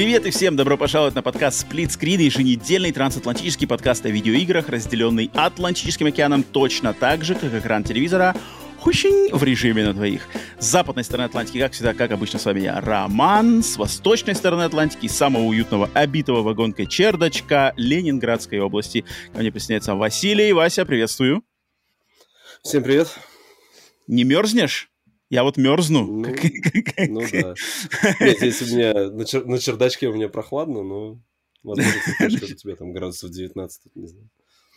Привет и всем добро пожаловать на подкаст Split Screen, еженедельный трансатлантический подкаст о видеоиграх, разделенный Атлантическим океаном точно так же, как экран телевизора, хущень в режиме на двоих. С западной стороны Атлантики, как всегда, как обычно, с вами я, Роман. С восточной стороны Атлантики, самого уютного, обитого вагонкой чердочка Ленинградской области. Ко мне присоединяется Василий. Вася, приветствую. Всем привет. Не мерзнешь? Я вот мерзну. Ну, ну да. Нет, здесь у меня на, чер- на чердачке у меня прохладно, но возможно, у тебя там градусов 19, не знаю.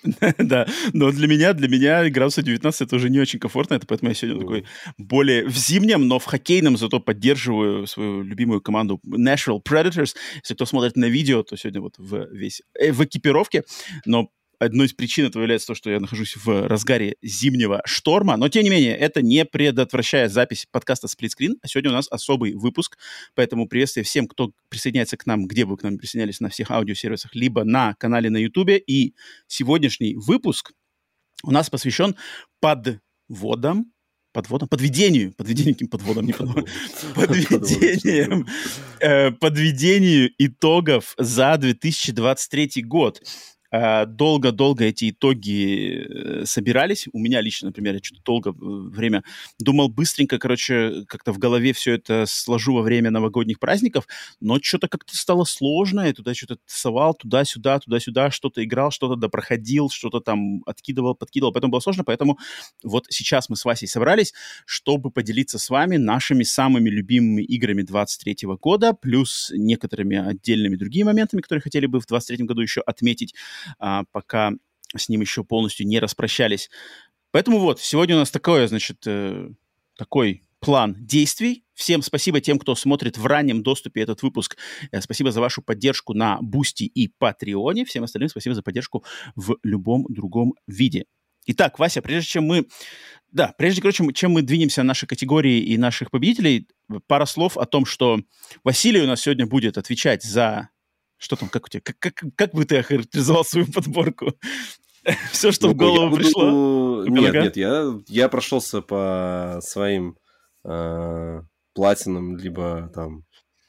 да, но для меня, для меня градусов 19 это уже не очень комфортно, это поэтому я сегодня такой более в зимнем, но в хоккейном зато поддерживаю свою любимую команду Nashville Predators. Если кто смотрит на видео, то сегодня вот в весь э, в экипировке, но одной из причин этого является то, что я нахожусь в разгаре зимнего шторма. Но, тем не менее, это не предотвращает запись подкаста «Сплитскрин». А сегодня у нас особый выпуск, поэтому приветствие всем, кто присоединяется к нам, где бы вы к нам присоединялись, на всех аудиосервисах, либо на канале на YouTube. И сегодняшний выпуск у нас посвящен подводам подводом, подведению, подведению каким подводом, не подводом, подведением, э, подведению итогов за 2023 год. Э, долго-долго эти итоги э, собирались. У меня лично, например, я что-то долго э, время думал быстренько, короче, как-то в голове все это сложу во время новогодних праздников, но что-то как-то стало сложно, я туда что-то тасовал, туда-сюда, туда-сюда, что-то играл, что-то допроходил, что-то там откидывал, подкидывал, поэтому было сложно, поэтому вот сейчас мы с Васей собрались, чтобы поделиться с вами нашими самыми любимыми играми 23 года, плюс некоторыми отдельными другими моментами, которые хотели бы в 23 году еще отметить пока с ним еще полностью не распрощались. Поэтому вот, сегодня у нас такое, значит, э, такой план действий. Всем спасибо тем, кто смотрит в раннем доступе этот выпуск. Э, спасибо за вашу поддержку на Бусти и Патреоне. Всем остальным спасибо за поддержку в любом другом виде. Итак, Вася, прежде чем мы... Да, прежде, короче, чем мы двинемся на наши категории и наших победителей, пара слов о том, что Василий у нас сегодня будет отвечать за что там, как у тебя, как, как, как бы ты охарактеризовал свою подборку? Все, что ну, в голову буду... пришло? Нет, нет, я, я прошелся по своим э, платинам, либо там,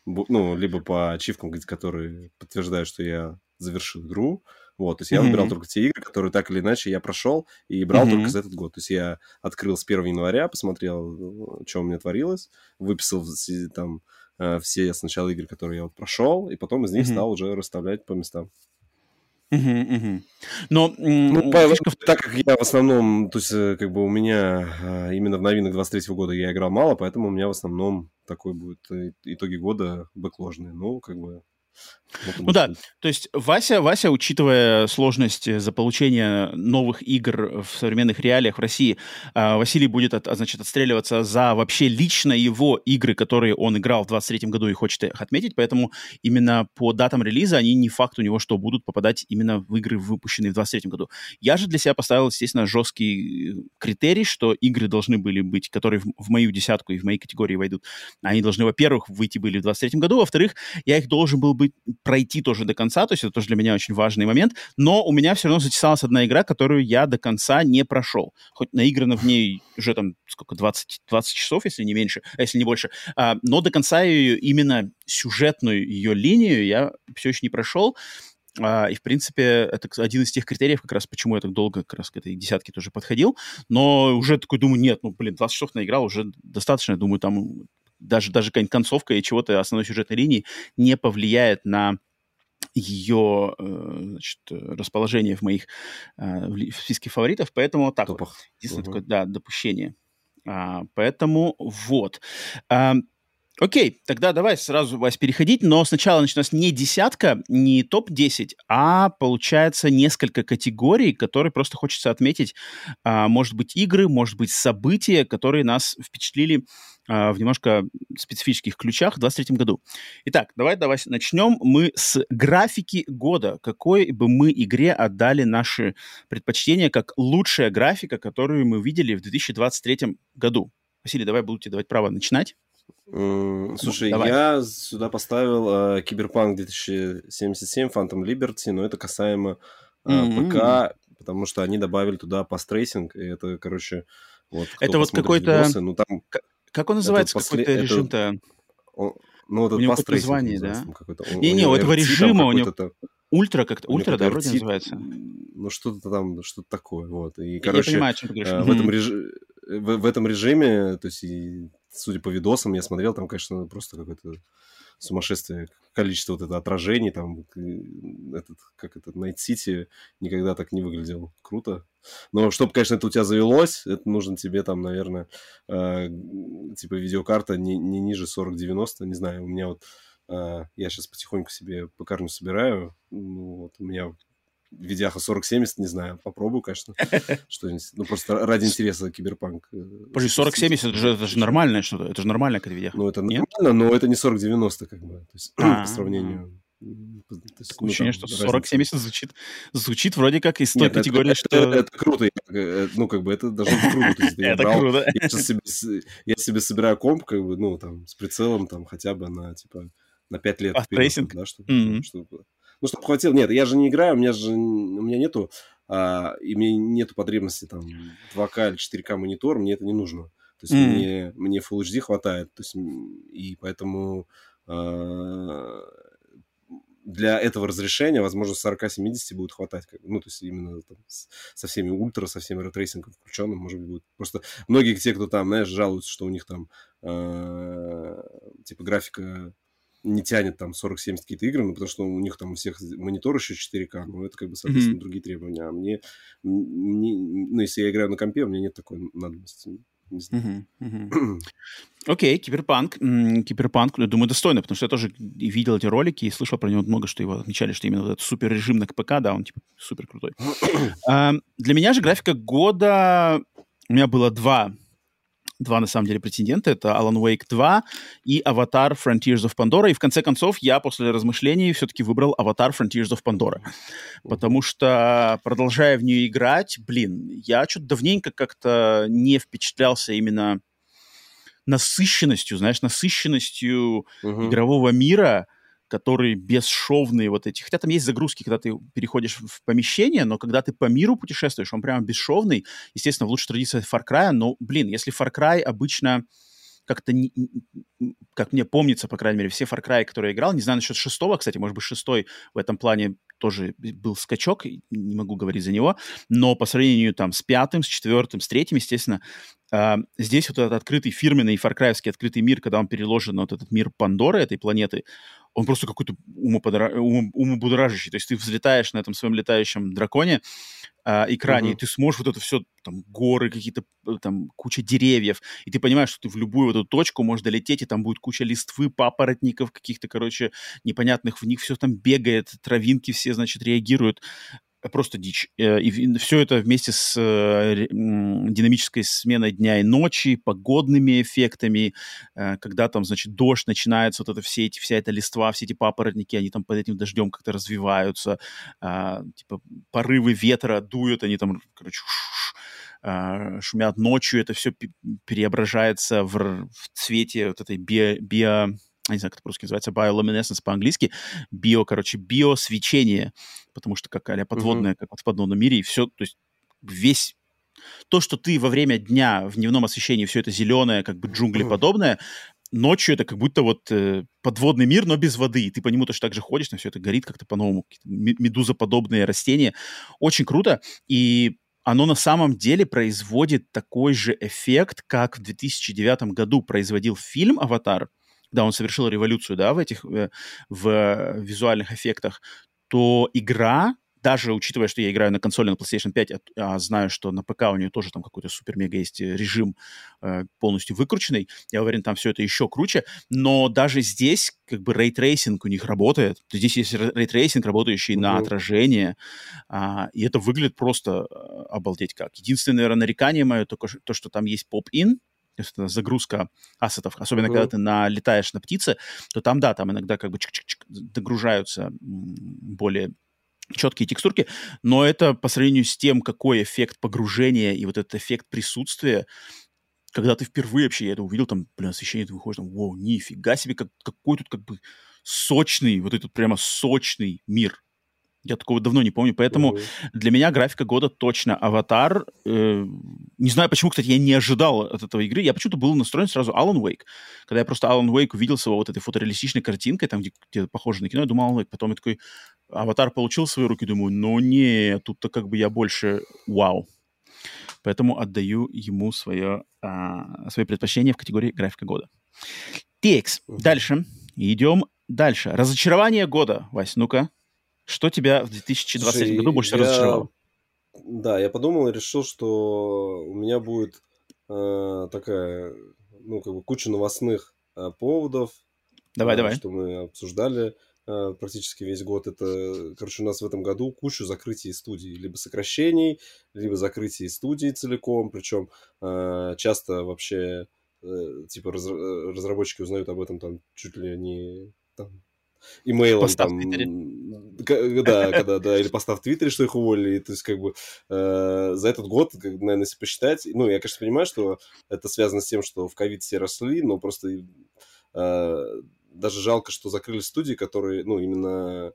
ну, либо по ачивкам, которые подтверждают, что я завершил игру. Вот, то есть я mm-hmm. выбирал только те игры, которые так или иначе я прошел и брал mm-hmm. только за этот год. То есть я открыл с 1 января, посмотрел, что у меня творилось, выписал там э, все сначала игры, которые я вот прошел, и потом из них mm-hmm. стал уже расставлять по местам. Но ну, фишка... так как я в основном, то есть э, как бы у меня э, именно в новинок 23 года я играл мало, поэтому у меня в основном такой будет итоги года бэкложные. Ну, как бы ну да, то есть Вася, Вася, учитывая сложность заполучения новых игр в современных реалиях в России, а, Василий будет, от, значит, отстреливаться за вообще лично его игры, которые он играл в 23 году и хочет их отметить, поэтому именно по датам релиза они не факт у него, что будут попадать именно в игры, выпущенные в 23 году. Я же для себя поставил, естественно, жесткий критерий, что игры должны были быть, которые в, в мою десятку и в мои категории войдут, они должны, во-первых, выйти были в 23 году, во-вторых, я их должен был быть пройти тоже до конца, то есть это тоже для меня очень важный момент, но у меня все равно затесалась одна игра, которую я до конца не прошел. Хоть наиграно в ней уже там сколько, 20, 20 часов, если не меньше, а если не больше, а, но до конца ее, именно сюжетную ее линию я все еще не прошел. Uh, и, в принципе, это один из тех критериев, как раз почему я так долго как раз к этой десятке тоже подходил. Но уже такой думаю, нет, ну, блин, 20 часов наиграл, уже достаточно. Я думаю, там даже, даже какая-нибудь концовка и чего-то основной сюжетной линии не повлияет на ее э, значит, расположение в моих э, в списке фаворитов, поэтому так вот. Единственное угу. такое, да, допущение. А, поэтому вот. А, Окей, тогда давай сразу, Вась, переходить, но сначала значит, у нас не десятка, не топ-10, а получается несколько категорий, которые просто хочется отметить. А, может быть, игры, может быть, события, которые нас впечатлили а, в немножко специфических ключах в 2023 году. Итак, давай, давай начнем мы с графики года. Какой бы мы игре отдали наши предпочтения как лучшая графика, которую мы видели в 2023 году? Василий, давай буду тебе давать право начинать. Слушай, Давай. я сюда поставил Киберпанк 2077, Phantom Liberty, но это касаемо mm-hmm. ПК, потому что они добавили туда path tracing, и это, короче, вот. Это вот какой-то... ну, там... Как он называется, после... какой-то режим-то? Он... Ну, вот это название, да? Не-не, у этого режима у него... Ультра как-то, ультра, да, вроде называется. Ну, что-то там, что-то такое, вот. И, короче, я понимаю, о чем ты говоришь. Э, в, этом режиме, в, в этом режиме, то есть, и, судя по видосам, я смотрел, там, конечно, просто какой-то сумасшествие количество вот это отражений, там, этот, как этот, Night City никогда так не выглядел круто. Но чтобы, конечно, это у тебя завелось, это нужно тебе там, наверное, э, типа видеокарта не, не ниже 4090, не знаю, у меня вот, э, я сейчас потихоньку себе покарню собираю, ну, вот у меня видяха 4070, не знаю, попробую, конечно, что-нибудь. Ну, просто ради интереса киберпанк. Э, Подожди, 4070 это же, это же нормальное что-то, это же нормальная какая видяха. Ну, это Нет? нормально, но это не 4090, как бы, то есть, а, по сравнению... Есть, ну, ощущение, что 40-70 звучит, звучит вроде как из той Нет, категории, это, что... Это, это круто, э, ну, как бы, это даже круто. То есть, я это брал, круто. Я, себе, я себе собираю комп, как бы, ну, там, с прицелом, там, хотя бы на, типа, на 5 лет вперед, да, чтобы, mm-hmm. чтобы ну, чтобы хватило. Нет, я же не играю, у меня же, у меня нету, а, и мне нету потребности там 2К или 4К монитор, мне это не нужно. То есть mm. мне, мне Full HD хватает, то есть, и поэтому а, для этого разрешения, возможно, 40-70 будет хватать. Ну, то есть именно там, со всеми ультра, со всеми рейтрейсингом включенным, может быть, будет. Просто многие те, кто там, знаешь, жалуются, что у них там э, типа графика не тянет там 40-70 какие-то игры, ну, потому что у них там у всех монитор еще 4К, ну, это как бы, соответственно, mm-hmm. другие требования. А мне, мне, ну, если я играю на компе, у меня нет такой надобности. Окей, Киберпанк. Киберпанк, я думаю, достойно, потому что я тоже видел эти ролики и слышал про него много, что его отмечали, что именно этот супер режим на КПК, да, он типа супер крутой. uh, для меня же графика года... У меня было два два, на самом деле, претендента. Это Alan Wake 2 и Avatar Frontiers of Pandora. И в конце концов я после размышлений все-таки выбрал Avatar Frontiers of Pandora. Потому что, продолжая в нее играть, блин, я что-то давненько как-то не впечатлялся именно насыщенностью, знаешь, насыщенностью uh-huh. игрового мира, который бесшовные вот эти. Хотя там есть загрузки, когда ты переходишь в помещение, но когда ты по миру путешествуешь, он прямо бесшовный. Естественно, в лучшей традиции Far Cry, но, блин, если Far Cry обычно как-то, не, как мне помнится, по крайней мере, все Far Cry, которые я играл, не знаю насчет шестого, кстати, может быть, шестой в этом плане тоже был скачок, не могу говорить за него, но по сравнению там с пятым, с четвертым, с третьим, естественно, э, здесь вот этот открытый фирменный Cry открытый мир, когда он переложен вот этот мир Пандоры, этой планеты, он просто какой-то умоподра... ум... умобудоражащий. То есть ты взлетаешь на этом своем летающем драконе, э, экране, uh-huh. и ты сможешь вот это все, там, горы какие-то, э, там, куча деревьев, и ты понимаешь, что ты в любую эту точку можешь долететь, и там будет куча листвы, папоротников каких-то, короче, непонятных, в них все там бегает, травинки все, значит, реагируют просто дичь. Э, и все это вместе с э, динамической сменой дня и ночи, погодными эффектами, э, когда там, значит, дождь начинается, вот это все эти, вся эта листва, все эти папоротники, они там под этим дождем как-то развиваются, а, типа порывы ветра дуют, они там, короче, а, шумят ночью, это все преображается в, в цвете вот этой био, био не знаю, как это по-русски называется, bioluminescence по-английски, био, короче, биосвечение, потому что как а подводное, mm-hmm. как в подводном мире, и все, то есть весь то, что ты во время дня в дневном освещении все это зеленое, как бы джунгли подобное, ночью это как будто вот э, подводный мир, но без воды. И ты по нему точно так же ходишь, там все это горит как-то по-новому. Медузоподобные растения. Очень круто. И оно на самом деле производит такой же эффект, как в 2009 году производил фильм «Аватар», когда он совершил революцию, да, в этих, э, в визуальных эффектах, то игра, даже учитывая, что я играю на консоли на PlayStation 5, а, а знаю, что на ПК у нее тоже там какой-то супер-мега есть режим э, полностью выкрученный, я уверен, там все это еще круче, но даже здесь как бы рейтрейсинг у них работает, здесь есть рейтрейсинг, работающий mm-hmm. на отражение, а, и это выглядит просто э, обалдеть как. Единственное, наверное, нарекание мое только то, что там есть pop-in, то есть это загрузка ассетов, особенно Мгм. когда ты налетаешь на птицы, то там, да, там иногда как бы чик-чик-чик догружаются более четкие текстурки, но это по сравнению с тем, какой эффект погружения и вот этот эффект присутствия, когда ты впервые вообще это увидел, там, блин, освещение, ты выходишь, там, вау, нифига себе, как, какой тут как бы сочный, вот этот прямо сочный мир. Я такого давно не помню, поэтому Мгм. для меня графика года точно Аватар. Э, не знаю почему, кстати, я не ожидал от этого игры. Я почему-то был настроен сразу Alan Wake. Когда я просто Alan Wake увидел с его вот этой фотореалистичной картинкой, там, где, где похоже на кино, я думал Alan Wake. Потом я такой, Аватар получил в свои руки, думаю, ну не, тут-то как бы я больше вау. Поэтому отдаю ему свое, а, свои предпочтения в категории графика года. Текс. Мгм. Дальше. Идем дальше. Разочарование года. Вась, ну-ка. Что тебя в 2023 Слушай, году больше я- разочаровало? Да, я подумал и решил, что у меня будет э, такая, ну, как бы куча новостных э, поводов, Давай, э, давай. что мы обсуждали э, практически весь год. Это, короче, у нас в этом году кучу закрытий студий, либо сокращений, либо закрытий студий целиком, причем э, часто вообще э, типа раз- э, разработчики узнают об этом там чуть ли не там, имейлом Постав в там, Твиттере. к- да, когда, да, или постав в Твиттере, что их уволили, то есть как бы э, за этот год, как, наверное, если посчитать, ну, я, конечно, понимаю, что это связано с тем, что в ковид все росли, но просто э, даже жалко, что закрыли студии, которые, ну, именно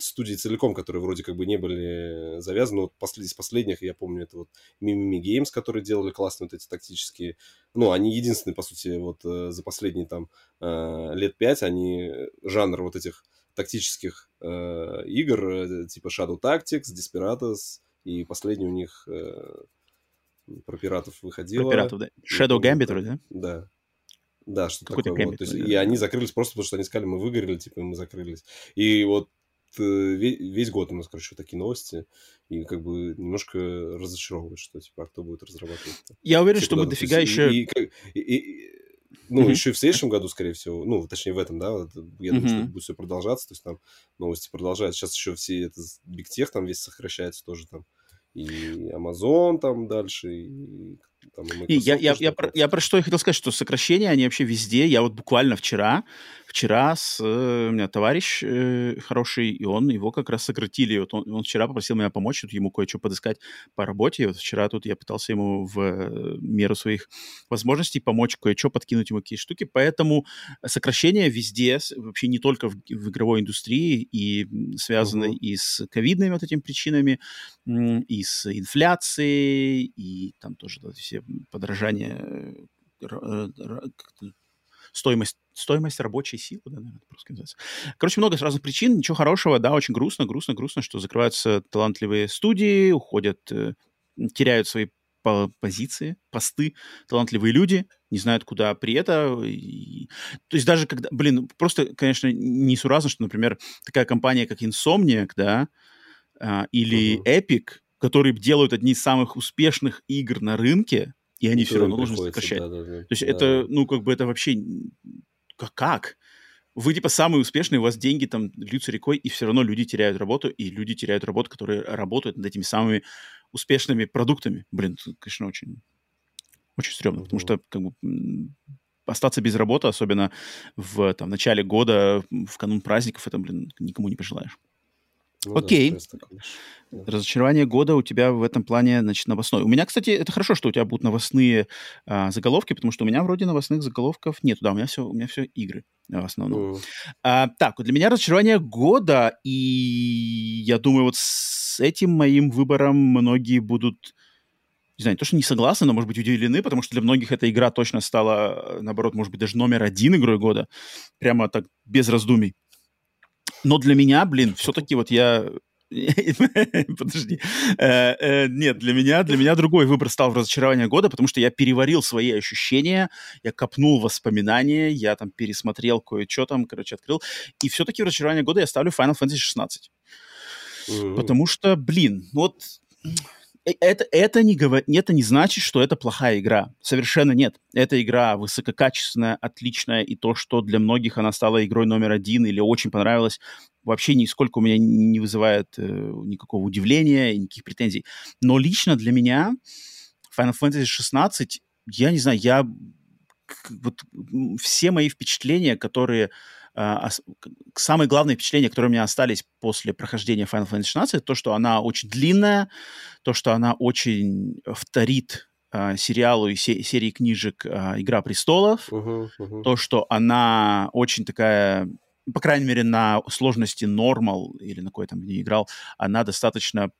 студии целиком, которые вроде как бы не были завязаны. Вот послед- из последних, я помню, это вот Mimimi Games, которые делали классные вот эти тактические. Ну, они единственные, по сути, вот э, за последние там э, лет пять, они жанр вот этих тактических э, игр, э, типа Shadow Tactics, Desperados, и последний у них э, про пиратов выходило. Про пиратов, да. Shadow Gambit да? Да. Да, что такое. вот. Gambit То есть, вроде, и да. они закрылись просто потому, что они сказали, мы выгорели, типа, и мы закрылись. И вот э, весь год у нас, короче, вот такие новости. И как бы немножко разочаровывает, что, типа, а кто будет разрабатывать Я уверен, Все что мы куда-то. То дофига есть, еще... и- и и- ну, еще и в следующем году, скорее всего, ну, точнее, в этом, да, вот, я думаю, что будет все продолжаться, то есть там новости продолжаются. Сейчас еще все это Big Tech там весь сокращается тоже там. И Amazon там дальше, и там и я, я, я, про, я про что я хотел сказать, что сокращения, они вообще везде. Я вот буквально вчера, вчера с, э, у меня товарищ э, хороший, и он, его как раз сократили. Вот он, он вчера попросил меня помочь, тут ему кое-что подыскать по работе. И вот вчера тут я пытался ему в э, меру своих возможностей помочь кое-что, подкинуть ему какие-то штуки. Поэтому сокращения везде, вообще не только в, в игровой индустрии, и связаны Мгм. и с ковидными вот этими причинами, и с инфляцией, и там тоже да, все э, р- э, как-то стоимость, стоимость рабочей силы, да, наверное, по-русски называется. Короче, много разных причин, ничего хорошего, да, очень грустно, грустно, грустно, что закрываются талантливые студии, уходят, э, теряют свои по- позиции, посты, талантливые люди, не знают, куда при это. И- То есть даже когда, блин, просто, конечно, несуразно, что, например, такая компания, как Insomniac, да, а, или Мгм. Epic, которые делают одни из самых успешных игр на рынке, и они все равно должны сокращать. да-да-да. То есть Да. это, ну, как бы это вообще... Как? Вы, типа, самые успешные, у вас деньги там льются рекой, и все равно люди теряют работу, и люди теряют работу, которые работают над этими самыми успешными продуктами. Блин, это, конечно, очень, очень стрёмно, потому Мгм. что, как бы, остаться без работы, особенно в там, начале года, в канун праздников, это, блин, никому не пожелаешь. Ну Окей. Да. Разочарование года у тебя в этом плане, значит, новостной. У меня, кстати, это хорошо, что у тебя будут новостные а, заголовки, потому что у меня вроде новостных заголовков нет. Да, у меня все, у меня все игры а, в основном. Мгм. А, так, вот для меня разочарование года, и я думаю, вот с этим моим выбором многие будут, не знаю, не то, что не согласны, но, может быть, удивлены, потому что для многих эта игра точно стала, э, наоборот, может быть, даже номер один игрой года, прямо так, без раздумий. Но для меня, блин, все-таки вот я... Подожди. Э, э, Нет, для меня, для меня другой выбор стал в разочарование года, потому что я переварил свои ощущения, я копнул воспоминания, я там пересмотрел кое-что там, короче, открыл. И все-таки в разочарование года я ставлю Final Fantasy 16. Мгм. Потому что, блин, вот э, это, это, не говор... это не значит, что это плохая игра. Совершенно нет. Эта игра высококачественная, отличная, и то, что для многих она стала игрой номер один или очень понравилась, вообще нисколько у меня не вызывает э, никакого удивления никаких претензий. Но лично для меня Final Fantasy 16 я не знаю, я вот все мои впечатления, которые самые главные впечатления, которые у меня остались после прохождения Final Fantasy 16, то, что она очень длинная, то, что она очень вторит uh, сериалу и се- серии книжек uh, «Игра престолов», uh-huh, uh-huh. то, что она очень такая по крайней мере, на сложности нормал или на какой там не играл, она достаточно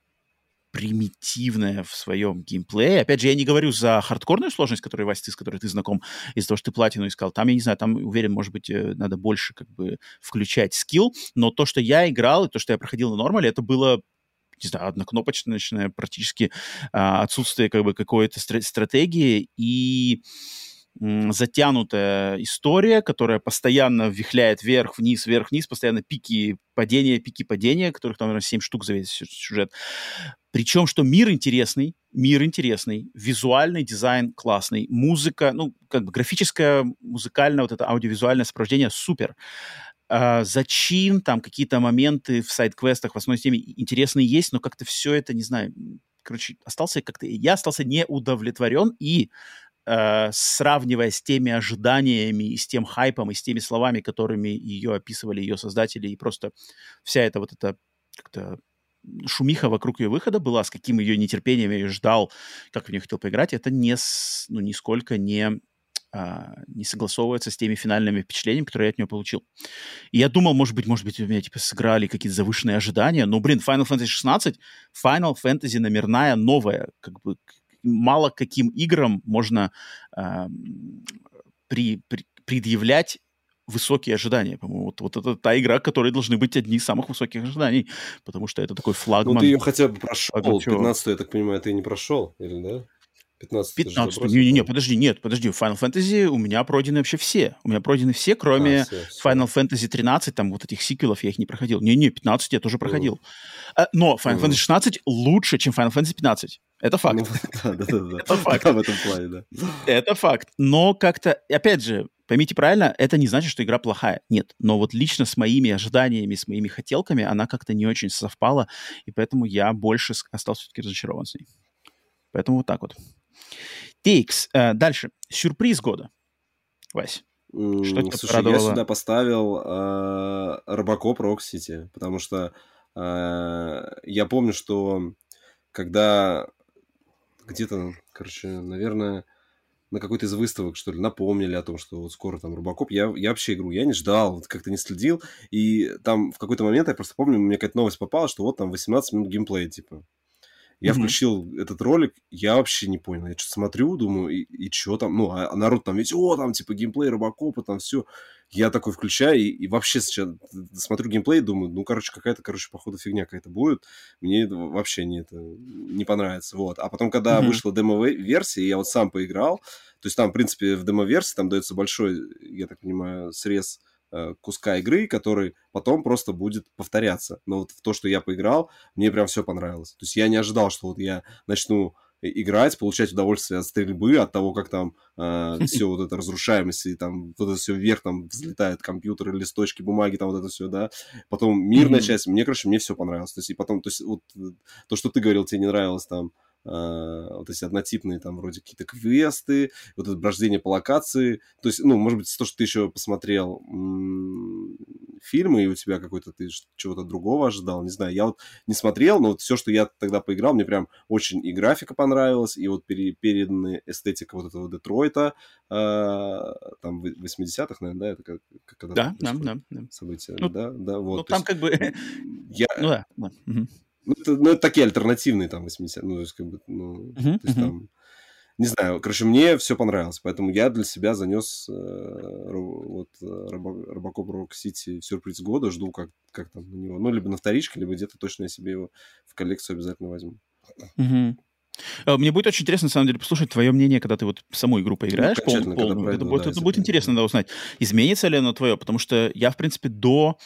примитивная в своем геймплее. Опять же, я не говорю за хардкорную сложность, которую, Вася, ты, с которой ты знаком, из-за того, что ты платину искал. Там, я не знаю, там, уверен, может быть, э, надо больше как бы включать скилл, но то, что я играл, и то, что я проходил на нормале, это было не знаю, однокнопочное практически а, отсутствие как бы какой-то стратегии и затянутая история, которая постоянно вихляет вверх-вниз, вверх-вниз, постоянно пики падения, пики падения, которых там, наверное, 7 штук за весь сюжет. Причем, что мир интересный, мир интересный, визуальный дизайн классный, музыка, ну, как бы графическое, музыкальное, вот это аудиовизуальное сопровождение супер. Uh, зачин, там какие-то моменты в сайт-квестах в основной теме интересные есть, но как-то все это, не знаю, короче, остался как-то... Я остался не удовлетворен, и э, сравнивая с теми ожиданиями и с тем хайпом и с теми словами, которыми ее описывали ее создатели, и просто вся эта вот эта как-то шумиха вокруг ее выхода была, с каким ее нетерпением я ее ждал, как в нее хотел поиграть, это не, ну, нисколько не, а, не согласовывается с теми финальными впечатлениями, которые я от нее получил. И я думал, может быть, может быть, у меня типа сыграли какие-то завышенные ожидания, но, блин, Final Fantasy 16, Final Fantasy номерная, новая, как бы мало каким играм можно э, при, при, предъявлять высокие ожидания. По-моему, вот, вот это та игра, которой должны быть одни из самых высоких ожиданий, потому что это такой флагман. Ну, ты ее хотя бы прошел. 15 я так понимаю, ты не прошел, или да? 15 15 не, не, не, подожди, нет, подожди, Final Fantasy у меня пройдены вообще все. У меня пройдены все, кроме а, все, все. Final Fantasy 13, там вот этих сиквелов я их не проходил. Не-не, 15 я тоже проходил. Mm. Но Final mm. Fantasy 16 лучше, чем Final Fantasy 15. Это факт. Ну, да, да, да. Это факт. В этом плане, да. Это факт. Но как-то, опять же, поймите правильно, это не значит, что игра плохая. Нет. Но вот лично с моими ожиданиями, с моими хотелками она как-то не очень совпала, и поэтому я больше остался все-таки разочарован с ней. Поэтому вот так вот. TX. Э, дальше. Сюрприз года. Вась. Что тебя Слушай, порадовало? я сюда поставил э, RoboCop: Rogue City, потому что э, я помню, что когда где-то, короче, наверное, на какой-то из выставок, что ли, напомнили о том, что вот скоро там Робокоп. Я, я вообще игру, я не ждал, вот как-то не следил. И там в какой-то момент, я просто помню, мне какая-то новость попала, что вот там 18 минут геймплея, типа. Я mm-hmm. включил этот ролик, я вообще не понял. Я что-то смотрю, думаю, и, и что там? Ну, а, а народ там ведь, о, там, типа, геймплей Робокопа, там все. Я такой включаю, и, и вообще сейчас смотрю геймплей, думаю, ну, короче, какая-то, короче, походу, фигня какая-то будет. Мне это вообще не, это, не понравится, вот. А потом, когда mm-hmm. вышла демо-версия, я вот сам поиграл, то есть там, в принципе, в демо-версии там дается большой, я так понимаю, срез куска игры, который потом просто будет повторяться. Но вот в то, что я поиграл, мне прям все понравилось. То есть я не ожидал, что вот я начну играть, получать удовольствие от стрельбы, от того, как там э, все вот это разрушаемость, и там вот это все вверх, там взлетает компьютер, листочки, бумаги, там вот это все, да. Потом мирная mm-hmm. часть, мне, короче, мне все понравилось. То есть и потом, то есть вот то, что ты говорил, тебе не нравилось там, Uh, вот эти однотипные там вроде какие-то квесты, вот это брождение по локации. То есть, ну, может быть, то, что ты еще посмотрел м- фильмы, и у тебя какой-то ты чего-то другого ожидал, не знаю. Я вот не смотрел, но вот все, что я тогда поиграл, мне прям очень и графика понравилась, и вот пере- переданная эстетика вот этого Детройта, uh, там 80-х, наверное, да, это как, когда да, да, да, да. события, ну, да, да, вот. Ну, там есть, как бы... Я... Ну, да, да. Угу. Ну, это, ну, это такие альтернативные там 80 ну, то есть, как бы, ну, uh-huh, то есть uh-huh. там, не знаю, короче, мне все понравилось, поэтому я для себя занес э, вот Робокоп Рок Сити сюрприз года, жду, как, как там на него, ну, либо на вторичке, либо где-то точно я себе его в коллекцию обязательно возьму. Uh-huh. Мне будет очень интересно, на самом деле, послушать твое мнение, когда ты вот саму игру поиграешь ну, пол, полную. Пройду, это, будет, да, это будет интересно да, узнать, изменится ли оно твое, потому что я, в принципе, до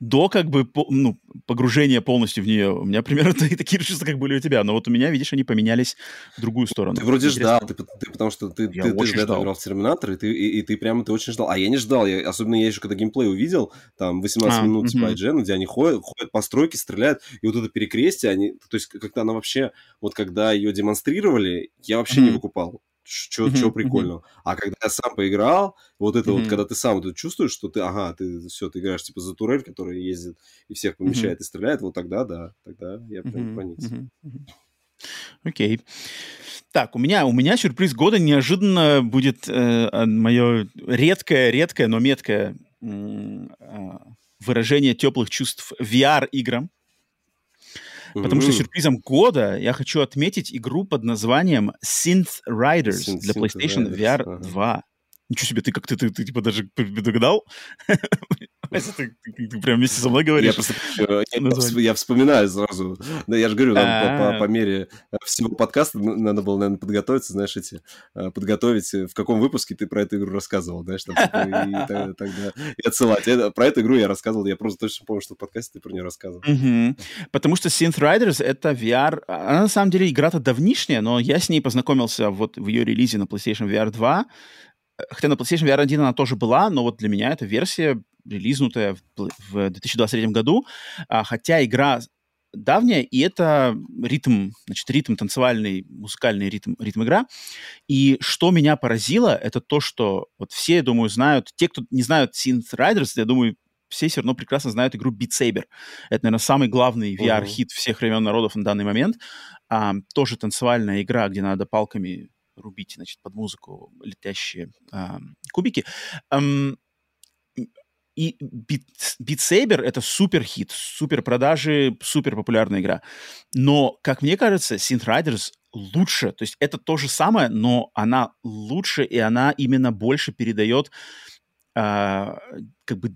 до как бы ну, погружения полностью в нее. У меня примерно такие чувства, как были у тебя. Но вот у меня, видишь, они поменялись в другую сторону. Ты вроде Интересно. ждал, ты, ты, потому что ты, я ты, ты же ждал. играл в Терминатор, и ты, и, и ты прямо ты очень ждал. А я не ждал. Я, особенно я еще когда геймплей увидел, там 18 а, минут типа IGN, где они ходят, ходят по стройке, стреляют, и вот это перекрестие, они, то есть как-то она вообще, вот когда ее демонстрировали, я вообще не выкупал. Что mm-hmm. прикольного. Mm-hmm. А когда я сам поиграл, вот это mm-hmm. вот, когда ты сам вот чувствуешь, что ты, ага, ты все, ты играешь типа за турель, которая ездит и всех помещает mm-hmm. и стреляет, вот тогда, да, тогда я прям mm-hmm. проникся. Mm-hmm. Окей. Okay. Так, у меня, у меня сюрприз года неожиданно будет э, мое редкое, редкое, но меткое э, выражение теплых чувств VR-играм. Потому что сюрпризом года я хочу отметить игру под названием Synth Riders Synth, для PlayStation Riders. VR ага. 2. Ничего себе, ты как ты, ты, ты типа даже догадал? Ты, ты, ты прям вместе со мной говоришь. Я, просто, я, я вспоминаю сразу. Я же говорю, там, по, мере всего подкаста надо было, наверное, подготовиться, знаешь, эти, а, подготовить, в каком выпуске ты про эту игру рассказывал, знаешь, типа, и, тогда и отсылать. Про эту игру я рассказывал, я просто точно помню, что в подкасте ты про нее рассказывал. Потому что Synth Riders — это VR... Она, на самом деле, игра-то давнишняя, но я с ней познакомился вот в ее релизе на PlayStation VR 2, Хотя на PlayStation VR 1 она тоже была, но вот для меня эта версия релизнутая в, в 2023 году, а, хотя игра давняя, и это ритм, значит, ритм танцевальный, музыкальный ритм, ритм игра. И что меня поразило, это то, что вот все, я думаю, знают, те, кто не знают Synth Riders, я думаю, все все равно прекрасно знают игру Beat Saber. Это, наверное, самый главный VR-хит всех времен народов на данный момент. А, тоже танцевальная игра, где надо палками рубить, значит, под музыку летящие а, кубики. Um, и Beat, Beat Saber — это супер хит, супер продажи, супер популярная игра. Но, как мне кажется, Synth Riders лучше. То есть это то же самое, но она лучше, и она именно больше передает э, как бы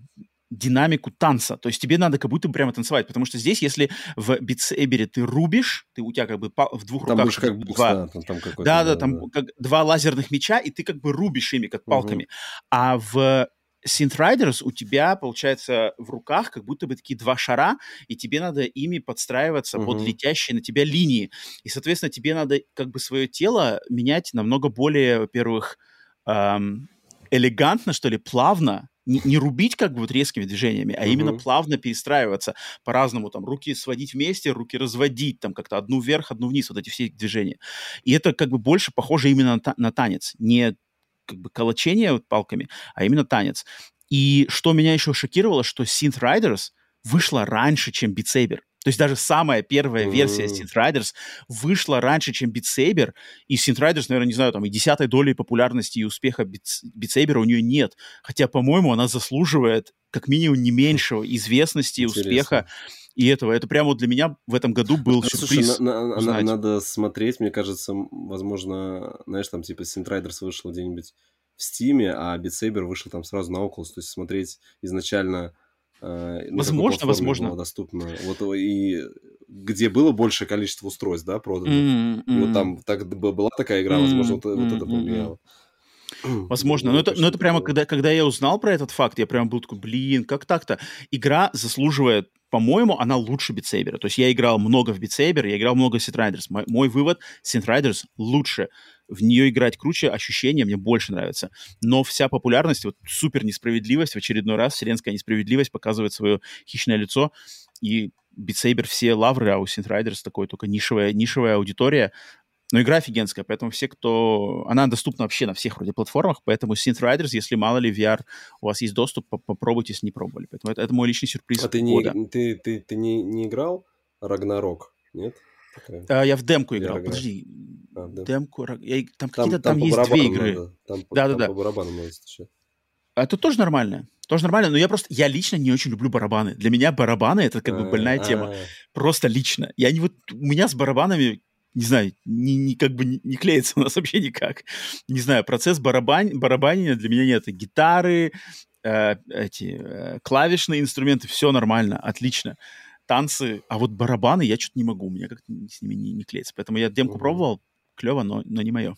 динамику танца. То есть тебе надо как будто бы прямо танцевать, потому что здесь, если в битсейбере ты рубишь, ты у тебя как бы в двух там руках как два, да, там, там да, да, там да. Как два лазерных меча, и ты как бы рубишь ими как палками. Угу. А в Synth Riders у тебя, получается, в руках как будто бы такие два шара, и тебе надо ими подстраиваться uh-huh. под летящие на тебя линии. И, соответственно, тебе надо как бы свое тело менять намного более, во-первых, эм, элегантно, что ли, плавно, не, не рубить как бы вот резкими движениями, а uh-huh. именно плавно перестраиваться по-разному, там, руки сводить вместе, руки разводить, там, как-то одну вверх, одну вниз, вот эти все движения. И это как бы больше похоже именно на, та- на танец, не как бы колочение вот палками, а именно танец. И что меня еще шокировало, что Synth Riders вышла раньше, чем Beat Saber. То есть даже самая первая mm-hmm. версия Synth Riders вышла раньше, чем Beat Saber, и Synth Riders, наверное, не знаю, там и десятой доли популярности и успеха Beat, Beat Saber у нее нет. Хотя, по-моему, она заслуживает как минимум не меньшего известности, Интересно. успеха и этого. Это прямо для меня в этом году был ну, сюрприз. Слушай, на, на, надо смотреть, мне кажется, возможно, знаешь, там типа Riders вышел где-нибудь в Стиме, а Saber вышел там сразу на Oculus, то есть смотреть изначально э, возможно, возможно. Было доступно. Вот и где было большее количество устройств, да, продано. Mm-hmm. И вот там так, была такая игра, возможно, mm-hmm. вот, вот это повлияло. Возможно, но это, но это прямо, когда, когда я узнал про этот факт, я прям был такой, блин, как так-то? Игра заслуживает по-моему, она лучше битсейбера. То есть я играл много в битсейбер, я играл много в Riders. Мой, мой вывод, Riders лучше. В нее играть круче, ощущения мне больше нравятся. Но вся популярность, вот супер несправедливость, в очередной раз вселенская несправедливость показывает свое хищное лицо. И битсейбер все лавры, а у Riders такой только нишевая, нишевая аудитория. Но игра офигенская, поэтому все, кто... Она доступна вообще на всех вроде платформах, поэтому Synth Riders, если мало ли VR, у вас есть доступ, попробуйте, если не пробовали. Поэтому это, это мой личный сюрприз А ты, года. не, ты, ты, ты не, не играл Рагнарок, нет? А, я в демку играл, я подожди. А, дем... Демку, я, там, там какие-то, там, там есть две игры. Надо, там, да, там да, да. по барабану надо стучать. Это тоже нормально. Тоже нормально, но я просто, я лично не очень люблю барабаны. Для меня барабаны это как бы больная тема. Просто лично. Я не вот, у меня с барабанами не знаю, не, не, как бы не, не клеится у нас вообще никак. Не знаю, процесс барабань, барабанения для меня нет. Гитары, э, эти э, клавишные инструменты, все нормально, отлично. Танцы, а вот барабаны я что-то не могу, у меня как-то с ними не, не клеится. Поэтому я демку угу. пробовал, клево, но, но не мое.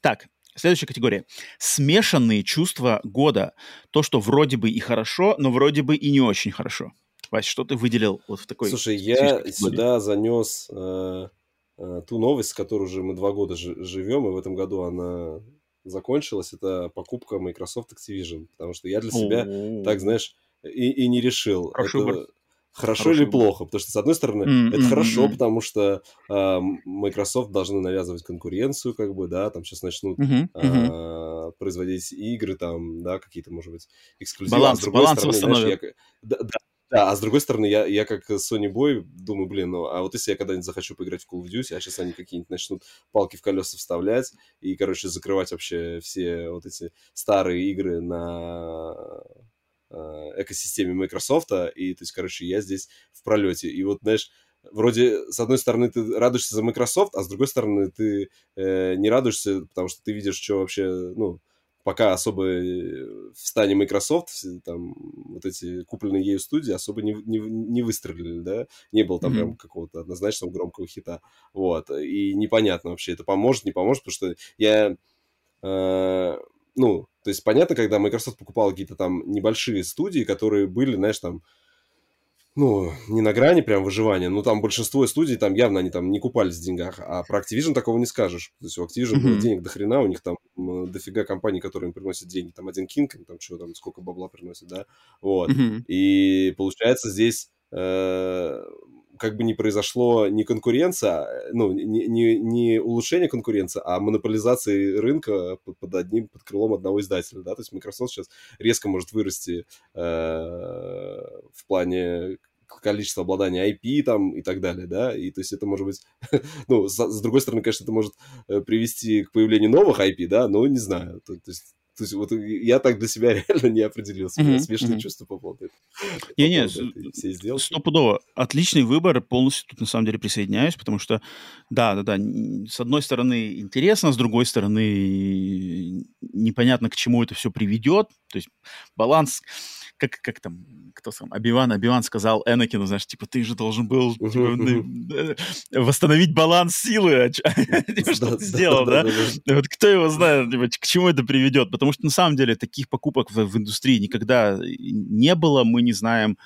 Так, Следующая категория. Смешанные чувства года. То, что вроде бы и хорошо, но вроде бы и не очень хорошо. Вась, что ты выделил вот в такой... Слушай, я сюда занес Э, ту новость, с которой уже мы два года живем, и в этом году она закончилась, это покупка Microsoft Activision, потому что я для себя, так знаешь, и, и не решил. Хороший это, хорошо или плохо. Потому что, с одной стороны, mm-hmm. это хорошо, потому что э, Microsoft должны навязывать конкуренцию, как бы, да, там сейчас начнут mm-hmm. э, производить игры, там, да, какие-то, может быть, эксклюзивы. Баланс, а с другой баланс стороны, знаешь, я, да, да, да, а с другой стороны, я, я как Sony Boy думаю, блин, ну, а вот если я когда-нибудь захочу поиграть в Call of Duty, а сейчас они какие-нибудь начнут палки в колеса вставлять и, короче, закрывать вообще все вот эти старые игры на э, экосистеме Microsoft, и, то есть, короче, я здесь в пролете. И вот, знаешь, вроде, с одной стороны, ты радуешься за Microsoft, а с другой стороны, ты э, не радуешься, потому что ты видишь, что вообще, ну, пока особо э, в стане Microsoft там вот эти купленные ею студии особо не, не, не выстрелили, да, не было там mm-hmm. прям какого-то однозначного громкого хита, вот, и непонятно вообще, это поможет, не поможет, потому что я, э, ну, то есть понятно, когда Microsoft покупал какие-то там небольшие студии, которые были, знаешь, там, ну, не на грани прям выживания, но там большинство студий, там явно они там не купались в деньгах, а про Activision такого не скажешь. То есть у Activision mm-hmm. было денег до хрена, у них там дофига компаний, которые им приносят деньги, там один King, там что там, сколько бабла приносит, да, вот. Mm-hmm. И получается здесь э, как бы не произошло не конкуренция, ну, не, не, не улучшение конкуренции, а монополизации рынка под, под одним, под крылом одного издателя, да, то есть Microsoft сейчас резко может вырасти э, в плане количество обладания IP там и так далее, да, и то есть это может быть, ну, с, с другой стороны, конечно, это может э, привести к появлению новых IP, да, но не знаю, то, то есть то есть вот я так для себя реально не определился. Mm-hmm. Смешные mm-hmm. чувства по поводу этого. Не, не, стопудово. Отличный выбор. Полностью тут на самом деле присоединяюсь, потому что, да, да, да, с одной стороны интересно, с другой стороны непонятно, к чему это все приведет. То есть баланс как, как там, кто сам, Абиван, Абиван сказал Энакину, знаешь, типа, ты же должен был типа, восстановить баланс силы, а типа, что ты сделал, да? Вот кто его знает, типа, к чему это приведет? Потому что на самом деле таких покупок в индустрии никогда не было, мы не знаем,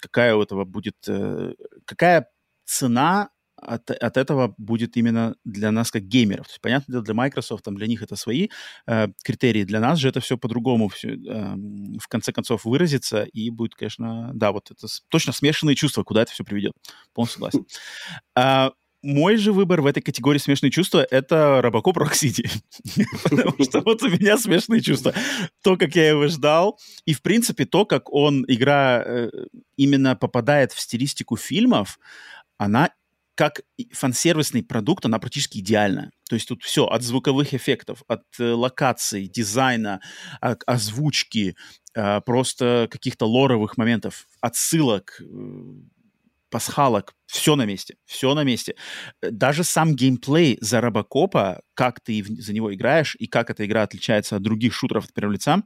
какая у этого будет, э, какая цена от, от этого будет именно для нас как геймеров. То есть, понятно, для Microsoft, там, для них это свои э, критерии, для нас же это все по-другому все, э, в конце концов выразится, и будет, конечно, да, вот это точно смешанные чувства, куда это все приведет. Полностью согласен. А, мой же выбор в этой категории смешные чувства — это Робокоп Rock City. Потому что вот у меня смешные чувства. То, как я его ждал, и, в принципе, то, как он, игра, э, именно попадает в стилистику фильмов, она как фан-сервисный продукт, она практически идеальна. То есть тут все, от звуковых эффектов, от э, локаций, дизайна, от озвучки, э, просто каких-то лоровых моментов, отсылок, э, пасхалок, все на месте, все на месте. Даже сам геймплей за Робокопа, как ты за него играешь и как эта игра отличается от других шутеров от первого лица,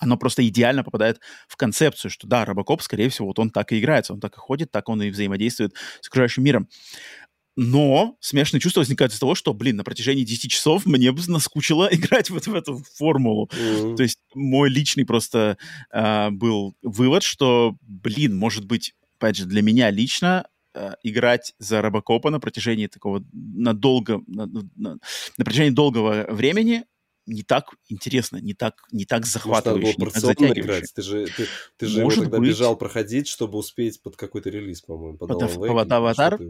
оно просто идеально попадает в концепцию, что да, Робокоп, скорее всего, вот он так и играется, он так и ходит, так он и взаимодействует с окружающим миром. Но смешные чувства возникают из того, что, блин, на протяжении 10 часов мне бы наскучило играть вот в эту формулу. Mm-hmm. То есть мой личный просто э, был вывод, что, блин, может быть, опять же, для меня лично э, играть за Робокопа на протяжении такого надолго, на, на, на протяжении долгого времени не так интересно, не так, не так захватывающе, Может, не так играть. Ты же, ты, ты же Может его тогда быть. бежал проходить, чтобы успеть под какой-то релиз, по-моему. Под, под, под аватар?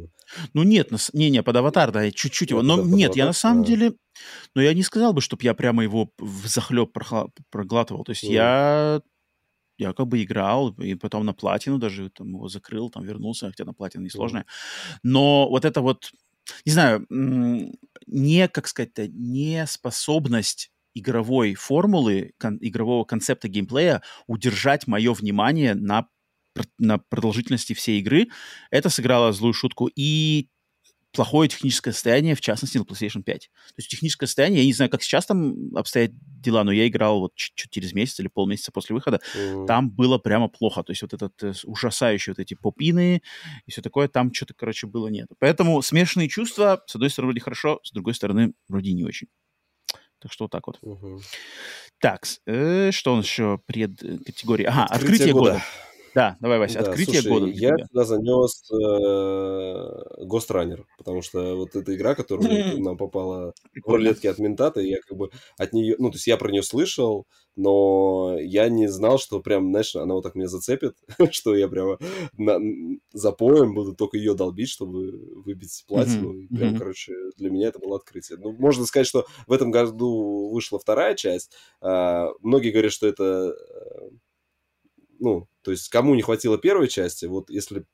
Ну нет, не-не, под аватар, да, чуть-чуть его. Но да, нет, я на самом а. деле... Но я не сказал бы, чтобы я прямо его в захлеб проглатывал. То есть mm. я я как бы играл, и потом на платину даже там его закрыл, там вернулся, хотя на платину несложная. Mm. Но вот это вот не знаю, не, как сказать-то, не способность игровой формулы, кон, игрового концепта геймплея удержать мое внимание на, на продолжительности всей игры, это сыграло злую шутку. И плохое техническое состояние, в частности, на PlayStation 5. То есть техническое состояние, я не знаю, как сейчас там обстоят дела, но я играл вот чуть-чуть через месяц или полмесяца после выхода, mm-hmm. там было прямо плохо. То есть вот этот э, ужасающий вот эти попины и все такое, там что-то, короче, было нет. Поэтому смешанные чувства, с одной стороны, вроде хорошо, с другой стороны, вроде не очень. Так что вот так вот. Uh-huh. Так, э, что у нас еще пред категорией? Ага, открытие, открытие года. года. Да, давай, Вася, Да, открытие слушай, года для я тебя. туда занес э, Ghost Runner, потому что вот эта игра, которая нам попала в рулетки от Ментата, я как бы от нее, ну, то есть я про нее слышал, но я не знал, что прям, знаешь, она вот так меня зацепит, что я прямо на, за поем буду только ее долбить, чтобы выбить платину. И прям, мгм. короче, для меня это было открытие. Ну, можно сказать, что в этом году вышла вторая часть. А, многие говорят, что это э, ну, то есть кому не хватило первой части, вот если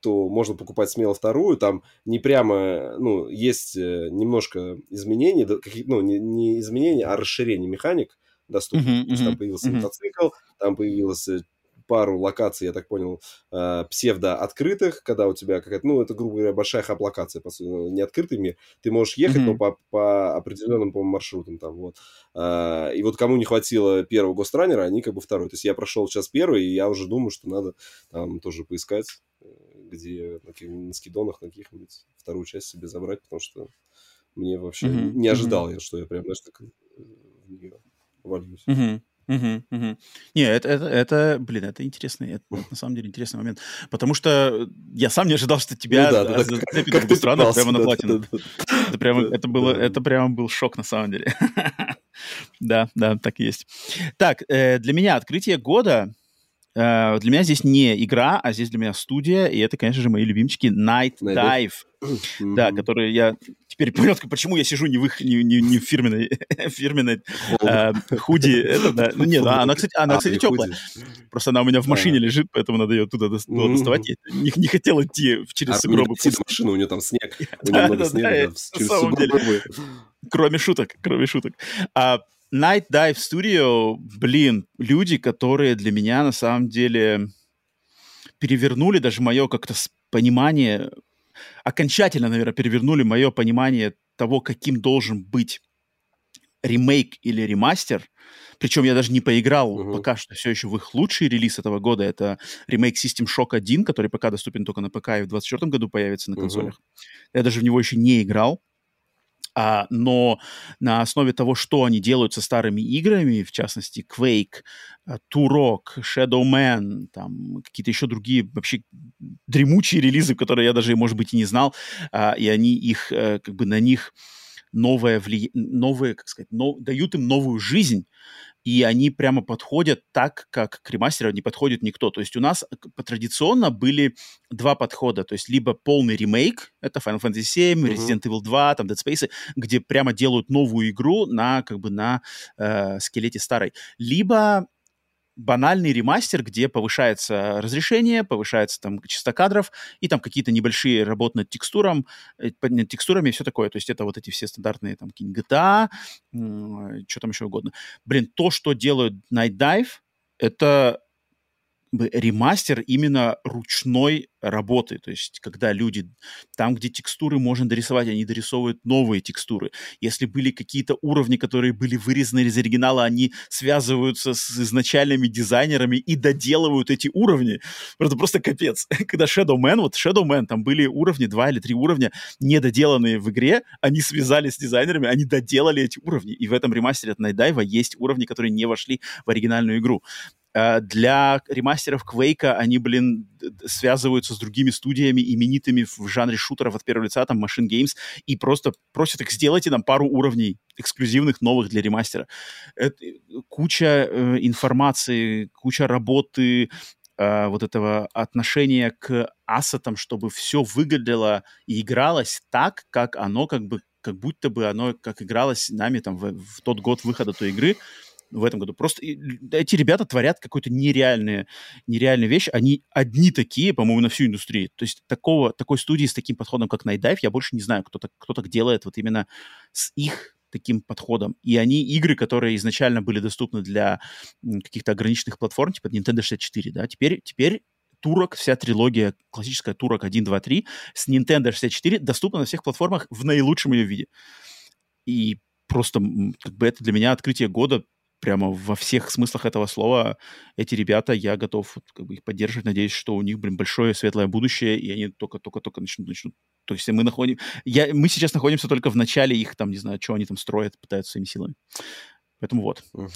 то можно покупать смело вторую, там не прямо, ну, есть э, немножко изменений, ну, не, не изменений, а расширение механик доступно. Мгм, То есть там появился мгм. мотоцикл, там появилось э, пару локаций, я так понял, э, псевдо-открытых, когда у тебя какая-то, ну, это, грубо говоря, большая хаб-локация, по сути, ну, не открытый мир. Ты можешь ехать, но Мгм. по, по определенным, по маршрутам там, вот. А, И вот кому не хватило первого Гостранера, они как бы второй. То есть я прошел сейчас первый, и я уже думаю, что надо там тоже поискать, э, где на, на скидонах на каких-нибудь вторую часть себе забрать, потому что мне вообще Мгм, не ожидал я, что я прям, знаешь, так э, в нее вольюсь. Мгм, мгм, мгм. Не, это, это, это, блин, это интересный, это, на самом деле интересный момент. Потому что я сам не ожидал, что тебя Ну да, да, да, за- как- зацепит как ты Густрана пытался, прямо на да, платину. да, да. Это прямо, Да, это было, да. это прямо был шок на самом деле. Да, да, так и есть. Так, э, для меня открытие года, для меня здесь не игра, а здесь для меня студия, и это, конечно же, мои любимчики Night Night Dive. Да, которые я теперь понял, почему я сижу не в их, не, не- не в фирменной, фирменной э, худи. Это, да. Ну, нет, она, кстати, она, А, кстати, теплая. Просто она у меня в машине лежит, поэтому надо ее туда было Мгм. доставать. Я не, не хотел идти через А сугробы. сидит машина, у него там снег, у Да, него много да, снега, да, да, на через самом деле. сугробы. Кроме шуток, кроме шуток. А, Night Dive Studio, блин, люди, которые для меня на самом деле перевернули даже мое как-то понимание, окончательно, наверное, перевернули мое понимание того, каким должен быть ремейк или ремастер. Причем я даже не поиграл Мгм. пока что все еще в их лучший релиз этого года. Это ремейк System Shock 1, который пока доступен только на ПК и в 2024 году появится на консолях. Я даже в него еще не играл. А, но на основе того, что они делают со старыми играми, в частности, Quake, а, Turok, Shadow Man, там какие-то еще другие вообще дремучие релизы, которые я даже, может быть, и не знал, а, и они их, э, как бы на них новое влияние, новые, как сказать, но- дают им новую жизнь, и они прямо подходят так, как к ремастеру не подходит никто. То есть у нас э, традиционно были два подхода, то есть либо полный ремейк, это Final Fantasy VII, Мгм. Resident Evil 2, там Dead Space, где прямо делают новую игру на как бы на э, скелете старой, либо банальный ремастер, где повышается разрешение, повышается там частота кадров, и там какие-то небольшие работы над текстуром, э, над текстурами и все такое. То есть это вот эти все стандартные там GTA, что там еще угодно. Блин, то, что делают Night Dive, это ремастер именно ручной работы. То есть, когда люди там, где текстуры можно дорисовать, они дорисовывают новые текстуры. Если были какие-то уровни, которые были вырезаны из оригинала, они связываются с изначальными дизайнерами и доделывают эти уровни. Это просто капец. Когда Shadow Man, вот Shadow Man, там были уровни, два или три уровня, недоделанные в игре, они связались с дизайнерами, они доделали эти уровни. И в этом ремастере от Dive есть уровни, которые не вошли в оригинальную игру. Uh, для ремастеров Quake они, блин, связываются с другими студиями, именитыми в жанре шутеров от первого лица, там Machine Games, и просто просят их, сделайте нам пару уровней эксклюзивных новых для ремастера. Это куча э, информации, куча работы, э, вот этого отношения к ассетам, чтобы все выглядело и игралось так, как оно как бы, как будто бы оно как игралось нами там в, в тот год выхода той игры, в этом году. Просто эти ребята творят какую-то нереальную, нереальную вещь. Они одни такие, по-моему, на всю индустрию. То есть такого, такой студии с таким подходом, как Dive, я больше не знаю, кто так, кто так делает вот именно с их таким подходом. И они игры, которые изначально были доступны для каких-то ограниченных платформ, типа Nintendo 64, да, теперь, теперь Турок, вся трилогия, классическая Турок 1, 2, 3 с Nintendo 64 доступна на всех платформах в наилучшем ее виде. И просто как бы это для меня открытие года прямо во всех смыслах этого слова эти ребята, я готов как бы, их поддерживать, надеюсь, что у них, блин, большое светлое будущее, и они только-только-только начнут, начнут. То есть мы находим... Я, мы сейчас находимся только в начале их, там, не знаю, что они там строят, пытаются своими силами. Поэтому вот. Угу.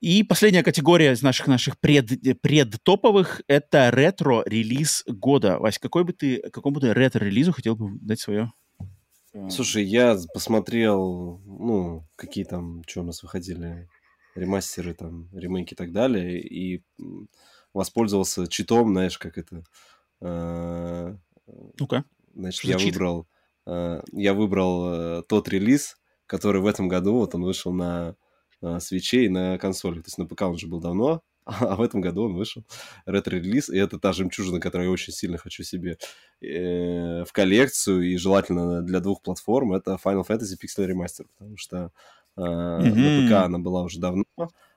И последняя категория из наших наших пред, предтоповых — это ретро-релиз года. Вась, какой бы ты, какому бы ретро-релизу хотел бы дать свое? Слушай, я посмотрел, ну, какие там, что у нас выходили, ремастеры, там, ремейки и так далее, и воспользовался читом, знаешь, как это... Э, Ну-ка. Значит, Что я чит? выбрал, э, я выбрал э, тот релиз, который в этом году, вот он вышел на э, свече и на консоли. То есть на ПК он уже был давно, а в этом году он вышел ретро-релиз, и это та жемчужина, которую я очень сильно хочу себе э, в коллекцию, и желательно для двух платформ, это Final Fantasy Pixel Remaster, потому что э, на. ПК она была уже давно,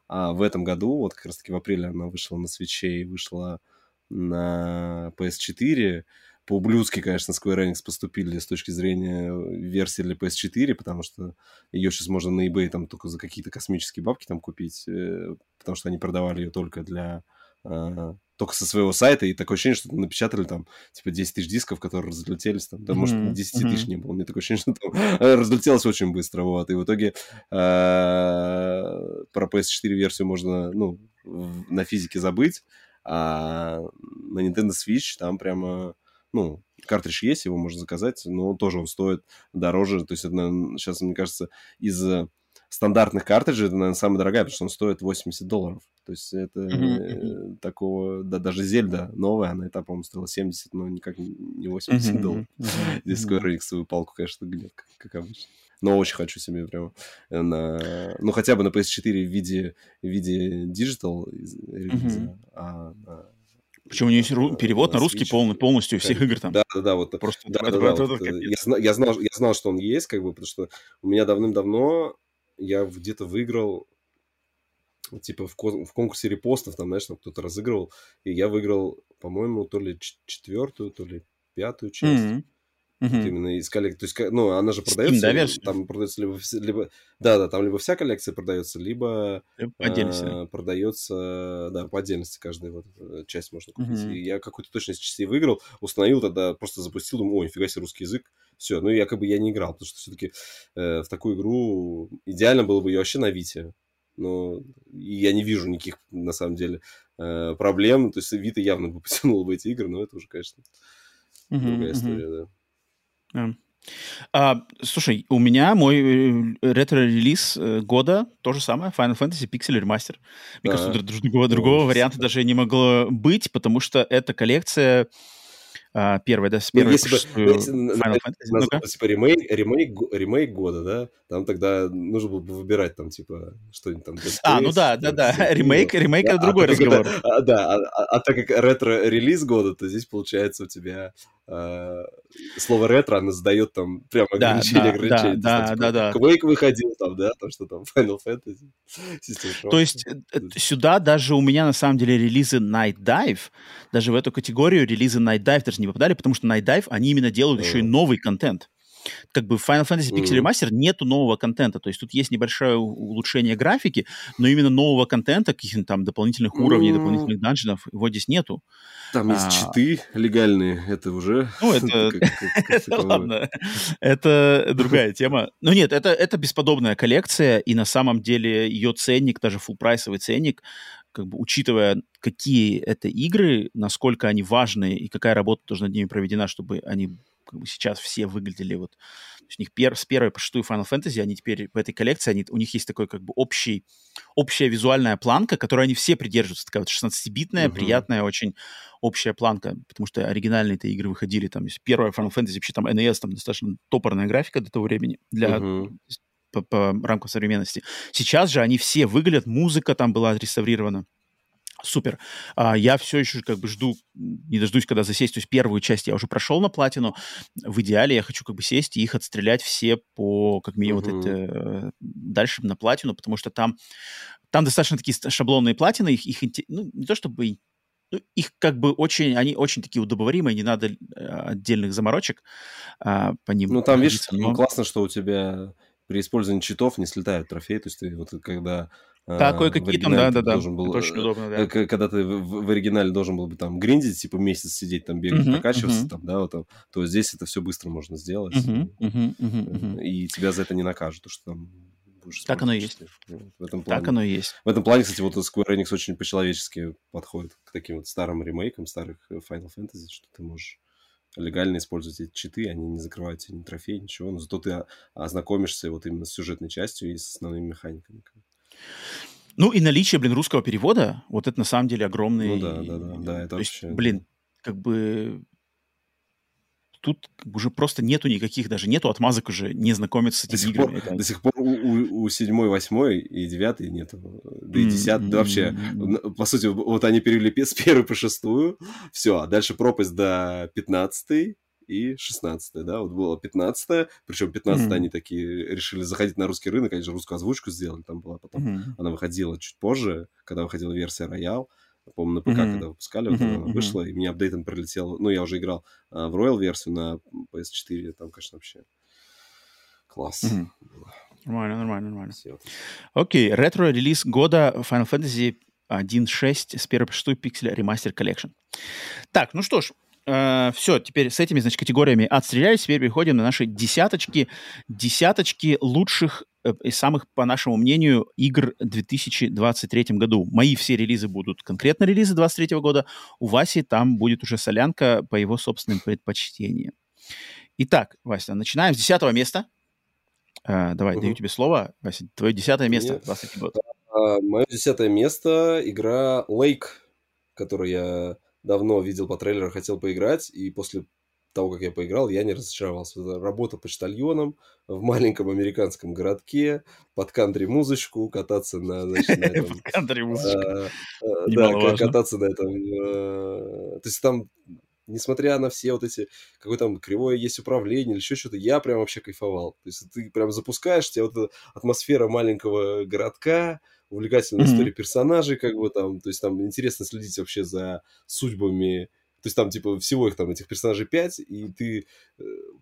а в этом году, вот как раз-таки в апреле она вышла на свече и вышла на PS4, по-ублюдски, конечно, Square Enix поступили с точки зрения версии для PS4, потому что ее сейчас можно на eBay там только за какие-то космические бабки там купить, э, потому что они продавали ее только для... э, только со своего сайта, и такое ощущение, что напечатали там, типа, 10 тысяч дисков, которые разлетелись там, да, может, Мгм, 10 тысяч не было, мне такое ощущение, что там разлетелось очень быстро, вот, и в итоге э, про PS4 версию можно, ну, на физике забыть, а на Nintendo Switch там прямо, ну, картридж есть, его можно заказать, но тоже он стоит дороже. То есть это, сейчас, мне кажется, из стандартных картриджей это, наверное, самая дорогая, потому что он стоит 80 долларов. То есть это э, такого... Да, даже Зельда новая, она и та, по-моему, стоила 70, но никак не 80 Мгм, долларов. мгм, Здесь. Square Enix свою палку, конечно, гнет, как, как обычно. Но очень хочу себе прямо на... Ну, хотя бы на PS4 в виде, в виде из- релиза, Мгм. а на Причем у нее есть ру- перевод на на русский полный, полностью всех игр там. Да, да, да, вот Просто да, это- да, да, это- вот, это э, я знал, я знал, что он есть, как бы, потому что у меня давным-давно я где-то выиграл, типа в, ко- в конкурсе репостов, там, знаешь, там кто-то разыгрывал, и я выиграл, по-моему, то ли четвертую, то ли пятую часть. Вот Мгм. именно из коллекции. То есть, ну, она же Steam, продается, да, версию? там продается либо, либо, да, да, там либо вся коллекция продается, либо По отдельности, а, продается, да, по отдельности каждая вот часть можно купить. Мгм. И я какую-то точность частей выиграл, установил тогда, просто запустил, думаю, ой, нифига себе русский язык. Все, ну, я как бы я не играл, потому что все-таки в такую игру идеально было бы ее вообще на Вите. Но я не вижу никаких, на самом деле, э, проблем. То есть Вита явно бы потянула бы эти игры, но это уже, конечно, Мгм, другая мгм. история, да. Да. А, слушай, у меня мой э, ретро-релиз э, года то же самое, Final Fantasy Pixel Remaster. Мне Да. кажется, дру- друг- другого, другого варианта даже не могло быть, потому что эта коллекция а, первая, да, с Ну, первой если по бы если Final Fantasy. Ну-ка. назвать, типа, ремейк, ремейк, ремейк года, да, там тогда нужно было бы выбирать там, типа, что-нибудь там. Dead А, ну да, да, да. Evil. Ремейк, ремейк Да, это а другой так как разговор. это- а, да, а, а- а так как ретро-релиз года, то здесь получается у тебя э, слово ретро, оно задает там прям Да, ограничение, да, ограничение. да, да, типа, да. Quake выходил там, да, там что там, Final Fantasy, System Shock. То есть э, э, сюда даже у меня на самом деле релизы Night Dive, даже в эту категорию релизы Night Dive даже не попадали, потому что Night Dive, они именно делают еще и новый контент. Как бы в Final Fantasy Pixel. Remaster нету нового контента, то есть тут есть небольшое улучшение графики, но именно нового контента, каких-то там дополнительных уровней, Ну, дополнительных данженов, его здесь нету. Там есть а- читы легальные, это уже... Ну, это-. Ладно, это другая тема. Ну нет, это, это бесподобная коллекция, и на самом деле ее ценник, даже фулл-прайсовый ценник, как бы учитывая, какие это игры, насколько они важны и какая работа тоже над ними проведена, чтобы они как бы сейчас все выглядели вот... У них пер, с первой по шестую Final Fantasy, они теперь в этой коллекции, они, у них есть такой как бы общий, общая визуальная планка, которой они все придерживаются. Такая вот 16-битная, Мгм. приятная очень общая планка, потому что оригинальные-то игры выходили там, первая Final Fantasy, вообще там NES, там достаточно топорная графика до того времени для Мгм. по, по рамкам современности. Сейчас же они все выглядят, музыка там была отреставрирована. Супер. А, я все еще как бы жду, не дождусь, когда засесть. То есть первую часть я уже прошел на платину. В идеале я хочу как бы сесть и их отстрелять все по, как минимум, Мгм. вот это, дальше на платину, потому что там, там достаточно такие шаблонные платины. Их, их ну, не то чтобы... ну, их как бы очень, они очень такие удобоваримые, не надо э, отдельных заморочек а, по ним. Ну, там, видишь, но- классно, что у тебя при использовании читов не слетают трофеи. То есть ты вот когда... Да, э, кое-какие там, оригинале ты да-да-да. должен был, очень э, удобно, да. э, Когда ты в, в оригинале должен был бы там гриндить, типа месяц сидеть там, бегать, Мгм, прокачиваться мгм. там, да, вот там, то здесь это все быстро можно сделать. Мгм, э, мгм. И тебя за это не накажут, потому что там Так оно и есть. В этом плане, так оно и есть. В этом плане, кстати, вот Square Enix очень по-человечески подходит к таким вот старым ремейкам, старых э, Final Fantasy, что ты можешь легально использовать эти читы, они не закрывают тебе ни трофей, ничего, но зато ты ознакомишься вот именно с сюжетной частью и с основными механиками. Ну и наличие, блин, русского перевода, вот это на самом деле огромный... Ну да, да, да, да, это То вообще... есть, блин, как бы тут уже просто нету никаких, даже нету отмазок уже не знакомиться с этими до сих играми. Пор, Это... До сих пор у, 7, 8 и 9 нету. Да и 10 mm-hmm. да вообще. По сути, вот они перевели с первой по шестую, все, а дальше пропасть до 15 и 16 да, вот было 15 причем 15 mm-hmm. они такие решили заходить на русский рынок, же русскую озвучку сделали, там была потом, mm-hmm. она выходила чуть позже, когда выходила версия Royal, по-моему, на ПК, mm-hmm. когда выпускали, вот mm-hmm. она вышла, и мне апдейтом прилетел, ну, я уже играл а, в Royal версию на PS4, там, конечно, вообще класс. Mm-hmm. Нормально, нормально, нормально. Окей, okay. ретро-релиз года Final Fantasy 1-6 с 1 по 6 Pixel Remaster Collection. Так, ну что ж, Uh, все, теперь с этими, значит, категориями отстрелялись. Теперь переходим на наши десяточки. Десяточки лучших Э, из самых, по нашему мнению, игр в 2023 году. Мои все релизы будут конкретно релизы 2023 года. У Васи там будет уже солянка по его собственным предпочтениям. Итак, Вася, начинаем с десятого места. Uh, давай, угу. даю тебе слово. Вася, твое десятое место. Нет. 23 год. А, мое десятое место — игра Lake, которую я давно видел по трейлеру, хотел поиграть, и после того, как я поиграл, я не разочаровался. Работа почтальоном в маленьком американском городке, под кантри-музычку, кататься на... Этом, кантри-музычку. А, а, да, кататься на этом... А, то есть там, несмотря на все вот эти... Какое там кривое есть управление или еще что-то, я прям вообще кайфовал. То есть ты прям запускаешь, тебя вот эта атмосфера маленького городка, увлекательная mm-hmm. история персонажей, как бы там, то есть там интересно следить вообще за судьбами то есть там, типа, всего их там, этих персонажей 5, и ты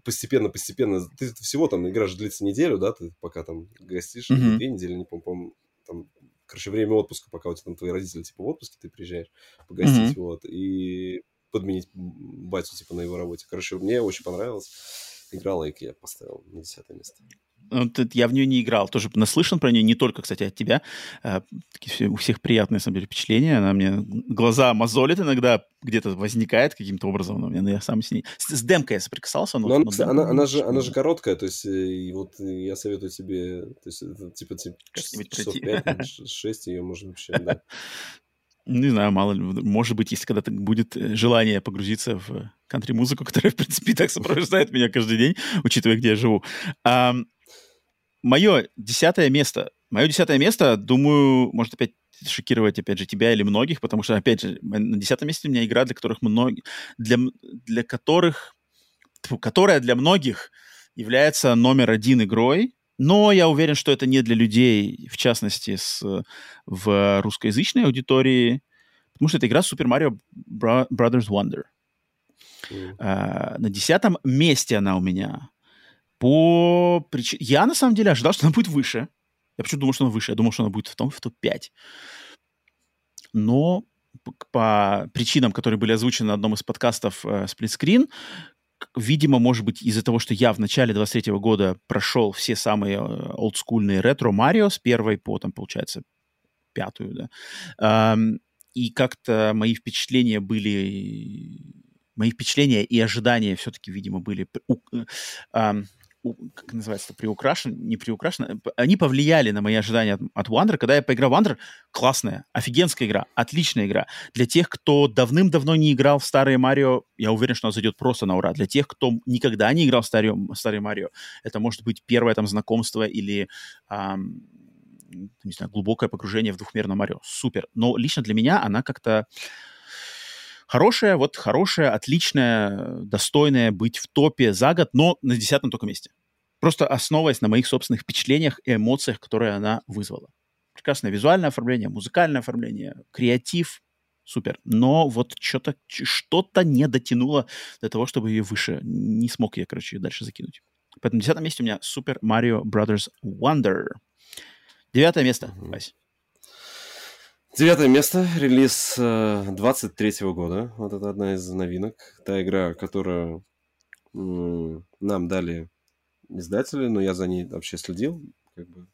постепенно-постепенно... Э, ты всего там, игра же длится неделю, да, ты пока там гостишь, mm-hmm. две недели, не помню, помню, там, короче, время отпуска, пока у тебя там твои родители, типа, в отпуске, ты приезжаешь погостить, mm-hmm. вот, и подменить батю, типа, на его работе. Короче, мне очень понравилось. Игра лайк я поставил на десятое место. Вот я в нее не играл, тоже наслышан про нее, не только, кстати, от тебя. А, у всех приятные, на самом деле, впечатления. Она мне глаза мозолит иногда, где-то возникает каким-то образом. Но я сам с ней... С, с демкой я соприкасался, но... но, но она, она, она, же, она же короткая, то есть э, и вот я советую тебе, то есть это, типа, типа часов 5, 6 ее можно вообще, да. Не знаю, мало ли, может быть, если когда-то будет э, желание погрузиться в кантри-музыку, которая, в принципе, так сопровождает меня каждый день, учитывая, где я живу мое десятое место. Мое десятое место, думаю, может опять шокировать, опять же, тебя или многих, потому что, опять же, на десятом месте у меня игра, для которых многие, для, для которых, которая для многих является номер один игрой, но я уверен, что это не для людей, в частности, с, в русскоязычной аудитории, потому что это игра Super Mario Brothers Wonder. Mm. На десятом месте она у меня. По причине... Я, на самом деле, ожидал, что она будет выше. Я почему думал, что она выше. Я думал, что она будет в том, в топ-5. Но по причинам, которые были озвучены на одном из подкастов э, Screen, видимо, может быть, из-за того, что я в начале 23 года прошел все самые э, олдскульные ретро Марио с первой по, там, получается, пятую, да, и как-то мои впечатления были мои впечатления и ожидания все-таки, видимо, были э, как называется, приукрашен, не приукрашен, они повлияли на мои ожидания от, от Wonder. Когда я поиграл в Wonder, классная, офигенская игра, отличная игра. Для тех, кто давным-давно не играл в старые Марио, я уверен, что она зайдет просто на ура. Для тех, кто никогда не играл в старые, старые Марио, это может быть первое там знакомство или эм, не знаю, глубокое погружение в двухмерное Марио. Супер. Но лично для меня она как-то Хорошая, вот хорошая, отличная, достойная быть в топе за год, но на десятом только месте. Просто основываясь на моих собственных впечатлениях и эмоциях, которые она вызвала. Прекрасное визуальное оформление, музыкальное оформление, креатив, супер. Но вот что-то что-то не дотянуло до того, чтобы ее выше. Не смог я, короче, ее дальше закинуть. Поэтому на десятом месте у меня Super Mario Brothers Wonder. Девятое место, mm-hmm. Вась. Девятое место, релиз 23 -го года. Вот это одна из новинок. Та игра, которую нам дали издатели, но я за ней вообще следил. Как бы.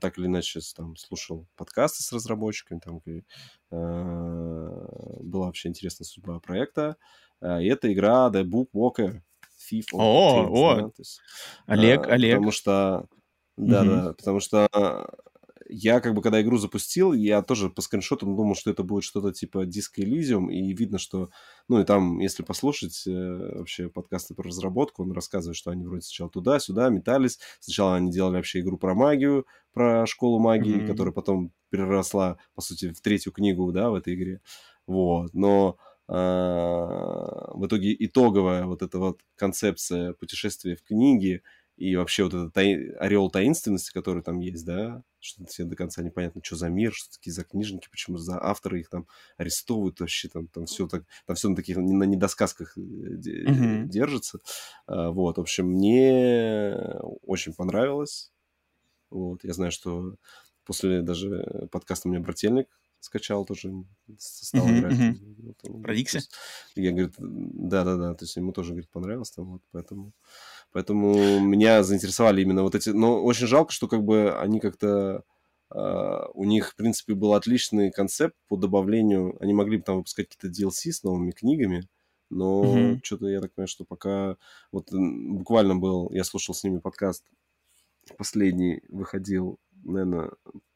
так или иначе там слушал подкасты с разработчиками, там и, э, была вообще интересная судьба проекта. Э, и это игра The Book Walker. Thief о, о, Олег, э, Олег. Потому что, да, угу. да, потому что я как бы, когда игру запустил, я тоже по скриншотам думал, что это будет что-то типа Disco Elysium, и видно, что, ну и там, если послушать э, вообще подкасты про разработку, он рассказывает, что они вроде сначала туда-сюда метались, сначала они делали вообще игру про магию, про школу магии, mm-hmm. которая потом переросла, по сути, в третью книгу, да, в этой игре, вот, но а, в итоге итоговая вот эта вот концепция путешествия в книге, и вообще вот этот таи... орел таинственности, который там есть, да, что тебе до конца непонятно, что за мир, что такие за книжники, почему за авторы их там арестовывают вообще, там, там все так, там все на таких, на недосказках mm-hmm. держится. А, вот, в общем, мне очень понравилось. Вот, я знаю, что после даже подкаста у меня брательник скачал тоже, стал mm-hmm, играть. Mm-hmm. Вот, Про Икси? Я, говорит, да-да-да, то есть ему тоже, говорит, понравилось там, вот, поэтому... Поэтому меня заинтересовали именно вот эти... Но очень жалко, что как бы они как-то... Uh, у них, в принципе, был отличный концепт по добавлению. Они могли бы там выпускать какие-то DLC с новыми книгами, но mm-hmm. что-то я так понимаю, что пока... Вот буквально был... Я слушал с ними подкаст. Последний выходил, наверное,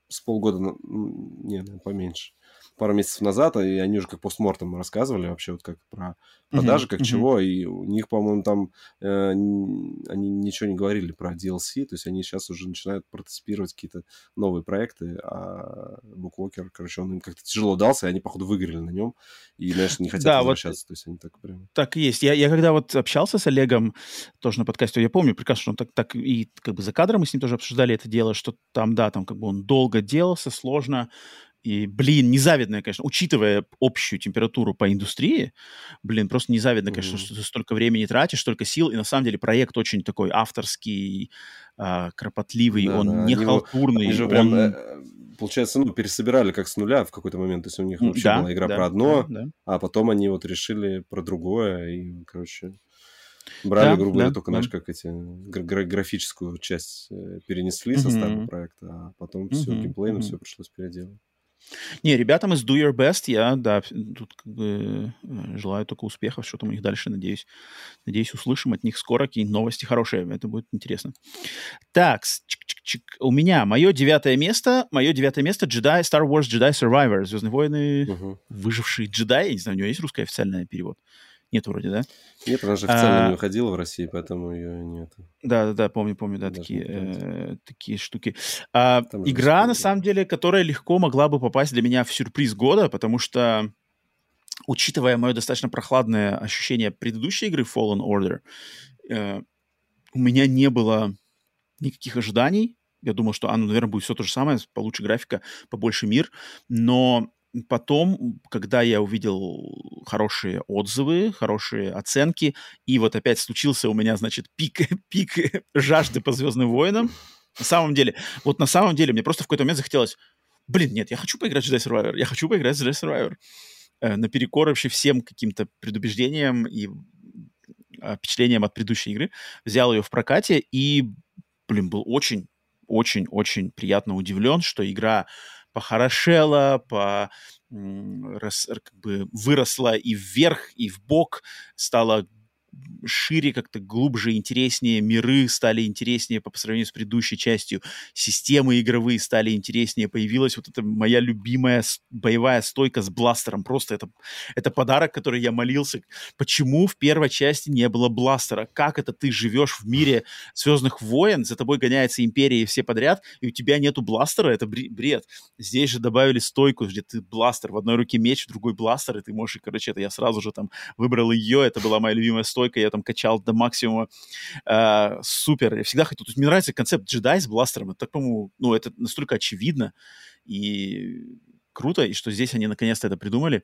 с полгода... Не, наверное, поменьше пару месяцев назад, и они уже как постмортом рассказывали вообще вот как про продажи, uh-huh, как uh-huh. чего, и у них, по-моему, там э, они ничего не говорили про DLC, то есть они сейчас уже начинают протестировать какие-то новые проекты, а Bookwalker, короче, он им как-то тяжело дался, и они, походу, выиграли на нем, и, знаешь, не хотят да, возвращаться, вот то есть они так прям... Так и есть. Я, я когда вот общался с Олегом тоже на подкасте, я помню прекрасно, что он так, так и как бы за кадром мы с ним тоже обсуждали это дело, что там, да, там как бы он долго делался, сложно, и, блин, незавидно, конечно, учитывая общую температуру по индустрии, блин, просто незавидно, конечно, mm-hmm. что ты столько времени тратишь, столько сил, и на самом деле проект очень такой авторский, э, кропотливый, да, он да. не они халтурный. Же он... прям, э, получается, ну, пересобирали как с нуля в какой-то момент, то есть у них вообще да, была игра да, про одно, да, да. а потом они вот решили про другое, и, короче... Брали, да, грубо говоря, да, только, да. знаешь, как эти гра- графическую часть э, перенесли mm-hmm. со старого проекта, а потом mm-hmm. все геймплейно mm-hmm. все пришлось переделать. Не, ребятам из Do Your Best я, да, тут как бы э, желаю только успехов, что там у них дальше, надеюсь. Надеюсь, услышим от них скоро какие-нибудь новости хорошие. Это будет интересно. Так, у меня мое девятое место, мое девятое место Jedi, Star Wars Jedi Survivor, Звездные войны, угу. выжившие джедаи. Я не знаю, у него есть русский официальный перевод? Нет вроде, да? Нет, она же официально а... не выходила в России, поэтому ее нет. Да, да, да, помню, помню, да, такие, э, такие штуки. А, игра, на самом деле, которая легко могла бы попасть для меня в сюрприз года, потому что, учитывая мое достаточно прохладное ощущение предыдущей игры Fallen Order, э, у меня не было никаких ожиданий. Я думал, что, а, ну, наверное, будет все то же самое, получше графика, побольше мир, но потом, когда я увидел хорошие отзывы, хорошие оценки, и вот опять случился у меня, значит, пик, пик жажды по «Звездным войнам», на самом деле, вот на самом деле мне просто в какой-то момент захотелось, блин, нет, я хочу поиграть в Jedi Survivor, я хочу поиграть в Jedi Survivor. Э, наперекор вообще всем каким-то предубеждениям и э, впечатлениям от предыдущей игры. Взял ее в прокате и, блин, был очень, очень, очень приятно удивлен, что игра похорошела, по, как бы выросла и вверх, и в бок, стала шире, как-то глубже, интереснее, миры стали интереснее по, по сравнению с предыдущей частью, системы игровые стали интереснее, появилась вот эта моя любимая боевая стойка с бластером, просто это, это подарок, который я молился, почему в первой части не было бластера, как это ты живешь в мире Звездных войн, за тобой гоняется Империя и все подряд, и у тебя нету бластера, это бред. Здесь же добавили стойку, где ты бластер, в одной руке меч, в другой бластер, и ты можешь, короче, это я сразу же там выбрал ее, это была моя любимая стойка, стойка, я там качал до максимума. Э, супер. Я всегда хотел. То есть мне нравится концепт джедай с бластером. Это, так, по-моему, ну, это настолько очевидно и круто, и что здесь они наконец-то это придумали.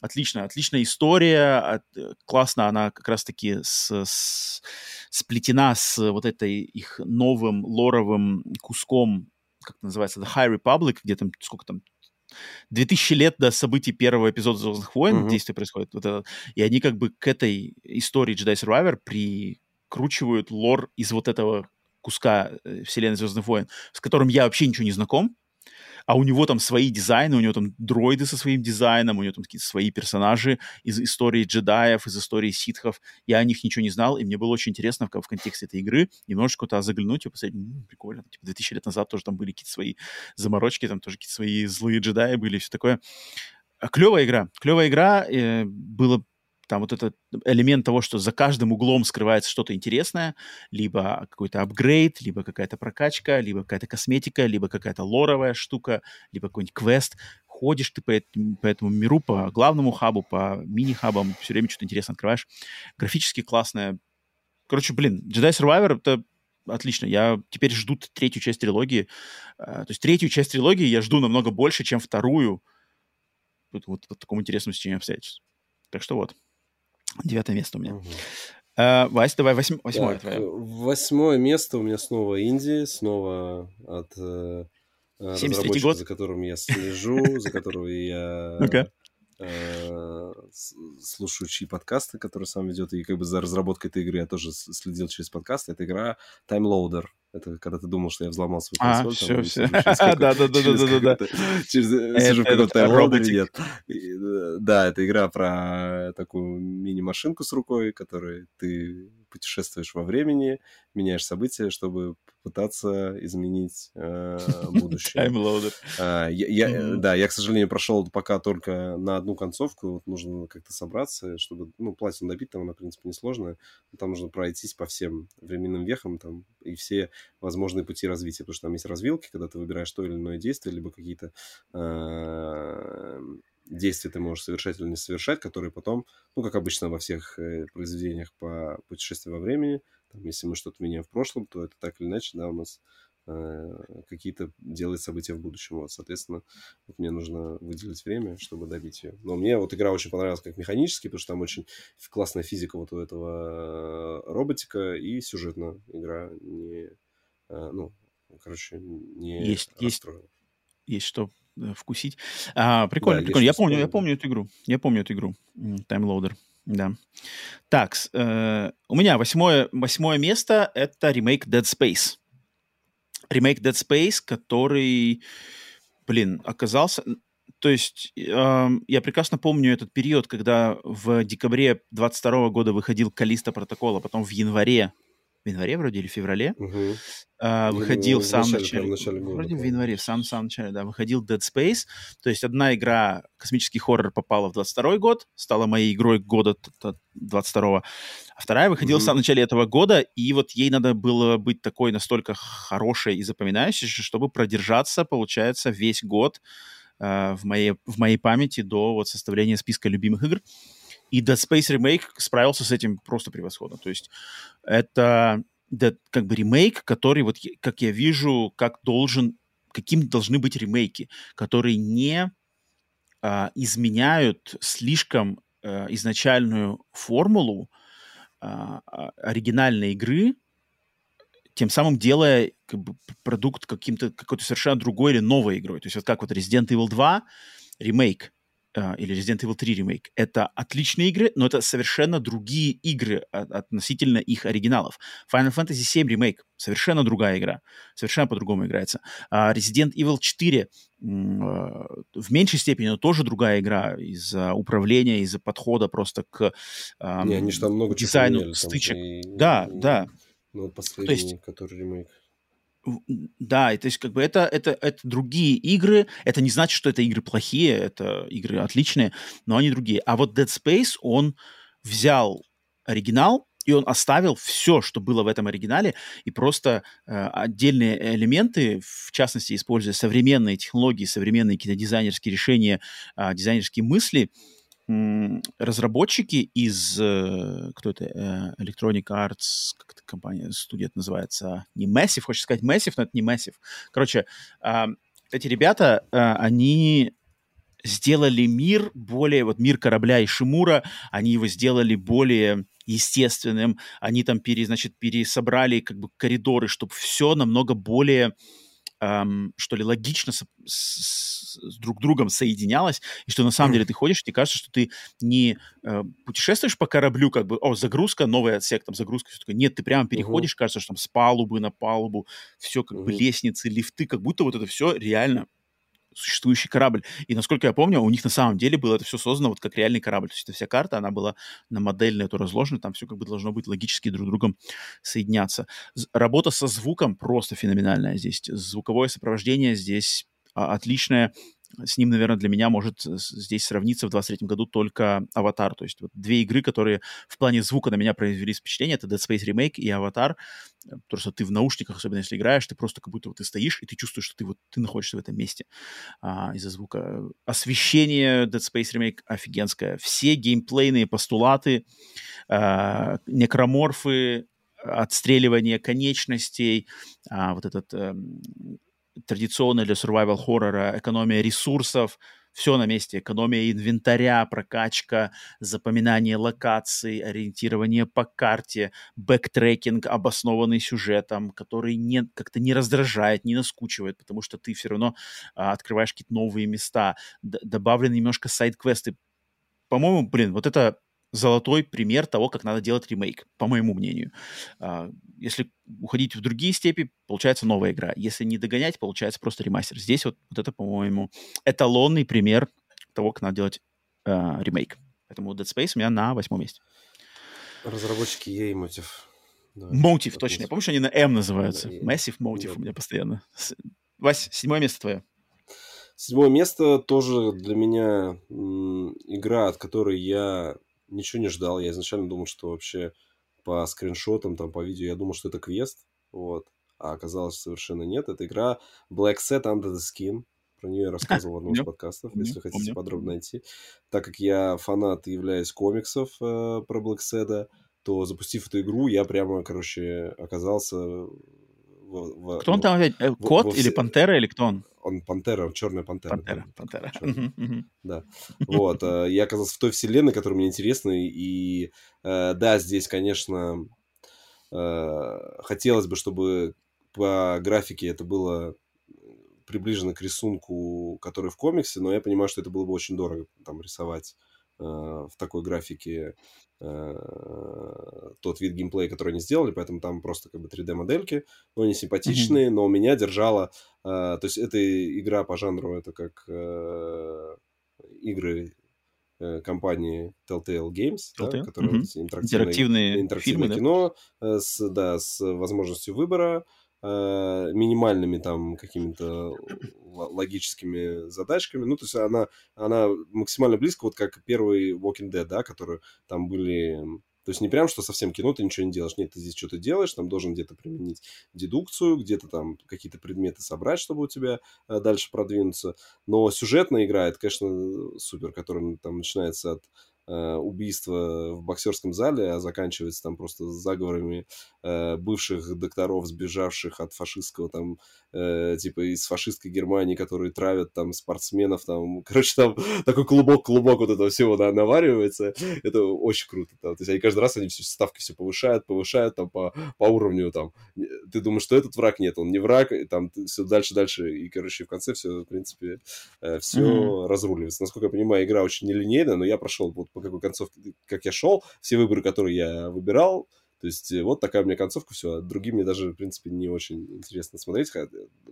Отлично, отличная история, от, классно она как раз-таки с, с, сплетена с вот этой их новым лоровым куском, как это называется, The High Republic, где там, сколько там, 2000 лет до событий первого эпизода «Звездных войн» mm-hmm. действие происходит. Вот это, и они как бы к этой истории Jedi Survivor прикручивают лор из вот этого куска э, вселенной Звездных войн, с которым я вообще ничего не знаком, а у него там свои дизайны, у него там дроиды со своим дизайном, у него там какие-то свои персонажи из истории джедаев, из истории ситхов. Я о них ничего не знал, и мне было очень интересно в, в контексте этой игры немножечко туда заглянуть и посмотреть, ну, прикольно, типа 2000 лет назад тоже там были какие-то свои заморочки, там тоже какие-то свои злые джедаи были и все такое. Клевая игра, клевая игра, э, было там вот этот элемент того, что за каждым углом скрывается что-то интересное, либо какой-то апгрейд, либо какая-то прокачка, либо какая-то косметика, либо какая-то лоровая штука, либо какой-нибудь квест. Ходишь ты по по этому миру, по главному хабу, по мини-хабам, все время что-то интересное открываешь. Графически классная. Короче, блин, Jedi Survivor — это отлично. Я теперь жду третью часть трилогии. А, то есть третью часть трилогии я жду намного больше, чем вторую. Вот, вот, вот такому интересному стечению обстоятельств. Так что вот. Девятое место у меня. Угу. Uh, Вась, давай восьм... восьмое так, твое. Восьмое место у меня снова Индия, снова от э, разработчика, год. за которым я слежу, за которого я э, слушаю чьи подкасты, которые сам ведет, и как бы за разработкой этой игры я тоже следил через подкасты. Это игра Time Loader. Это когда ты думал, что я взломал свою а, консоль. А, все, все. Да-да-да-да-да. Через сижу в каком-то тайм нет. Да, это игра про такую мини-машинку с рукой, которой ты путешествуешь во времени, меняешь события, чтобы пытаться изменить э, будущее. Таймлоудер. А, я, я, mm-hmm. Да, я, к сожалению, прошел пока только на одну концовку. Вот нужно как-то собраться, чтобы... Ну, платину добить там, она, в принципе, несложная. Там нужно пройтись по всем временным вехам там, и все возможные пути развития. Потому что там есть развилки, когда ты выбираешь то или иное действие, либо какие-то э, действия ты можешь совершать или не совершать, которые потом, ну, как обычно во всех э, произведениях по путешествию во времени, там, если мы что-то меняем в прошлом, то это так или иначе, да, у нас э, какие-то делает события в будущем. Вот, соответственно, вот мне нужно выделить время, чтобы добить ее. Но мне вот игра очень понравилась как механически, потому что там очень классная физика вот у этого э, роботика и сюжетная игра не, э, ну, короче, не есть, расстроила. Есть, есть что вкусить. А, прикольно, да, прикольно. Я помню, я помню эту игру. Я помню эту игру. Таймлоудер. Да. Так, э, у меня восьмое, восьмое место — это ремейк Dead Space. Ремейк Dead Space, который, блин, оказался... То есть э, я прекрасно помню этот период, когда в декабре 22 года выходил Калиста протокол, а потом в январе в январе вроде или в феврале, угу. а, выходил в самом начале, начале года, вроде в январе, в самом, самом начале, да, выходил Dead Space, то есть одна игра, космический хоррор, попала в 22 год, стала моей игрой года 22 а вторая выходила угу. в самом начале этого года, и вот ей надо было быть такой настолько хорошей и запоминающейся, чтобы продержаться, получается, весь год э, в, моей, в моей памяти до вот составления списка любимых игр. И Dead Space Remake справился с этим просто превосходно. То есть это да, как бы ремейк, который, вот как я вижу, как должен, каким должны быть ремейки, которые не а, изменяют слишком а, изначальную формулу а, а, оригинальной игры, тем самым делая как бы, продукт каким-то какой-то совершенно другой или новой игрой. То есть вот как вот Resident Evil 2 ремейк, или Resident Evil 3 ремейк. Это отличные игры, но это совершенно другие игры относительно их оригиналов. Final Fantasy 7 ремейк совершенно другая игра, совершенно по-другому играется. Uh, Resident Evil 4 uh, в меньшей степени, но тоже другая игра из-за управления, из-за подхода просто к um, Не, они же там много дизайну поменяли, стычек. И, да, и, да. Ну, последний, есть, который ремейк. Да, и то есть как бы это, это, это другие игры. Это не значит, что это игры плохие, это игры отличные, но они другие. А вот Dead Space, он взял оригинал, и он оставил все, что было в этом оригинале, и просто э, отдельные элементы, в частности, используя современные технологии, современные какие-то дизайнерские решения, э, дизайнерские мысли, разработчики из, э, кто это, э, Electronic Arts, как это компания, студия это называется, не Massive, хочешь сказать Massive, но это не Massive. Короче, эти ребята, э, они сделали мир более, вот мир корабля и Шимура, они его сделали более естественным, они там, пере, значит, пересобрали как бы коридоры, чтобы все намного более эм, что ли, логично с, с, с друг другом соединялось, и что на самом деле ты ходишь, и тебе кажется, что ты не э, путешествуешь по кораблю, как бы, о, загрузка, новый отсек, там, загрузка, все такое. Нет, ты прямо переходишь, uh-huh. кажется, что там с палубы на палубу, все как uh-huh. бы лестницы, лифты, как будто вот это все реально существующий корабль. И насколько я помню, у них на самом деле было это все создано вот как реальный корабль. То есть эта вся карта, она была на модель на эту разложена, там все как бы должно быть логически друг с другом соединяться. Работа со звуком просто феноменальная здесь. Звуковое сопровождение здесь а, отличное с ним, наверное, для меня может здесь сравниться в 23 году только «Аватар». То есть вот две игры, которые в плане звука на меня произвели впечатление, это Dead Space Remake и «Аватар». Потому что ты в наушниках, особенно если играешь, ты просто как будто вот ты стоишь, и ты чувствуешь, что ты вот ты находишься в этом месте а, из-за звука. Освещение Dead Space Remake офигенское. Все геймплейные постулаты, а, некроморфы, отстреливание конечностей, а, вот этот а, традиционная для survival хоррора экономия ресурсов, все на месте. Экономия инвентаря, прокачка, запоминание локаций, ориентирование по карте, бэктрекинг, обоснованный сюжетом, который не, как-то не раздражает, не наскучивает, потому что ты все равно а, открываешь какие-то новые места. Д- добавлены немножко сайд-квесты. По-моему, блин, вот это золотой пример того, как надо делать ремейк, по моему мнению. А, если уходить в другие степи, получается новая игра. Если не догонять, получается просто ремастер. Здесь вот, вот это, по-моему, эталонный пример того, как надо делать э, ремейк. Поэтому Dead Space у меня на восьмом месте. Разработчики EA Motive. Да, Motive, точно. Я помню, что они на M называются. Да, Massive Motive да. у меня постоянно. Вась, седьмое место твое. Седьмое место тоже для меня м, игра, от которой я ничего не ждал. Я изначально думал, что вообще по скриншотам, там, по видео, я думал, что это квест, вот. А оказалось, совершенно нет. Это игра Black Set Under the Skin. Про нее я рассказывал в одном из подкастов, если хотите подробно найти. Так как я фанат и являюсь комиксов э, про Black Set, то запустив эту игру, я прямо, короче, оказался в, в, кто он там опять? Э, кот в, или пантера, или кто он? Он пантера, черная пантера. Пантера, пантера. Да. Вот. Э, я оказался в той вселенной, которая мне интересна. И э, да, здесь, конечно, хотелось бы, чтобы по графике это было приближено к рисунку, который в комиксе, но я понимаю, что это было бы очень дорого там рисовать в такой графике тот вид геймплея, который они сделали, поэтому там просто как бы 3D-модельки, но они симпатичные, mm-hmm. но меня держала... Э, то есть эта игра по жанру, это как э, игры э, компании Telltale Games, Telltale? Да, которые mm-hmm. интерактивные, интерактивное фильмы, кино да? с, да, с возможностью выбора, э, минимальными там какими-то логическими задачками. Ну, то есть она, она максимально близко, вот как первый Walking Dead, да, которые там были... То есть не прям, что совсем кино, ты ничего не делаешь. Нет, ты здесь что-то делаешь, там должен где-то применить дедукцию, где-то там какие-то предметы собрать, чтобы у тебя э, дальше продвинуться. Но сюжетная игра, это, конечно, супер, которая там начинается от Э, убийство в боксерском зале, а заканчивается там просто заговорами э, бывших докторов, сбежавших от фашистского там, э, типа из фашистской Германии, которые травят там спортсменов, там, короче, там такой клубок-клубок вот этого всего да, наваривается. Это очень круто. Там. То есть они каждый раз они все ставки все повышают, повышают там по, по уровню там. Ты думаешь, что этот враг? Нет, он не враг, и там все дальше, дальше. И, короче, в конце все, в принципе, э, все mm-hmm. разруливается. Насколько я понимаю, игра очень нелинейная, но я прошел вот по какой концовке, как я шел, все выборы, которые я выбирал, то есть э, вот такая у меня концовка, все. А другие мне даже, в принципе, не очень интересно смотреть.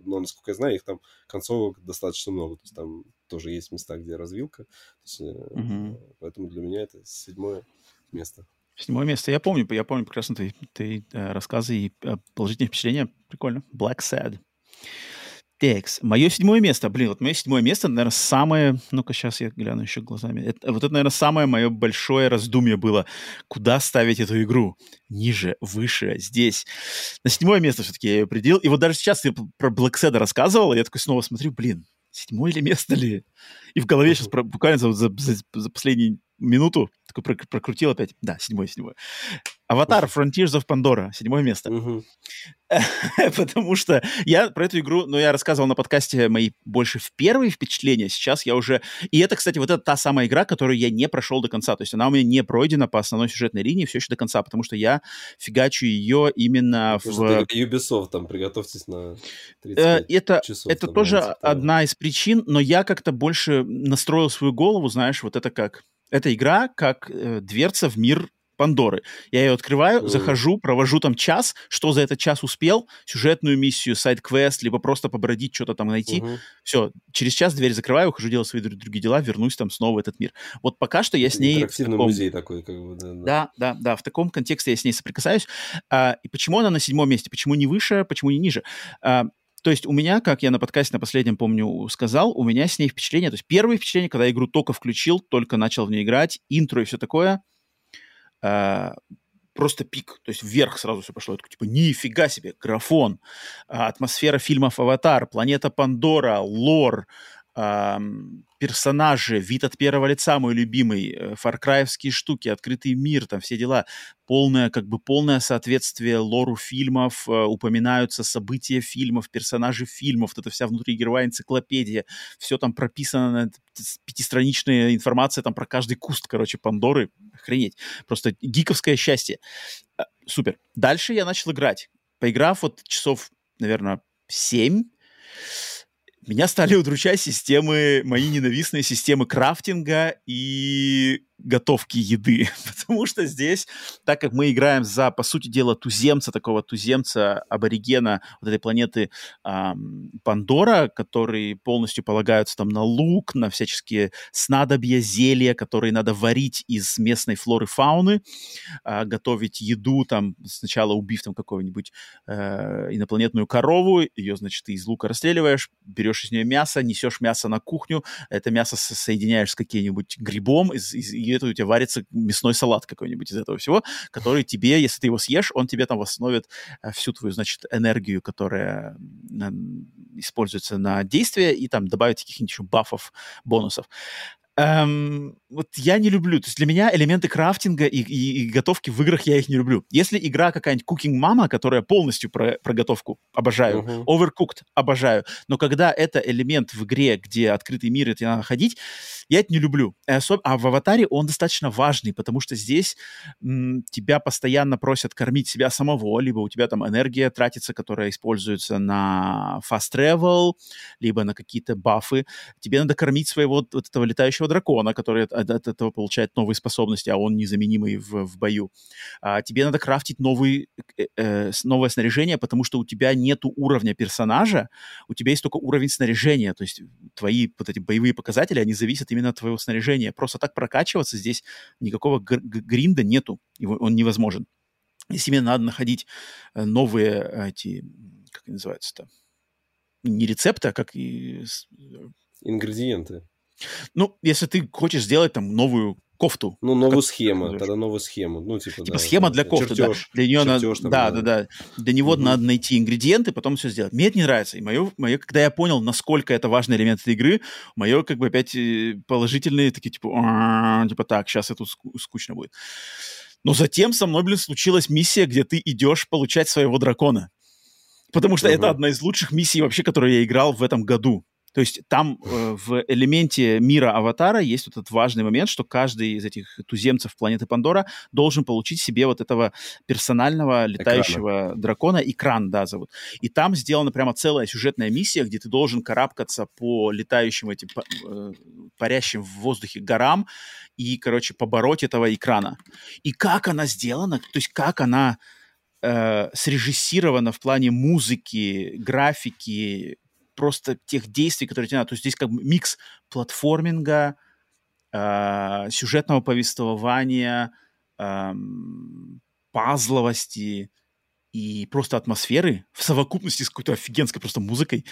Но, насколько я знаю, их там концовок достаточно много. То есть там тоже есть места, где развилка. есть, угу. Поэтому для меня это седьмое место. Седьмое место. Я помню, я помню прекрасно твои, твои э, рассказы и положительные впечатления. Прикольно. Black Sad. Текс. Мое седьмое место. Блин, вот мое седьмое место, наверное, самое... Ну-ка, сейчас я гляну еще глазами. Это, вот это, наверное, самое мое большое раздумье было. Куда ставить эту игру? Ниже, выше, здесь. На седьмое место все-таки я ее определил. И вот даже сейчас я про Black Sad рассказывал, я такой снова смотрю, блин, седьмое ли место ли? И в голове сейчас буквально за, за, за последние минуту, такой прокрутил опять. Да, седьмое, седьмое. Аватар Frontiers of Pandora, седьмое место. Потому что я про эту игру, ну, я рассказывал на подкасте мои больше в первые впечатления. Сейчас я уже... И это, кстати, вот это та самая игра, которую я не прошел до конца. То есть она у меня не пройдена по основной сюжетной линии все еще до конца, потому что я фигачу ее именно потому в... Ubisoft, там, приготовьтесь на 30 э, это, часов. Это тоже одна из причин, но я как-то больше настроил свою голову, знаешь, вот это как... Эта игра как э, дверца в мир Пандоры. Я ее открываю, mm. захожу, провожу там час, что за этот час успел, сюжетную миссию, сайт-квест, либо просто побродить, что-то там найти. Mm-hmm. Все, через час дверь закрываю, ухожу делать свои другие дела, вернусь там снова в этот мир. Вот пока что я с ней... Интерактивный таком... музей такой, как бы, да, да. Да, да, да, в таком контексте я с ней соприкасаюсь. А, и почему она на седьмом месте? Почему не выше, почему не ниже? А, то есть у меня, как я на подкасте на последнем, помню, сказал, у меня с ней впечатление, то есть первое впечатление, когда я игру только включил, только начал в нее играть, интро и все такое – а, просто пик, то есть вверх сразу все пошло. Такой, типа, нифига себе, графон, а, атмосфера фильмов «Аватар», «Планета Пандора», лор, персонажи, вид от первого лица мой любимый, э, фаркраевские штуки, открытый мир, там все дела, полное, как бы полное соответствие лору фильмов, э, упоминаются события фильмов, персонажи фильмов, вот эта вся внутриигровая энциклопедия, все там прописано, пятистраничная информация там про каждый куст, короче, Пандоры, охренеть, просто гиковское счастье. Э, супер. Дальше я начал играть. Поиграв вот часов, наверное, семь, меня стали удручать системы, мои ненавистные системы крафтинга и готовки еды, потому что здесь, так как мы играем за, по сути дела, туземца, такого туземца, аборигена вот этой планеты эм, Пандора, который полностью полагаются там на лук, на всяческие снадобья, зелья, которые надо варить из местной флоры, фауны, э, готовить еду, там, сначала убив там какого-нибудь э, инопланетную корову, ее, значит, ты из лука расстреливаешь, берешь из нее мясо, несешь мясо на кухню, это мясо соединяешь с каким-нибудь грибом, из, из, это у тебя варится мясной салат какой-нибудь из этого всего, который тебе, если ты его съешь, он тебе там восстановит э, всю твою, значит, энергию, которая используется на действие, и там добавить каких-нибудь еще бафов, бонусов. Эм, вот я не люблю. То есть для меня элементы крафтинга и, и, и готовки в играх я их не люблю. Если игра какая-нибудь Cooking Mama, которая полностью про, про готовку, обожаю. Uh-huh. Overcooked, обожаю. Но когда это элемент в игре, где открытый мир, и тебе надо ходить, я это не люблю. Особ... А в «Аватаре» он достаточно важный, потому что здесь м, тебя постоянно просят кормить себя самого, либо у тебя там энергия тратится, которая используется на fast travel, либо на какие-то бафы. Тебе надо кормить своего вот, вот этого летающего дракона, который от, этого получает новые способности, а он незаменимый в, в бою. А, тебе надо крафтить новый, э, э, новое снаряжение, потому что у тебя нету уровня персонажа, у тебя есть только уровень снаряжения, то есть твои вот эти боевые показатели, они зависят именно от твоего снаряжения. Просто так прокачиваться здесь никакого гринда нету, его, он невозможен. Если тебе надо находить э, новые э, эти, как они называются-то, не рецепты, а как и... Ингредиенты. Ну, если ты хочешь сделать там новую кофту. Ну, новую как, схему, тогда новую схему. Ну, типа, типа да, схема для кофты, чертеж, да. Для нее чертеж, надо, да, да, да, да. Для него угу. надо найти ингредиенты, потом все сделать. Мне это не нравится. И мое, мое, когда я понял, насколько это важный элемент этой игры, мое, как бы, опять э, положительные такие, типа, типа, так, сейчас это скучно будет. Но затем со мной, блин, случилась миссия, где ты идешь получать своего дракона. Потому что uh это одна из лучших миссий вообще, которую я играл в этом году. То есть там э, в элементе мира аватара есть вот этот важный момент, что каждый из этих туземцев планеты Пандора должен получить себе вот этого персонального летающего Экрана. дракона, экран, да, зовут. И там сделана прямо целая сюжетная миссия, где ты должен карабкаться по летающим этим, э, парящим в воздухе горам и, короче, побороть этого экрана. И как она сделана, то есть как она э, срежиссирована в плане музыки, графики, просто тех действий, которые тебе надо. То есть здесь как бы микс платформинга, э, сюжетного повествования, э, пазловости и просто атмосферы в совокупности с какой-то офигенской просто музыкой.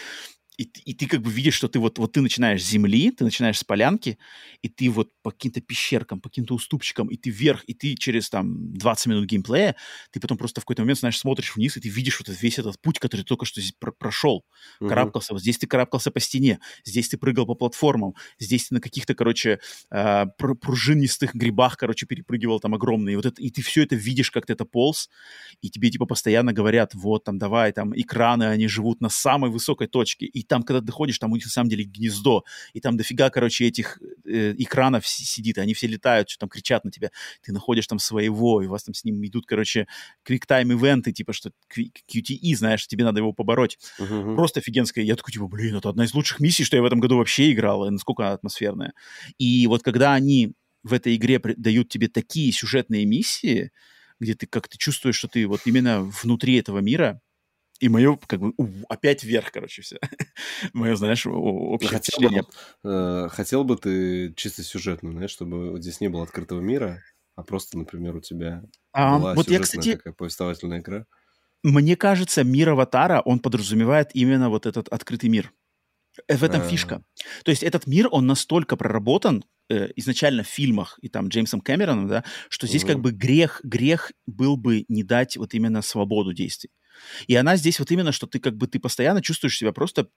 И, и ты как бы видишь, что ты вот, вот ты начинаешь с земли, ты начинаешь с полянки, и ты вот по каким-то пещеркам, по каким-то уступчикам, и ты вверх, и ты через там 20 минут геймплея, ты потом просто в какой-то момент, знаешь, смотришь вниз, и ты видишь вот весь этот путь, который ты только что здесь про прошел, uh-huh. карабкался. Вот здесь ты карабкался по стене, здесь ты прыгал по платформам, здесь ты на каких-то, короче, э, пружинистых грибах, короче, перепрыгивал там огромные. И, вот это, и ты все это видишь, как ты это полз, и тебе типа постоянно говорят, вот там давай, там экраны, они живут на самой высокой точке, и там, когда доходишь, там у них на самом деле гнездо, и там дофига, короче, этих э, экранов сидит, и они все летают, что там кричат на тебя, ты находишь там своего, и у вас там с ним идут, короче, квиктайм-ивенты, типа, что QTE, знаешь, тебе надо его побороть. Uh-huh. Просто офигенская. Я такой, типа, блин, это одна из лучших миссий, что я в этом году вообще играл, и насколько она атмосферная. И вот когда они в этой игре дают тебе такие сюжетные миссии, где ты как-то чувствуешь, что ты вот именно внутри этого мира, и мое, как бы, опять вверх, короче, все. мое, знаешь, общее хотел впечатление. Бы, э, хотел бы ты чисто сюжетно, знаешь, чтобы здесь не было открытого мира, а просто, например, у тебя а, была вот я, кстати, такая повествовательная игра? Мне кажется, мир Аватара, он подразумевает именно вот этот открытый мир. Э, в этом а фишка. То есть этот мир, он настолько проработан э, изначально в фильмах и там Джеймсом Кэмероном, да, что здесь как бы грех, грех был бы не дать вот именно свободу действий. И она здесь вот именно, что ты как бы ты постоянно чувствуешь себя просто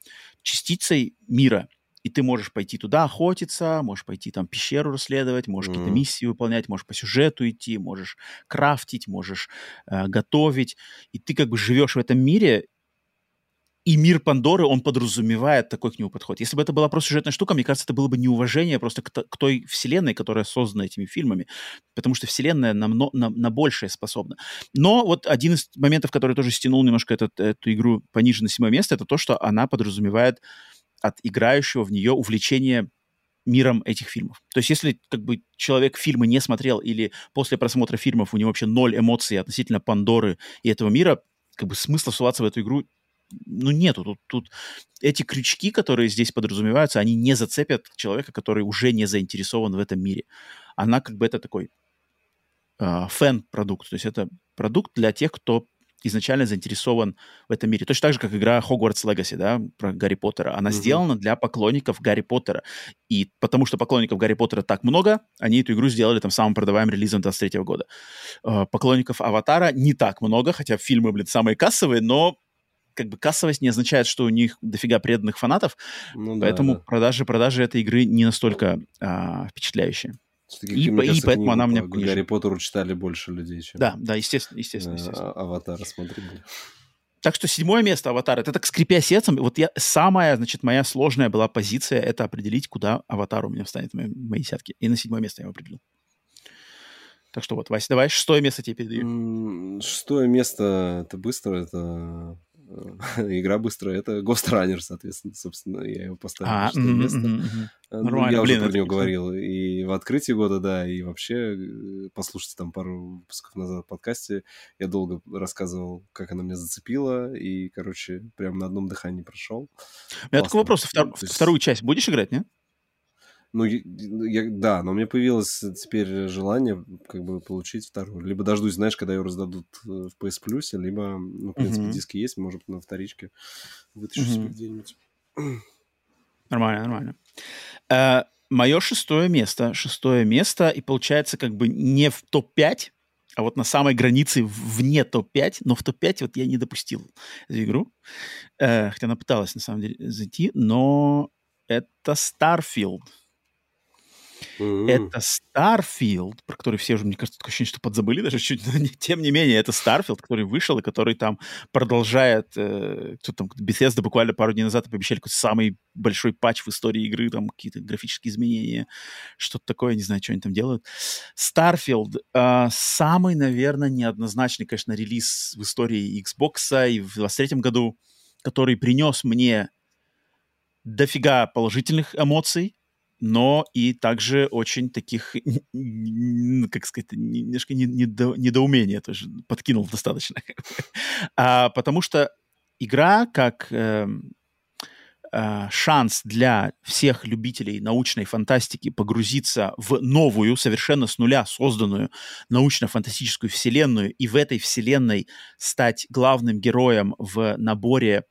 частицей мира. И ты можешь пойти туда охотиться, можешь пойти там пещеру расследовать, можешь mm-hmm. какие-то миссии выполнять, можешь по сюжету идти, можешь крафтить, можешь э, готовить. И ты как бы живешь в этом мире, и мир Пандоры, он подразумевает такой к нему подход. Если бы это была просто сюжетная штука, мне кажется, это было бы неуважение просто к, к той вселенной, которая создана этими фильмами, потому что вселенная на, на, на большее способна. Но вот один из моментов, который тоже стянул немножко этот, эту игру пониже на седьмое место, это то, что она подразумевает от играющего в нее увлечение миром этих фильмов. То есть если как бы человек фильмы не смотрел или после просмотра фильмов у него вообще ноль эмоций относительно Пандоры и этого мира, как бы смысла суваться в эту игру ну, нету. Тут, тут эти крючки, которые здесь подразумеваются, они не зацепят человека, который уже не заинтересован в этом мире. Она как бы это такой э, фэн-продукт. То есть это продукт для тех, кто изначально заинтересован в этом мире. Точно так же, как игра Hogwarts Legacy, да, про Гарри Поттера. Она mm-hmm. сделана для поклонников Гарри Поттера. И потому что поклонников Гарри Поттера так много, они эту игру сделали там самым продаваемым релизом 23 года. Э, поклонников Аватара не так много, хотя фильмы, блин, самые кассовые, но как бы кассовость не означает, что у них дофига преданных фанатов, ну, поэтому да, да. продажи продажи этой игры не настолько а, впечатляющие. И, и кажется, поэтому она мне Гарри Поттеру читали больше людей, чем... Да, да, естественно, естественно. естественно. Аватара смотрели. Так что седьмое место Аватар. Это так скрипя сердцем. Вот я, самая, значит, моя сложная была позиция это определить, куда Аватар у меня встанет в моей десятке. И на седьмое место я его определил. Так что вот, Вася, давай шестое место тебе передаю. Шестое место, это быстро, это игра быстрая. Это Ghost Runner, соответственно, собственно, я его поставил а, на шестое mm-hmm, место. Mm-hmm. Ну, Нормально, я блин, уже про него говорил и в открытии года, да, и вообще, э, послушайте там пару выпусков назад в подкасте, я долго рассказывал, как она меня зацепила, и, короче, прям на одном дыхании прошел. У меня такой вопрос, втор- есть... вторую часть будешь играть, нет? Ну, я, да, но у меня появилось теперь желание как бы получить вторую. Либо дождусь, знаешь, когда ее раздадут э, в PS Plus, либо, ну, в принципе, uh-huh. диски есть, может, на вторичке вытащу uh-huh. себе где-нибудь. Нормально, нормально. Uh, мое шестое место. Шестое место, и получается как бы не в топ-5, а вот на самой границе вне топ-5, но в топ-5 вот я не допустил эту игру. Uh, хотя она пыталась, на самом деле, зайти, но это Starfield. Это Starfield, про который все уже, мне кажется, такое ощущение, что подзабыли даже чуть, но не, тем не менее, это Starfield, который вышел и который там продолжает, э, кто там, Bethesda буквально пару дней назад пообещали какой-то самый большой патч в истории игры, там какие-то графические изменения, что-то такое, не знаю, что они там делают. Starfield э, самый, наверное, неоднозначный, конечно, релиз в истории Xbox и в 23 году, который принес мне дофига положительных эмоций, но и также очень таких, как сказать, немножко недо, недоумения тоже подкинул достаточно. а, потому что игра как э, э, шанс для всех любителей научной фантастики погрузиться в новую, совершенно с нуля созданную научно-фантастическую вселенную и в этой вселенной стать главным героем в наборе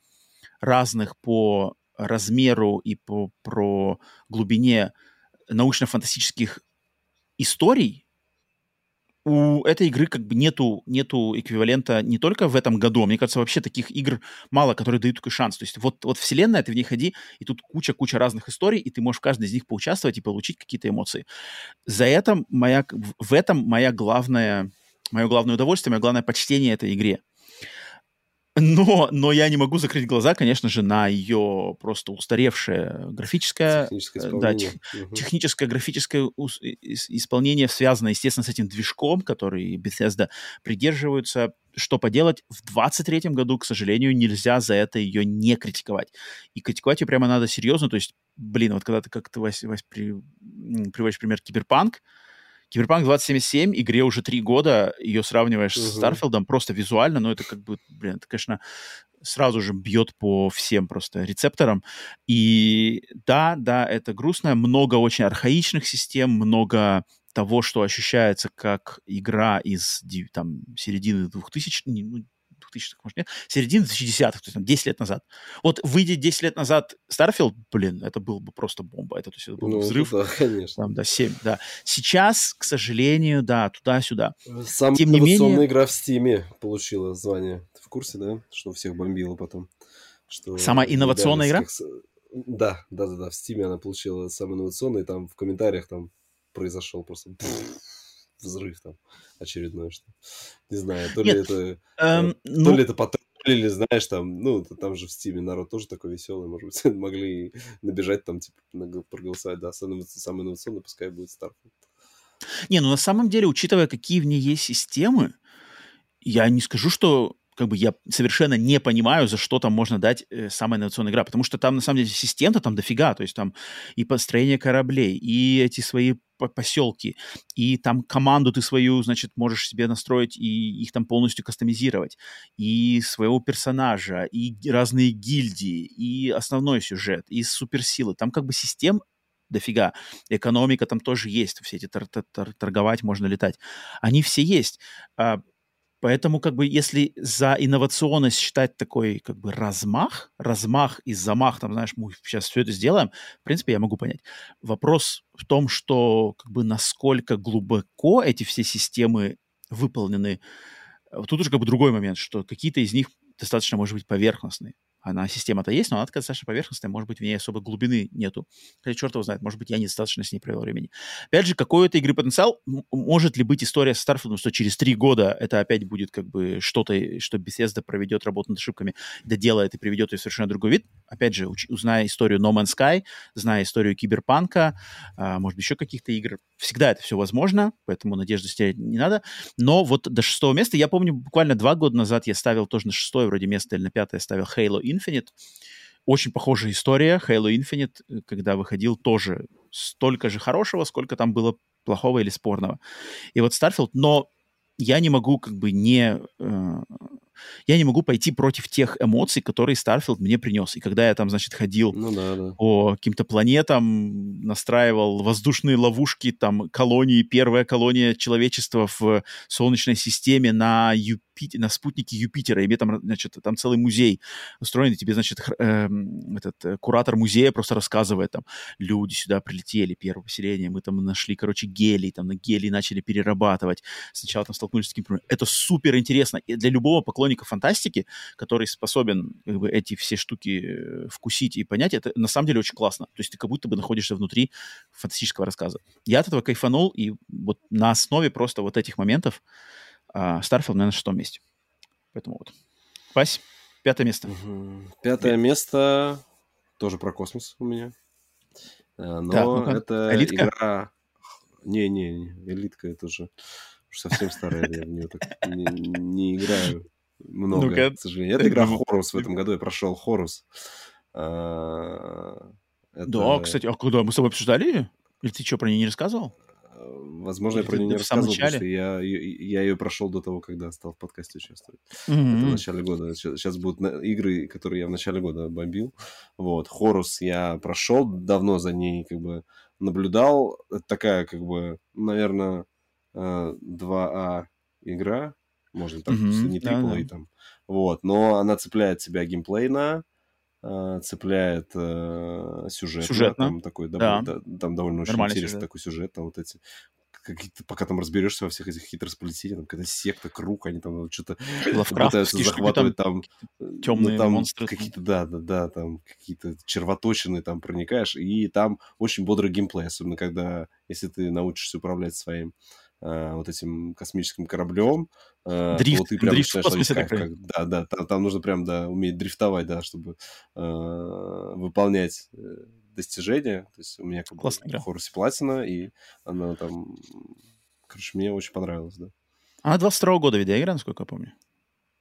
разных по размеру и по про глубине научно-фантастических историй у этой игры как бы нету, нету эквивалента не только в этом году, мне кажется, вообще таких игр мало, которые дают такой шанс. То есть вот, вот вселенная, ты в ней ходи, и тут куча-куча разных историй, и ты можешь в каждой из них поучаствовать и получить какие-то эмоции. За это моя, в этом моя главная, мое главное удовольствие, мое главное почтение этой игре. Но, но я не могу закрыть глаза, конечно же, на ее просто устаревшее графическое, Техническое э, да, тех- Мгм. техническое графическое исполнение связано, естественно, с этим движком, который Bethesda придерживаются. Что поделать? В 23-м году, к сожалению, нельзя за это ее не критиковать. И критиковать ее прямо надо серьезно. То есть, блин, вот когда ты как-то, Вась, Вась, при- приводишь пример Киберпанк, Киберпанк 2077, игре уже три года, ее сравниваешь с Мгм. Starfield ом просто визуально, но это как бы, блин, это, конечно, сразу же бьет по всем просто рецепторам. И да, да, это грустно, много очень архаичных систем, много того, что ощущается как игра из там, середины 2000 не, ну, 2000 может, нет, середины 2010-х, то есть там, 10 лет назад. Вот выйдя 10 лет назад Starfield, блин, это был бы просто бомба. Это, то есть, это был бы Ну, взрыв. да, конечно. Там, да, 7, да. Сейчас, к сожалению, да, туда-сюда. Самая Тем не инновационная менее- игра в Стиме получила звание. Ты в курсе, да? Что всех бомбило потом? Что Самая инновационная игра? Да, да, да, да. В Стиме она получила самую инновационную, и там в комментариях там произошел просто взрыв там очередной, что не знаю, то ли Нет, это Эм, то ну, ли это потроллили, знаешь, там, ну, там же в Стиме народ тоже такой веселый, может быть, могли набежать там, типа, проголосовать, да, самый инновационный пускай будет Starfield. не, ну на самом деле, учитывая, какие в ней есть системы, я не скажу, что как бы я совершенно не понимаю, за что там можно дать э, самая инновационная игра, потому что там на самом деле систем-то там дофига, то есть там и построение кораблей, и эти свои по- поселки, и там команду ты свою, значит, можешь себе настроить и их там полностью кастомизировать, и своего персонажа, и разные гильдии, и основной сюжет, и суперсилы. Там как бы систем дофига. Экономика там тоже есть, все эти тор- тор- тор- торговать можно летать. Они все есть. А, Поэтому, как бы, если за инновационность считать такой, как бы, размах, размах и замах, там, знаешь, мы сейчас все это сделаем, в принципе, я могу понять. Вопрос в том, что, как бы, насколько глубоко эти все системы выполнены. Вот Тут уже, как бы, другой момент, что какие-то из них достаточно, может быть, поверхностные. Она, система-то есть, но она такая достаточно поверхностная, может быть, в ней особой глубины нету. Хотя черт его знает, может быть, я недостаточно с ней провел времени. Опять же, какой у этой игры потенциал? Может ли быть история с Starfield, что через три года это опять будет как бы что-то, что Bethesda проведет работу над ошибками, доделает и приведет ее в совершенно другой вид? Опять же, уч- зная историю No Man's Sky, зная историю Киберпанка, а, может быть, еще каких-то игр, всегда это все возможно, поэтому надежды стерять не надо. Но вот до шестого места, я помню, буквально два года назад я ставил тоже на шестое вроде место или на пятое ставил Halo Infinite. Очень похожая история. Halo Infinite, э, когда выходил, тоже столько же хорошего, сколько там было плохого или спорного. И вот Starfield, но я не могу как бы не... э, я не могу пойти против тех эмоций, которые Starfield мне принес. И когда я там, значит, ходил Ну да, да. по каким-то планетам, настраивал воздушные ловушки, там, колонии, первая колония человечества в Солнечной системе на, Юпи- на спутнике Юпитера, и мне там, значит, там целый музей устроен, и тебе, значит, хр- эм, этот э, куратор музея просто рассказывает, там, люди сюда прилетели, первое поселение, мы там нашли, короче, гелий, там, на гелий начали перерабатывать, сначала там столкнулись с таким. Это супер интересно. И для любого поклонника фантастики, который способен как бы, эти все штуки э, вкусить и понять, это на самом деле очень классно. То есть ты как будто бы находишься внутри фантастического рассказа. Я от этого кайфанул, и вот на основе просто вот этих моментов а, Starfield, наверное, на шестом месте. Поэтому вот. Вась, пятое место. Мгм. Пятое место тоже про космос у меня. А, Но Так, ну-ка. это Элитка? игра... Не-не, элитка это уже уж совсем старая, я в нее так не, не играю много, Ну-ка. к сожалению. Это игра Ну, Хорус. В этом году я прошел Хорус. А, это, Да, кстати, а когда мы с тобой обсуждали ее? Или ты что, про нее не рассказал? э, Возможно, я Или про ты нее не рассказывал, потому что я, ее- я ее прошел до того, когда стал в подкасте участвовать. Это в начале года. Сейчас будут на- игры, которые я в начале года бомбил. Вот. Хорус я прошел, давно за ней как бы наблюдал. Это такая, как бы, наверное, 2А игра. Можно так, сказать, не Да-да. AAA там. Вот. Но она цепляет себя геймплейно. э, цепляет э, сюжет. Сюжетно. Там такой Да. да, там довольно очень Нормальный интересный сюжет. такой сюжет. Там вот эти какие-то, пока там разберешься во всех этих хитросплетениях, там какая-то секта, круг, они там что-то пытаются захватывать там, там, темные ну, там монстры. какие-то, да, да, да, там какие-то червоточины там проникаешь, и там очень бодрый геймплей, особенно когда, если ты научишься управлять своим э, вот этим космическим кораблем, э, Дрифт, то ты прям дрифт в начинаешь ловить космосе кайф, как- да, да, там, там нужно прям, да, уметь дрифтовать, да, чтобы э, выполнять э, достижения, то есть у меня как бы игра. Хорус Платина, и она там, короче, мне очень понравилось, да. Она 22 года видеоигра, насколько я помню.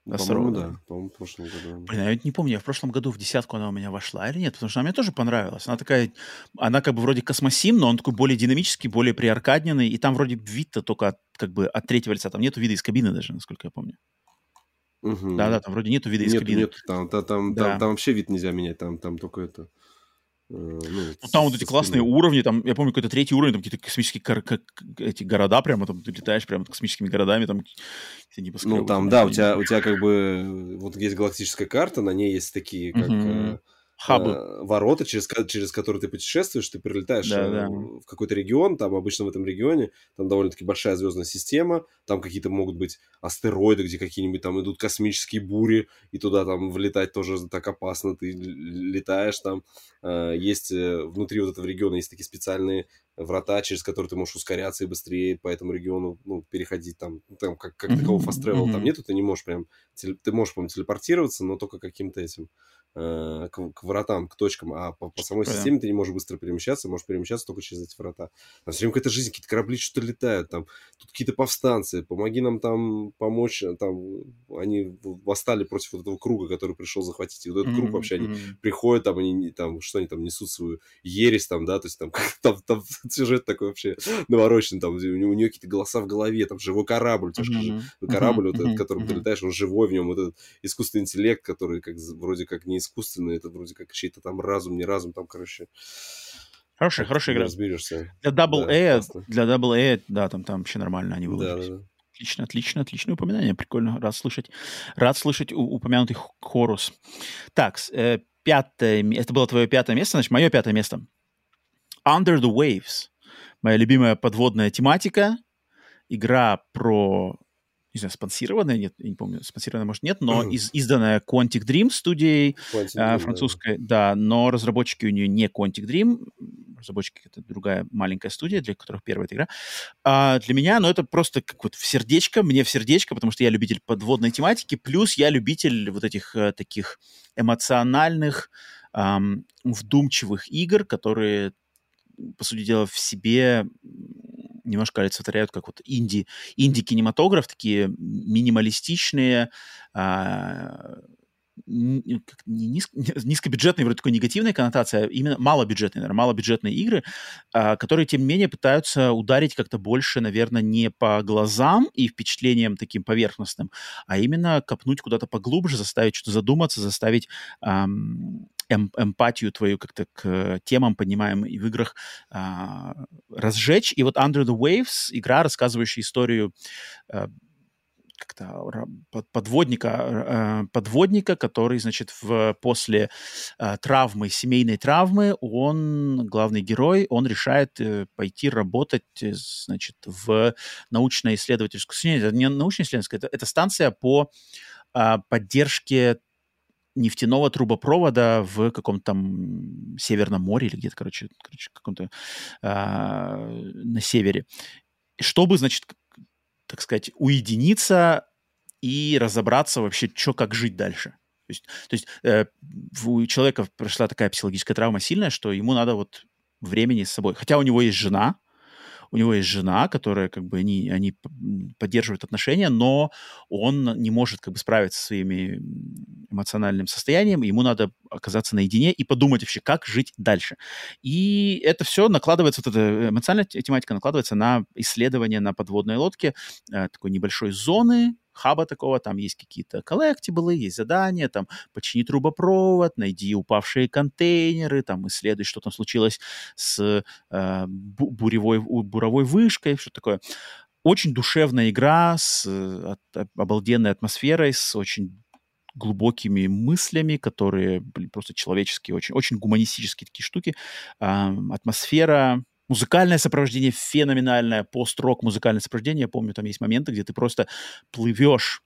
Да, По-моему, да, по-моему, в прошлом году. Блин, я ведь не помню, я в прошлом году в десятку она у меня вошла или нет, потому что она мне тоже понравилась. Она такая, она как бы вроде космосим, но он такой более динамический, более приаркадненный, и там вроде вид-то только от, как бы от третьего лица, там нету вида из кабины даже, насколько я помню. Мгм. Да-да, там вроде нету вида из Нет, кабины. нет, там, та- там, Да. там, там вообще вид нельзя менять, там, там только это. Э, Ну, Ну, там вот эти классные уровни, там, я помню, какой-то третий уровень, там какие-то космические гор- как- эти города прямо, там ты летаешь прямо космическими городами, там. Ну, там, да, у тебя, у тебя как бы вот есть галактическая карта, на ней есть такие, как Мгм. Хабы. э, ворота, через, через которые ты путешествуешь, ты прилетаешь Да, э, да. в какой-то регион, там обычно в этом регионе, там довольно-таки большая звездная система, там какие-то могут быть астероиды, где какие-нибудь там идут космические бури, и туда там влетать тоже так опасно, ты летаешь там, Э, есть э, внутри вот этого региона есть такие специальные врата, через которые ты можешь ускоряться и быстрее по этому региону, ну, переходить там, ну, там как, как Мгм, такового fast travel там нету, ты не можешь прям, ты можешь, по телепортироваться, но только каким-то этим, к, к вратам, к точкам, а по, по самой Понятно. системе ты не можешь быстро перемещаться, можешь перемещаться только через эти врата. Там все время какая-то жизнь, какие-то корабли что-то летают, там, тут какие-то повстанцы, помоги нам там помочь, э, там, они восстали против вот этого круга, который пришел захватить, и вот этот круг Мгм, вообще, они мгм. приходят, там, они, там, что они там несут свою ересь, там, да, то есть там, там, там сюжет такой вообще навороченный, там, у нее, у нее какие-то голоса в голове, там, живой корабль, у тебя же же Мгм, корабль, мгм, вот этот, которым ты мгм. летаешь, он живой в нем, вот этот искусственный интеллект, который как, вроде как не искусственный, это вроде как чей-то там разум, не разум, там, короче, Хорошая, хорошая игра. разберешься. Для Double Да, A, классно. для Double A, да, там, там вообще нормально они выложились. да, да. Отлично, отлично, отличное упоминание. Прикольно, рад слышать. Рад слышать упомянутый хорус. Так, э, пятое, это было твое пятое место, значит, мое пятое место. Under the Waves. Моя любимая подводная тематика. Игра про, не знаю, спонсированная, нет, я не помню, спонсированная, может, нет, но из, изданная Quantic Dream студией, Quantic а, Dream, да. французская, да, но разработчики у нее не Quantic Dream, разработчики это другая маленькая студия, для которых первая эта игра. А для меня, ну, это просто как вот в сердечко, мне в сердечко, потому что я любитель подводной тематики, плюс я любитель вот этих э, таких эмоциональных, ам, вдумчивых игр, которые, по сути дела, в себе немножко олицетворяют как вот инди, инди-кинематограф, такие минималистичные, а, не низк- низкобюджетные, вроде такой негативной коннотации, а именно малобюджетные, наверное, малобюджетные игры, а, которые, тем не менее, пытаются ударить как-то больше, наверное, не по глазам и впечатлениям таким поверхностным, а именно копнуть куда-то поглубже, заставить что-то задуматься, заставить ам, эм- эмпатию твою как-то к темам, поднимаемым и в играх, а, разжечь. И вот Under the Waves, игра, рассказывающая историю а, как-то подводника, э, подводника, который, значит, в, после э, травмы, семейной травмы, он, главный герой, он решает э, пойти работать, э, значит, в научно-исследовательскую... Это не научно-исследовательская, это, это станция по а, поддержке нефтяного трубопровода в каком-то там Северном море или где-то, короче, короче каком-то а, на севере. Чтобы, значит, так сказать, уединиться и разобраться вообще, что как жить дальше. То есть, то есть э, у человека прошла такая психологическая травма сильная, что ему надо вот времени с собой. Хотя у него есть жена, у него есть жена, которая как бы они, они поддерживают отношения, но он не может как бы справиться со своими м, эмоциональным состоянием, ему надо оказаться наедине и подумать вообще, как жить дальше. И это все накладывается, вот эта эмоциональная те- тематика накладывается на исследование на подводной лодке э, такой небольшой зоны, хаба такого, там есть какие-то коллектиблы, есть задания, там почини трубопровод, найди упавшие контейнеры, там исследуй, что там случилось с э, бу- буревой, буровой вышкой, что такое. Очень душевная игра с э, от- обалденной атмосферой, с очень глубокими мыслями, которые блин, просто человеческие, очень, очень гуманистические такие штуки. А, атмосфера, музыкальное сопровождение феноменальное, пост-рок музыкальное сопровождение. Я помню, там есть моменты, где ты просто плывешь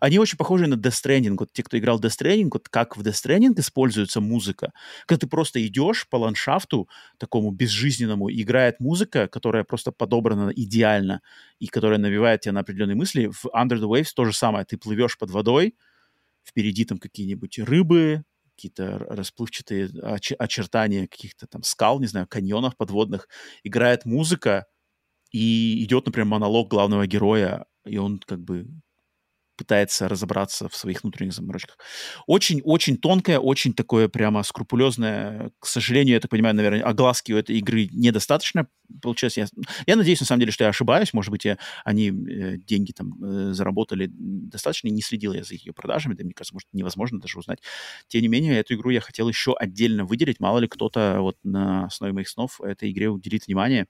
они очень похожи на Death Stranding. Вот те, кто играл в Death Stranding, вот как в Death Stranding используется музыка. Когда ты просто идешь по ландшафту такому безжизненному, играет музыка, которая просто подобрана идеально и которая навевает тебя на определенные мысли. В Under the Waves то же самое. Ты плывешь под водой, впереди там какие-нибудь рыбы, какие-то расплывчатые оч- очертания каких-то там скал, не знаю, каньонов подводных. Играет музыка, и идет, например, монолог главного героя, и он как бы пытается разобраться в своих внутренних заморочках. Очень-очень тонкое, очень такое прямо скрупулезное. К сожалению, я так понимаю, наверное, огласки у этой игры недостаточно. Получается, я, я надеюсь, на самом деле, что я ошибаюсь. Может быть, я, они э, деньги там э, заработали достаточно, не следил я за ее продажами. Да, мне кажется, может, невозможно даже узнать. Тем не менее, эту игру я хотел еще отдельно выделить. Мало ли кто-то вот на основе моих снов этой игре уделит внимание.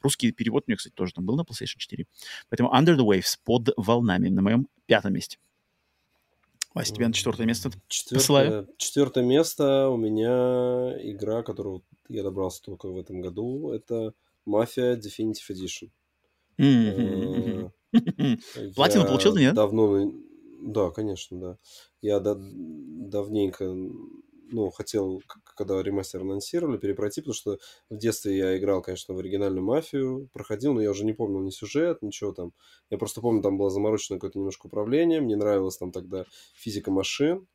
Русский перевод у меня, кстати, тоже там был на PlayStation 4. Поэтому Under the Waves под волнами на моем пятом месте. Вася, тебя на четвертое место четвертое, посылаю. Четвертое место у меня игра, которую я добрался только в этом году. Это Mafia Definitive Edition. Платину получил, нет? Давно... Да, конечно, да. Я давненько ну, хотел, когда ремастер анонсировали, перепройти, потому что в детстве я играл, конечно, в оригинальную мафию, проходил, но я уже не помнил ни сюжет, ничего там. Я просто помню, там было заморочено какое-то немножко управление, мне нравилась там тогда физика машин,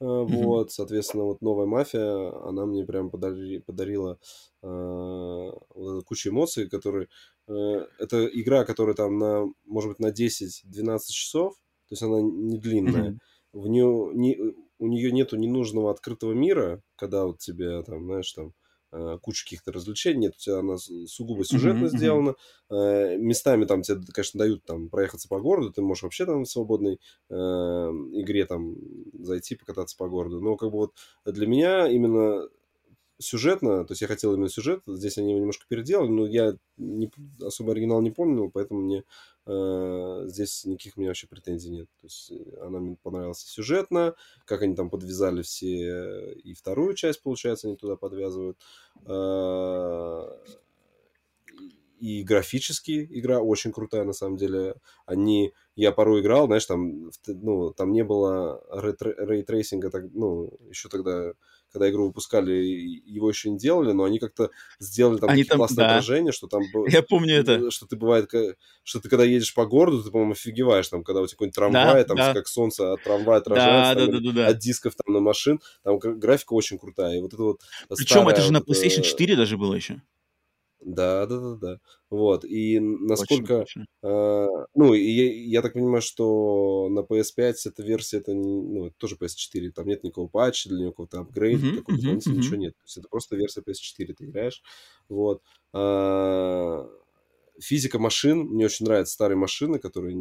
mm-hmm. Вот, соответственно, вот новая мафия, она мне прям подари, подарила вот кучу эмоций, которые... Uh, это игра, которая там на, может быть, на 10-12 часов, то есть она не длинная. Mm-hmm. В нее не, у нее нету ненужного открытого мира, когда вот тебе там, знаешь, там э, куча каких-то развлечений, нет, у тебя она сугубо сюжетно uh-huh, сделана. Uh-huh. Местами там тебе, конечно, дают там проехаться по городу, ты можешь вообще там в свободной э, игре там зайти, покататься по городу. Но как бы вот для меня именно сюжетно, то есть я хотел именно сюжет, здесь они его немножко переделали, но я не, особо оригинал не помнил, поэтому мне э, здесь никаких меня вообще претензий нет. То есть э, она мне понравилась сюжетно, как они там подвязали все, и вторую часть, получается, они туда подвязывают. Э, и графически игра очень крутая, на самом деле. Они, я порой играл, знаешь, там, ну, там не было рейтрейсинга, так, ну, еще тогда когда игру выпускали, его еще не делали, но они как-то сделали там они там, классные да. отражения, что там... Я помню это. Что ты бывает, что ты когда едешь по городу, ты, по-моему, офигеваешь, там, когда у тебя какой-нибудь трамвай, да, там, да. как солнце от трамвая отражается, да, там, да, да, да, от дисков там на машин, там графика очень крутая. И вот это вот Причем это же на PlayStation 4 даже было еще. Да, да, да, да. Вот. И насколько... Э, ну, и я, я так понимаю, что на PS5 эта версия, это, ну, это тоже PS4. Там нет никакого патча, для никакого там апгрейда, uh-huh, какого-то uh-huh, uh-huh. ничего нет. То есть это просто версия PS4 ты играешь. Вот. А, физика машин, мне очень нравятся старые машины, которые,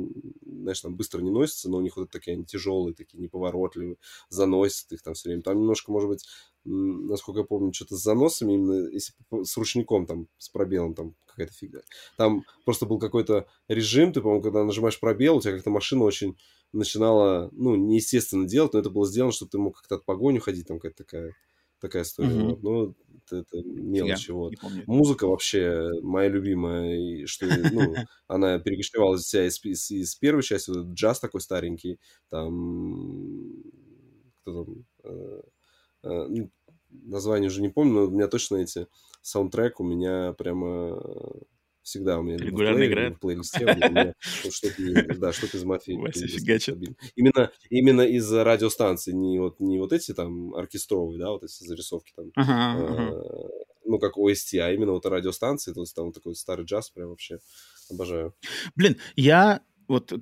знаешь, там быстро не носятся, но у них вот такие они тяжелые, такие неповоротливые, заносят их там все время. Там немножко, может быть, насколько я помню, что-то с заносами, именно если с ручником там, с пробелом там какая-то фигня. Там просто был какой-то режим, ты, по-моему, когда нажимаешь пробел, у тебя как-то машина очень начинала, ну, неестественно делать, но это было сделано, чтобы ты мог как-то от погоню ходить, там какая-то такая такая история. Mm-hmm. Вот. Ну, это, мелочи. вот. Музыка вообще моя любимая, и что, ну, она перекочевала вся из, из, из первой части, вот джаз такой старенький, там, кто там, э, э, ну, название уже не помню, но у меня точно эти саундтрек у меня прямо всегда у меня регулярно в играет. В плейлисте у меня что-то, да, что-то из мафии. Именно, именно из радиостанции, не вот, не вот эти там оркестровые, да, вот эти зарисовки там, э, ну, как OST, а именно вот радиостанции, то есть там такой старый джаз прям вообще обожаю. Блин, я вот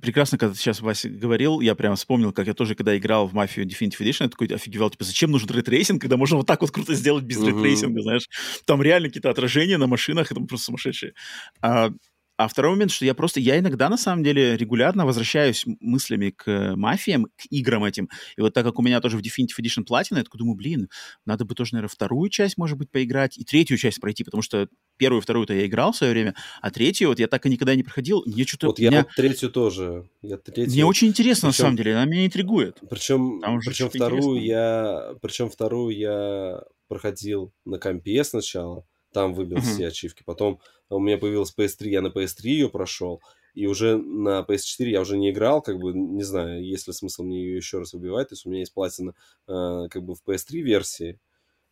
прекрасно, когда ты сейчас, Вася, говорил, я прям вспомнил, как я тоже, когда играл в Mafia Definitive Edition, я такой офигевал, типа, зачем нужен рейтрейсинг, когда можно вот так вот круто сделать без uh-huh. рейтрейсинга, знаешь? Там реально какие-то отражения на машинах, это просто сумасшедшие. А, А второй момент, что я просто, я иногда, на самом деле, регулярно возвращаюсь мыслями к мафиям, к играм этим. И вот так как у меня тоже в Definitive Edition Platinum, я такой думаю, блин, надо бы тоже, наверное, вторую часть, может быть, поиграть и третью часть пройти, потому что первую и вторую-то я играл в свое время, а третью вот я так и никогда не проходил. Мне что-то... Вот я меня... вот третью тоже. Я третью... Мне очень интересно, Причем- на самом деле, она меня интригует. Причем, причем вторую интересное. я, причем вторую я проходил на компе сначала, там выбил Мгм. все ачивки, потом у меня появилась PS3, я на PS3 ее прошел, и уже на PS4 я уже не играл, как бы, не знаю, есть ли смысл мне ее еще раз выбивать, то есть у меня есть платина э, как бы в PS3 версии,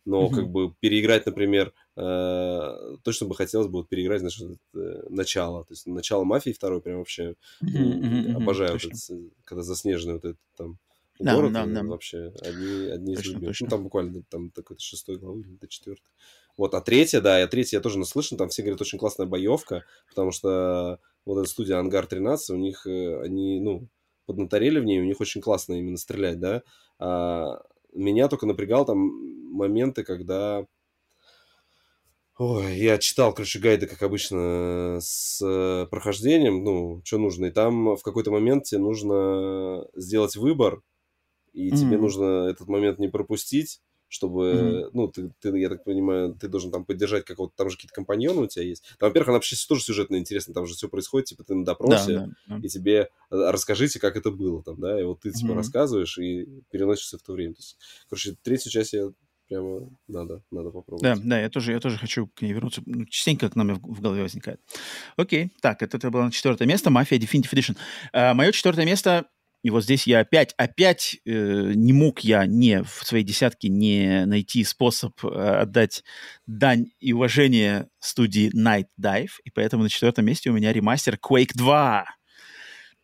но Мгм. как бы переиграть, например, э, точно бы хотелось бы вот переиграть, значит, э, начало, то есть начало Мафии второй прям вообще мгм, Обожаю, вот точно. это когда заснеженный вот этот там город, да, э, да. вообще одни, одни из Точно, любимых. точно. Ну, там буквально там такой-то шестой главы или до четвертой. Вот, а третья, да, я третья я тоже наслышан, там все говорят, очень классная боевка, потому что вот эта студия Ангар 13, у них, э, они, ну, поднаторели в ней, у них очень классно именно стрелять, да. А меня только напрягал там моменты, когда Ой, я читал, короче, гайды, как обычно, с э, прохождением, ну, что нужно. И там в какой-то момент тебе нужно сделать выбор, и тебе Мгм. нужно этот момент не пропустить, чтобы, ну, ты, ты, я так понимаю, ты должен там поддержать какого-то, там же какие-то компаньоны у тебя есть. Там, во-первых, она вообще тоже сюжетно интересно, там же все происходит, типа, ты на Да, допросе, да, да. и тебе э, расскажите, как это было там, да, и вот ты, типа, Мгм. рассказываешь и переносишься в то время. То есть, короче, третью часть я прямо надо, надо попробовать. Да, да, я тоже, я тоже хочу к ней вернуться. Ну, частенько к нам в голове возникает. Окей, так, это, это было четвертое место, Мафия Definitive Edition. мое четвертое место, и вот здесь я опять, опять э, не мог я не в своей десятке не найти способ э, отдать дань и уважение студии Night Dive, и поэтому на четвертом месте у меня ремастер Quake 2.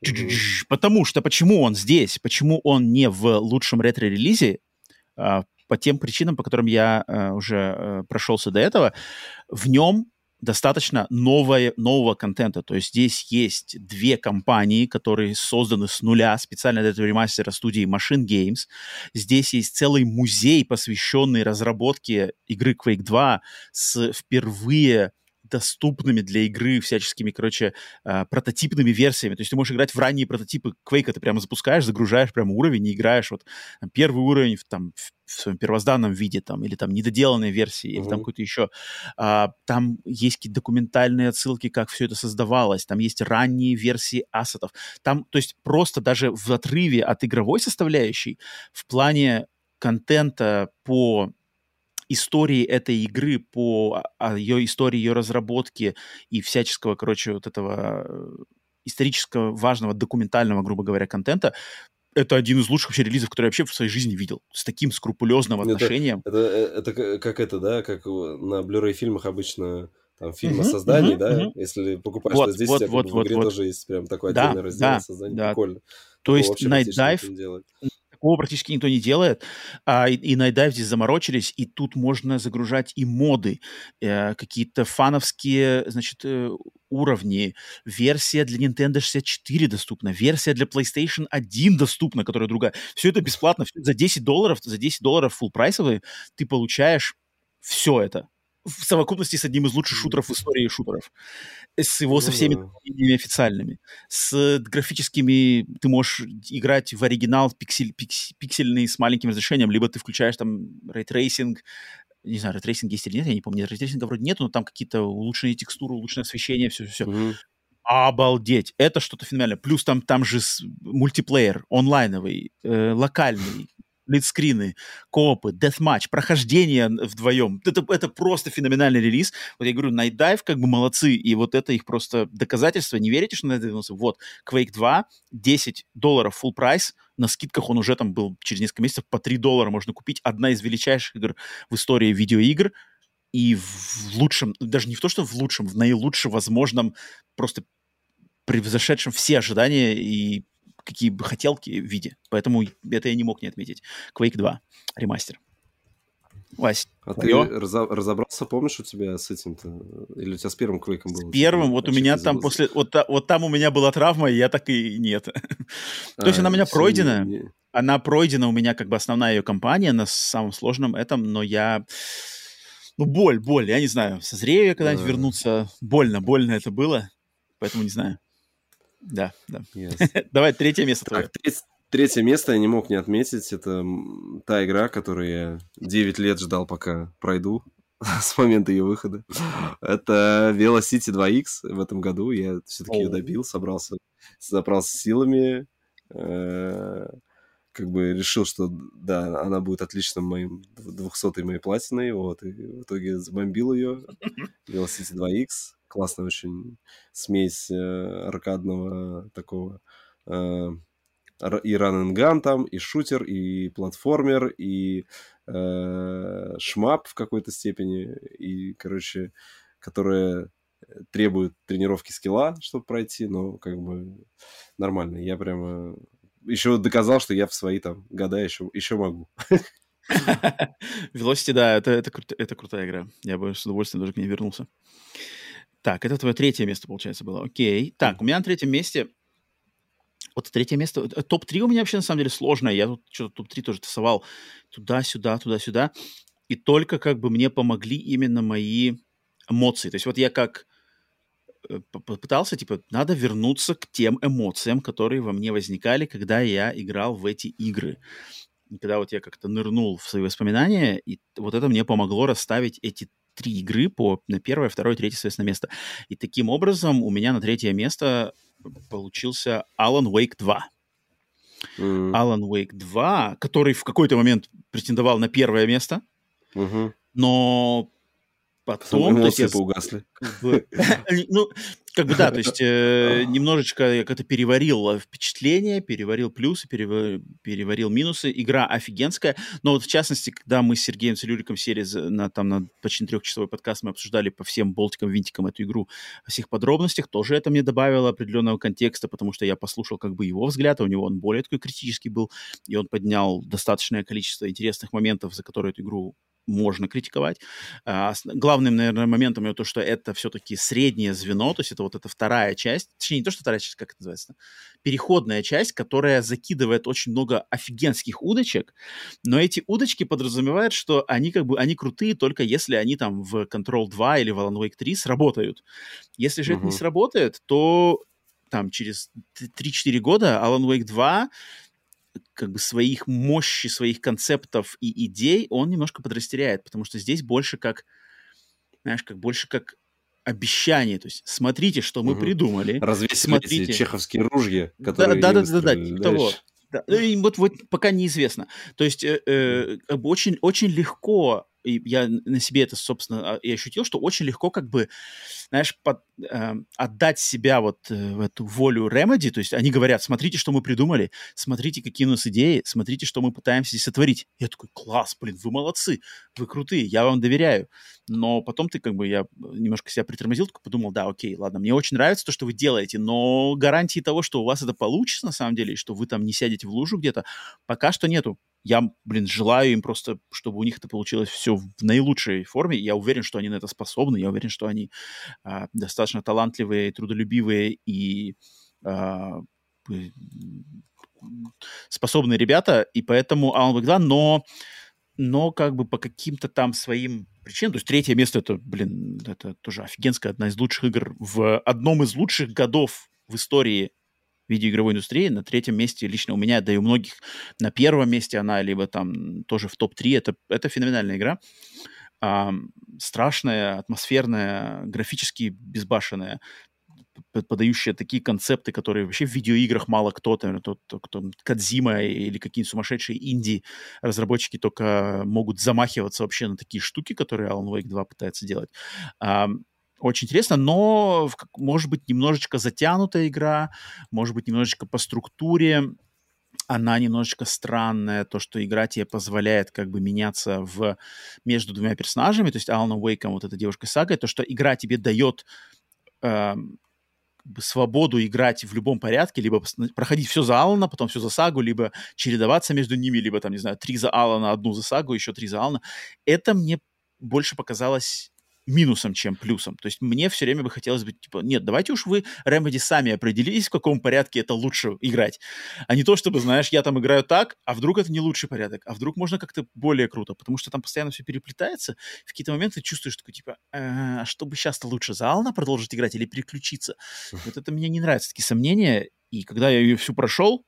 Чу-чу-чу. Потому что почему он здесь? Почему он не в лучшем ретро-релизе? А, по тем причинам, по которым я э, уже э, прошелся до этого. В нем достаточно новое, нового контента. То есть здесь есть две компании, которые созданы с нуля специально для этого ремастера студии Machine Games. Здесь есть целый музей, посвященный разработке игры Quake 2 с впервые доступными для игры всяческими, короче, э, прототипными версиями. То есть ты можешь играть в ранние прототипы Quake, ты прямо запускаешь, загружаешь прямо уровень и играешь вот там, первый уровень в, там, в, своем первозданном виде, там, или там недоделанной версии, или там какой-то еще. А, там есть какие-то документальные отсылки, как все это создавалось, там есть ранние версии ассетов. Там, то есть просто даже в отрыве от игровой составляющей в плане контента по истории этой игры, по а, ее истории, ее разработки и всяческого, короче, вот этого э, исторического, важного, документального, грубо говоря, контента, это один из лучших вообще релизов, который я вообще в своей жизни видел. С таким скрупулезным Это- отношением. Это, э, это к- как это, да, как на Blu-ray фильмах обычно там фильм о создании, да, если покупаешь, Вот, то здесь вот, вот, в игре тоже есть прям такой отдельный раздел о создании, да. прикольно. То есть Night Dive. Такого практически никто не делает, а, и, и Dive здесь заморочились, и тут можно загружать и моды, э, какие-то фановские, значит, э, уровни, версия для Nintendo 64 доступна, версия для PlayStation 1 доступна, которая другая. Все это бесплатно, за 10 долларов, за 10 долларов full price овые ты получаешь все это в совокупности с одним из лучших шутеров в истории шутеров. С его, со Ну всеми да. дополнениями официальными. С графическими ты можешь играть в оригинал пиксель, пикс- пиксельный с маленьким разрешением, либо ты включаешь там рейтрейсинг, не знаю, ray tracing есть или нет, я не помню, ray tracing а вроде нету, но там какие-то улучшенные текстуры, улучшенное освещение, все-все-все. Мгм. Обалдеть! Это что-то феноменальное. Плюс там, там же мультиплеер, онлайновый, э, локальный, сплитскрины, коопы, deathmatch, прохождение вдвоем. Это, это просто феноменальный релиз. Вот я говорю, Night Dive как бы молодцы, и вот это их просто доказательство. Не верите, что на это вернулся? Вот, Quake 2, 10 долларов full price, на скидках он уже там был через несколько месяцев по 3 доллара можно купить. Одна из величайших игр в истории видеоигр, и в лучшем, даже не в то, что в лучшем, в наилучшем возможном, просто превзошедшем все ожидания и какие бы хотелки виде. Поэтому это я не мог не отметить. Quake 2 ремастер. Вась, А твоё? ты разо- разобрался, помнишь, у тебя с этим-то? Или у тебя с первым квейком было? с первым, вот у меня там забыл? после, вот, вот там у меня была травма, и я так и нет. То есть А, она у меня пройдена, не- она пройдена у меня как бы основная ее компания на самом сложном этом, но я... Ну, боль, боль, я не знаю, созрею я когда-нибудь А. вернуться. Больно, больно это было. поэтому не знаю. Да, да. Yes. Давай, третье место твое. Так, треть- третье место я не мог не отметить. Это та игра, которую я 9 лет ждал, пока пройду с момента ее выхода. Это Velocity 2X в этом году. Я все-таки ее О. добил, собрался, собрался с силами. э, Как бы решил, что да, она будет отличным моим 200 моей платиной. Вот, и в итоге забомбил ее. Velocity 2X. Классная очень смесь э, аркадного такого э, и gun там, и шутер, и платформер, и э, шмап в какой-то степени, и, короче, которая требует тренировки скилла, чтобы пройти, но как бы нормально. Я прямо еще доказал, что я в свои там года еще, еще могу. Velocity, да, это, это, это крутая игра. Я бы с удовольствием даже к ней вернулся. Так, это твое третье место, получается, было. Окей. Так, у меня на третьем месте... Вот третье место... э, Топ-3 у меня вообще, на самом деле, сложное. Я тут что-то топ-3 тоже тасовал туда-сюда, туда-сюда. И только как бы мне помогли именно мои эмоции. То есть вот я как э, п- попытался, типа, надо вернуться к тем эмоциям, которые во мне возникали, когда я играл в эти игры. И когда вот я как-то нырнул в свои воспоминания, и вот это мне помогло расставить эти три игры по на первое, второе, третье, соответственно, место. И таким образом у меня на третье место получился Alan Wake 2. М, Alan Wake 2, который в какой-то момент претендовал на первое место, мгм. но потом... то есть эмоции я поугасли. как бы, ну, как бы да, то есть э, немножечко я как-то переварил э, впечатления, переварил плюсы, перева- переварил минусы. Игра офигенская, но вот в частности, когда мы с Сергеем Целюриком сели на, там, на почти трехчасовой подкаст, мы обсуждали по всем болтикам, винтикам эту игру во всех подробностях, тоже это мне добавило определенного контекста, потому что я послушал как бы его взгляд, а у него он более такой критический был, и он поднял достаточное количество интересных моментов, за которые эту игру можно критиковать. А, главным, наверное, моментом ее то, что это все-таки среднее звено, то есть это вот эта вторая часть, точнее, не то, что вторая часть, как это называется, переходная часть, которая закидывает очень много офигенских удочек, но эти удочки подразумевают, что они как бы, они крутые только если они там в Control 2 или в Alan Wake 3 сработают. Если же это не сработает, то там через т- 3-4 года Alan Wake 2 как бы своих мощи, своих концептов и идей он немножко подрастеряет, потому что здесь больше как, знаешь, как больше как обещание, то есть смотрите, что мы Мгм. придумали. Развесили Смотрите. чеховские ружья, которые да, да, да, да, типа того. Да, ну и вот, вот пока неизвестно. То есть э, э, очень, очень легко, и я на себе это, собственно, а, и ощутил, что очень легко как бы, знаешь, под, э, отдать себя вот э, в эту волю Remedy, то есть они говорят, смотрите, что мы придумали, смотрите, какие у нас идеи, смотрите, что мы пытаемся здесь сотворить. Я такой, класс, блин, вы молодцы, вы крутые, я вам доверяю. Но потом ты как бы, я немножко себя притормозил, только подумал, да, окей, ладно, мне очень нравится то, что вы делаете, но гарантии того, что у вас это получится на самом деле, и что вы там не сядете в лужу где-то, пока что нету. Я, блин, желаю им просто, чтобы у них это получилось все в наилучшей форме. Я уверен, что они на это способны. Я уверен, что они а, достаточно талантливые, трудолюбивые и п- способные ребята. И поэтому Wake 2, но, но как бы по каким-то там своим причинам. То есть третье место это, блин, это тоже офигенская, одна из лучших игр в одном из лучших годов в истории видеоигровой индустрии. На третьем месте лично у меня, да и у многих на первом месте она, либо там тоже в топ-3. Это, это феноменальная игра. Ам, страшная, атмосферная, графически безбашенная, подающая такие концепты, которые вообще в видеоиграх мало кто, наверное, тот, кто, Кадзима или какие-нибудь сумасшедшие инди разработчики только могут замахиваться вообще на такие штуки, которые Alan Wake 2 пытается делать. Очень интересно, но, может быть, немножечко затянутая игра, может быть, немножечко по структуре, она немножечко странная, то, что игра тебе позволяет как бы меняться в, между двумя персонажами, то есть Алана Уэйком, вот эта девушка Сагой, то, что игра тебе дает бы свободу играть в любом порядке, либо проходить все за Алана, потом все за Сагу, либо чередоваться между ними, либо там, не знаю, три за Алана, одну за Сагу, еще три за Алана. Это мне больше показалось минусом, чем плюсом. То есть мне все время бы хотелось бы, типа, нет, давайте уж вы, Remedy, сами определились, в каком порядке это лучше играть. А не то, чтобы, знаешь, я там играю так, а вдруг это не лучший порядок, а вдруг можно как-то более круто, потому что там постоянно все переплетается. В какие-то моменты ты чувствуешь такой, типа, а чтобы сейчас-то лучше за Ална продолжить играть или переключиться? Вот это мне не нравится, такие сомнения. И когда я ее всю прошел,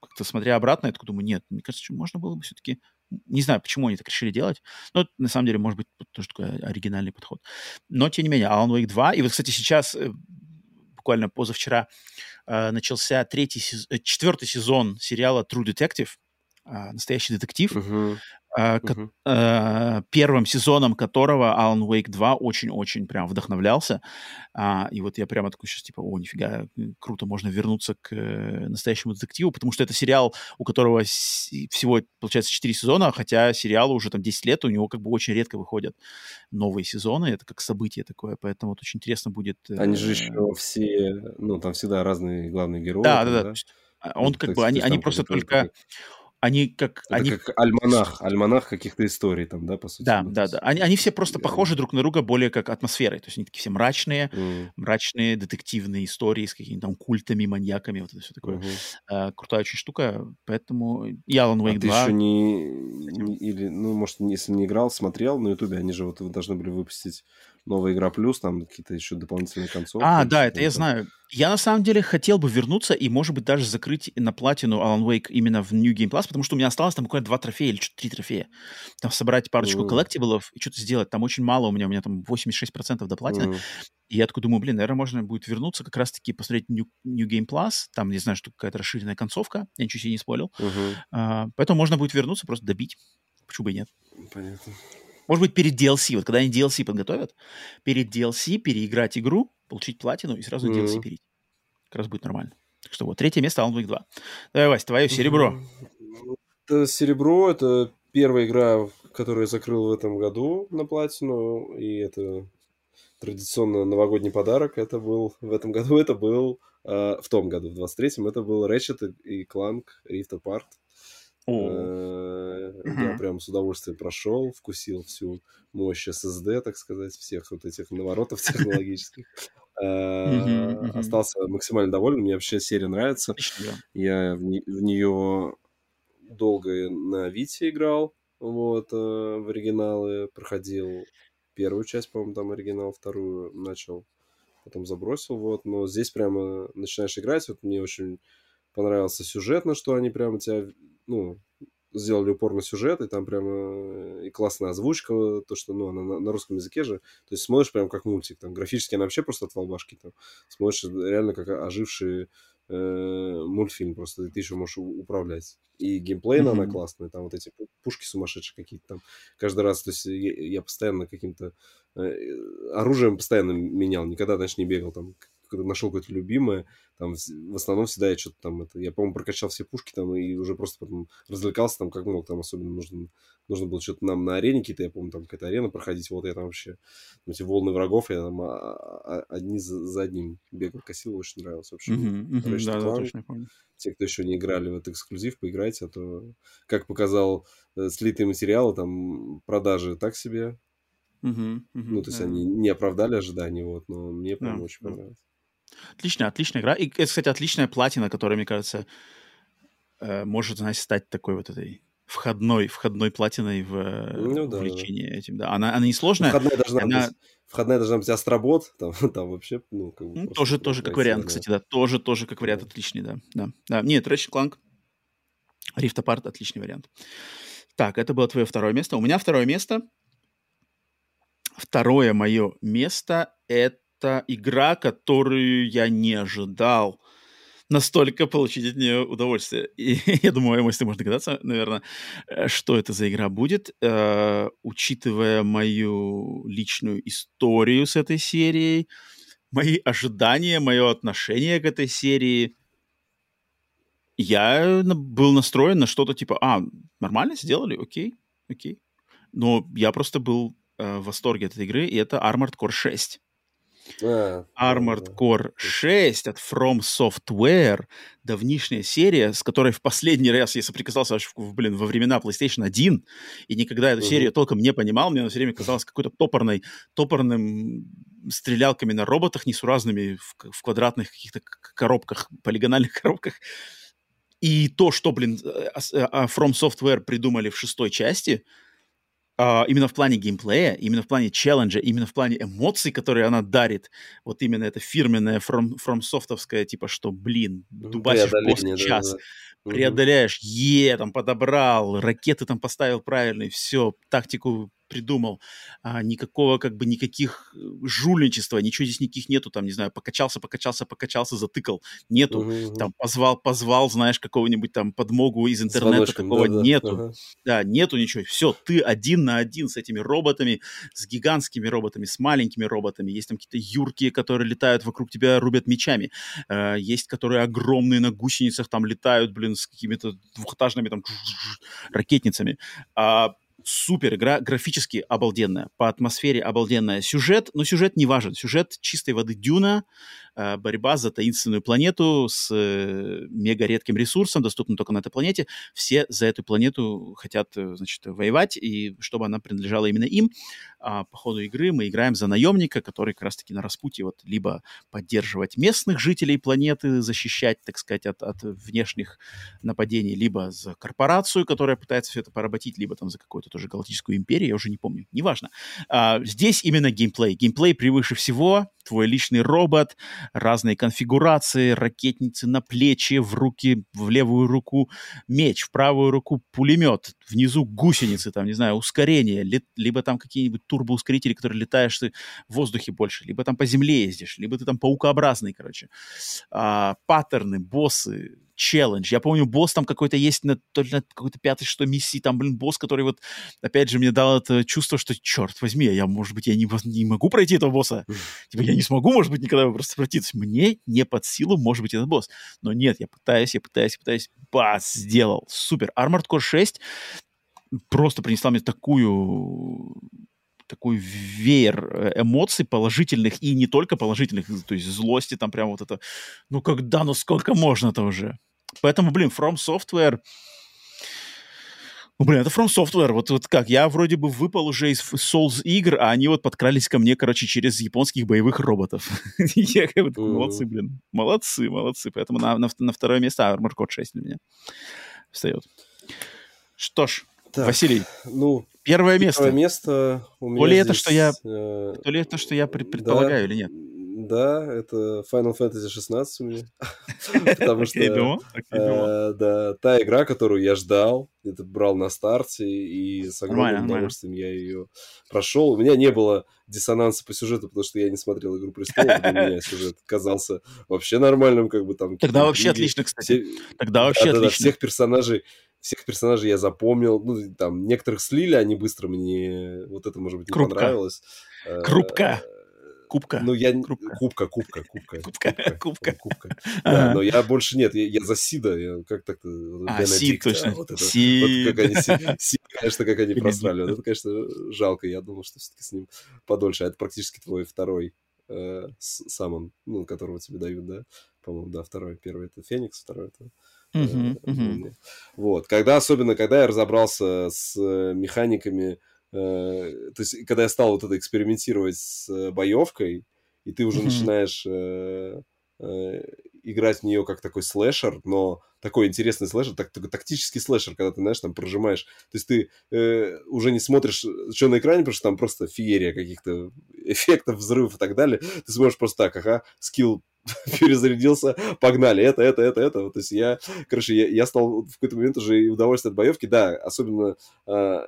как-то смотря обратно, я такой думаю, нет, мне кажется, что можно было бы все-таки не знаю, почему они так решили делать. Но на самом деле, может быть, тоже такой оригинальный подход. Но, тем не менее, Alan Wake 2. И вот, кстати, сейчас, э, буквально позавчера, э, начался третий, э, четвертый сезон сериала True Detective. Настоящий детектив. Uh-huh uh-huh. первым сезоном которого Alan Wake 2 очень-очень прям вдохновлялся. А, и вот я прямо такой сейчас типа, о, нифига, круто, можно вернуться к э, настоящему детективу, потому что это сериал, у которого всего, получается, 4 сезона, хотя сериалу уже там 10 лет, у него как бы очень редко выходят новые сезоны, это как событие такое, поэтому вот очень интересно будет... Они же еще все, ну, там всегда разные главные герои. Да, да, да. А он ну, как бы, они, они просто только они как... Это они... как альманах, альманах каких-то историй там, да, по сути? Да, да, да. Они, они все просто похожи друг на друга более как атмосферой. То есть они такие все мрачные, mm. мрачные детективные истории с какими-то там культами, маньяками, вот это все такое. Mm-hmm. А, крутая очень штука, поэтому и Alan Wake а 2... ты еще не, не... Или, ну, может, если не играл, смотрел на Ютубе, они же вот должны были выпустить новая игра плюс, там какие-то еще дополнительные концовки. А, да, это я знаю. Я на самом деле хотел бы вернуться и, может быть, даже закрыть на платину Alan Wake именно в New Game Plus, потому что у меня осталось там буквально два трофея или что-то три трофея. Там собрать парочку mm. коллектиблов и что-то сделать. Там очень мало у меня, у меня там 86% до платины. Mm. И я такой думаю, блин, наверное, можно будет вернуться как раз-таки посмотреть New, New Game Plus. Там, не знаю, что какая-то расширенная концовка. Я ничего себе не спойлил. Uh-huh. А, поэтому можно будет вернуться, просто добить. Почему бы и нет? Понятно. Может быть, перед DLC, вот когда они DLC подготовят, перед DLC переиграть игру, получить платину и сразу mm-hmm. DLC перейти. Как раз будет нормально. Так что вот, третье место Alan Wake 2. Давай, Вась, твое серебро. Это серебро, это первая игра, которую я закрыл в этом году на платину, и это традиционно новогодний подарок. Это был в этом году, это был э, в том году, в 23-м, это был Ratchet и Clank Rift Apart. Э, я прям с удовольствием прошел, вкусил всю мощь SSD, так сказать, всех вот этих наворотов технологических. Э, остался максимально доволен. Мне вообще серия нравится. Я в нее долго на Вите играл, вот, э, в оригиналы. Проходил первую часть, по-моему, там оригинал, вторую начал, потом забросил, вот. Но здесь прямо начинаешь играть, вот мне очень понравился сюжет, на что они прямо тебя ну, сделали упор на сюжет, и там прямо э, и классная озвучка, то, что, ну, она на, на русском языке же, то есть смотришь прям как мультик, там, графически она вообще просто от волбашки, там, смотришь реально как оживший э, мультфильм, просто ты еще можешь управлять. И геймплейно mm-hmm. она классная, там вот эти пушки сумасшедшие какие-то там, каждый раз, то есть я, я постоянно каким-то э, оружием постоянно менял, никогда, значит, не бегал там когда нашел какое-то любимое, там в основном всегда я что-то там это, я, по-моему, прокачал все пушки там и уже просто потом развлекался там как мог, там особенно нужно, нужно было что-то нам на арене какие-то, я помню, там какая-то арена проходить, вот я там вообще, эти волны врагов, я там а, а, одни за, за одним бегал, косил, очень нравился вообще. Uh-huh, uh-huh, да, да, точно помню. Те, кто еще не играли в этот эксклюзив, поиграйте, а то, как показал э, слитые материалы, там продажи так себе, Uh-huh, uh-huh, ну, то есть да. они не оправдали ожиданий, вот, но мне прям да, очень понравилось. Отличная, отличная игра. И это, кстати, отличная платина, которая, мне кажется, э, может, знаете, стать такой вот этой входной, входной платиной в э, ну, да, увлечении да. этим. Да. Она, она не сложная. Входная должна, она... быть, входная должна быть астробот, там, там вообще, ну, как бы ну, Тоже, тоже как вариант, да. кстати, да. Тоже, тоже как вариант отличный, да. да. да. Нет, Ratchet Clank, Rift Apart отличный вариант. Так, это было твое второе место. У меня второе место. Второе мое место — это это игра, которую я не ожидал настолько получить от нее удовольствие. И я думаю, если можно догадаться, наверное, э, что это за игра будет, э, учитывая мою личную историю с этой серией, мои ожидания, мое отношение к этой серии. Я был настроен на что-то типа, а, нормально сделали, окей, окей. Но я просто был э, в восторге от этой игры, и это Armored Core 6. А, Armored. Core 6 от From Software, давнишняя серия, с которой в последний раз я соприкасался, блин, во времена PlayStation 1, и никогда эту серию толком не понимал, мне она все время казалась какой-то топорной, топорным стрелялками на роботах несуразными в, в квадратных каких-то коробках, полигональных коробках. И то, что, блин, э, э, а, From Software придумали в шестой части, а, именно в плане геймплея, именно в плане челленджа, именно в плане эмоций, которые она дарит, вот именно это фирменное From, From Softовское, типа, что, блин, дубасишь босса Преодоление, да, час, да. Мгм. преодоляешь, е, там подобрал, ракеты там поставил правильные, все, тактику придумал, а, никакого, как бы, никаких э, жульничества, ничего здесь никаких нету, там, не знаю, покачался, покачался, покачался, затыкал, нету, Мгм, мгм. там, позвал, позвал, знаешь, какого-нибудь там подмогу из интернета, такого да-да. нету, Ага. да, нету ничего. Все, ты один на один с этими роботами, с гигантскими роботами, с маленькими роботами. Есть там какие-то юркие, которые летают вокруг тебя, рубят мечами. Э, есть, которые огромные на гусеницах там летают, блин, с какими-то двухэтажными там ракетницами. А, супер игра, графически обалденная, по атмосфере обалденная. Сюжет, но сюжет не важен. Сюжет чистой воды Дюна, э, борьба за таинственную планету с э, мега редким ресурсом, доступным только на этой планете. Все за эту планету хотят, э, значит, воевать, и чтобы она принадлежала именно им. А по ходу игры мы играем за наемника, который как раз-таки на распутье вот либо поддерживать местных жителей планеты, защищать, так сказать, от, от внешних нападений, либо за корпорацию, которая пытается все это поработить, либо там за какую-то тоже галактическую империю, я уже не помню, неважно. А, здесь именно геймплей. Геймплей превыше всего, твой личный робот, разные конфигурации, ракетницы на плечи, в руки, в левую руку меч, в правую руку пулемет, внизу гусеницы, там, не знаю, ускорение, лет- либо там какие-нибудь турбоускорители, которые летаешь ты в воздухе больше, либо там по земле ездишь, либо ты там паукообразный, короче. А, паттерны, боссы, челлендж. Я помню, босс там какой-то есть на, то ли на какой-то пятой, что миссии, там, блин, босс, который вот, опять же, мне дал это чувство, что, черт возьми, я, может быть, я не, не могу пройти этого босса. Типа, я не смогу, может быть, никогда просто пройти. То есть мне не под силу, может быть, этот босс. Но нет, я пытаюсь, я пытаюсь, я пытаюсь. Бас, сделал. Супер. Armored Core 6 просто принесла мне такую такой веер э, эмоций положительных и не только положительных, то есть злости там прям вот это, ну когда, ну сколько можно-то уже? Поэтому, блин, From Software, ну, блин, это From Software, вот, вот как, я вроде бы выпал уже из Souls игр, а они вот подкрались ко мне, короче, через японских боевых роботов. Я как бы молодцы, блин, молодцы, молодцы, поэтому на, на, на второе место Armored Core 6 для меня встает. Что ж, Так, Василий, ну, первое место. первое место у меня То ли это, что я- э, То ли это, что я пред- предполагаю или нет? Да, это Final Fantasy 16 у меня. Потому что. Э, да, та игра, которую я ждал, это брал на старте, и с огромным удовольствием я ее прошел. У меня не было диссонанса по сюжету, потому что я не смотрел «Игру престолов», для меня сюжет казался вообще нормальным, как бы там... Тогда вообще отлично, кстати. Тогда вообще отлично. всех персонажей всех персонажей я запомнил. Ну, там, некоторых слили, они быстро мне... Вот это, может быть, не Крупка. понравилось. Э, Крупка. Кубка. Ну, я... Крупка. Кубка, кубка, кубка. Кубка, кубка. Кубка. Да, но я больше нет, я, я за Сида, я как так-то... А, Сид, точно. Вот, это, Сид. вот как они, Си- Сид, конечно, как они просрали. Вот это, конечно, жалко. Я думал, что все-таки с ним подольше. А это практически твой второй э, самон, ну, которого тебе дают, да? По-моему, да, второй. Первый это Феникс, второй это мгм. Лунный. Вот. Когда, особенно, когда я разобрался с э, механиками, то есть, когда я стал вот это экспериментировать с э, боевкой, и ты уже Мгм. начинаешь э, э, играть в нее как такой слэшер, но такой интересный слэшер, так, такой тактический слэшер, когда ты, знаешь, там прожимаешь. То есть ты э, уже не смотришь, что на экране, потому что там просто феерия каких-то эффектов, взрывов и так далее. Ты смотришь просто так, ага, скилл перезарядился, погнали, это, это, это, это. То есть я, короче, я, я стал в какой-то момент уже и удовольствие от боевки, да, особенно, э,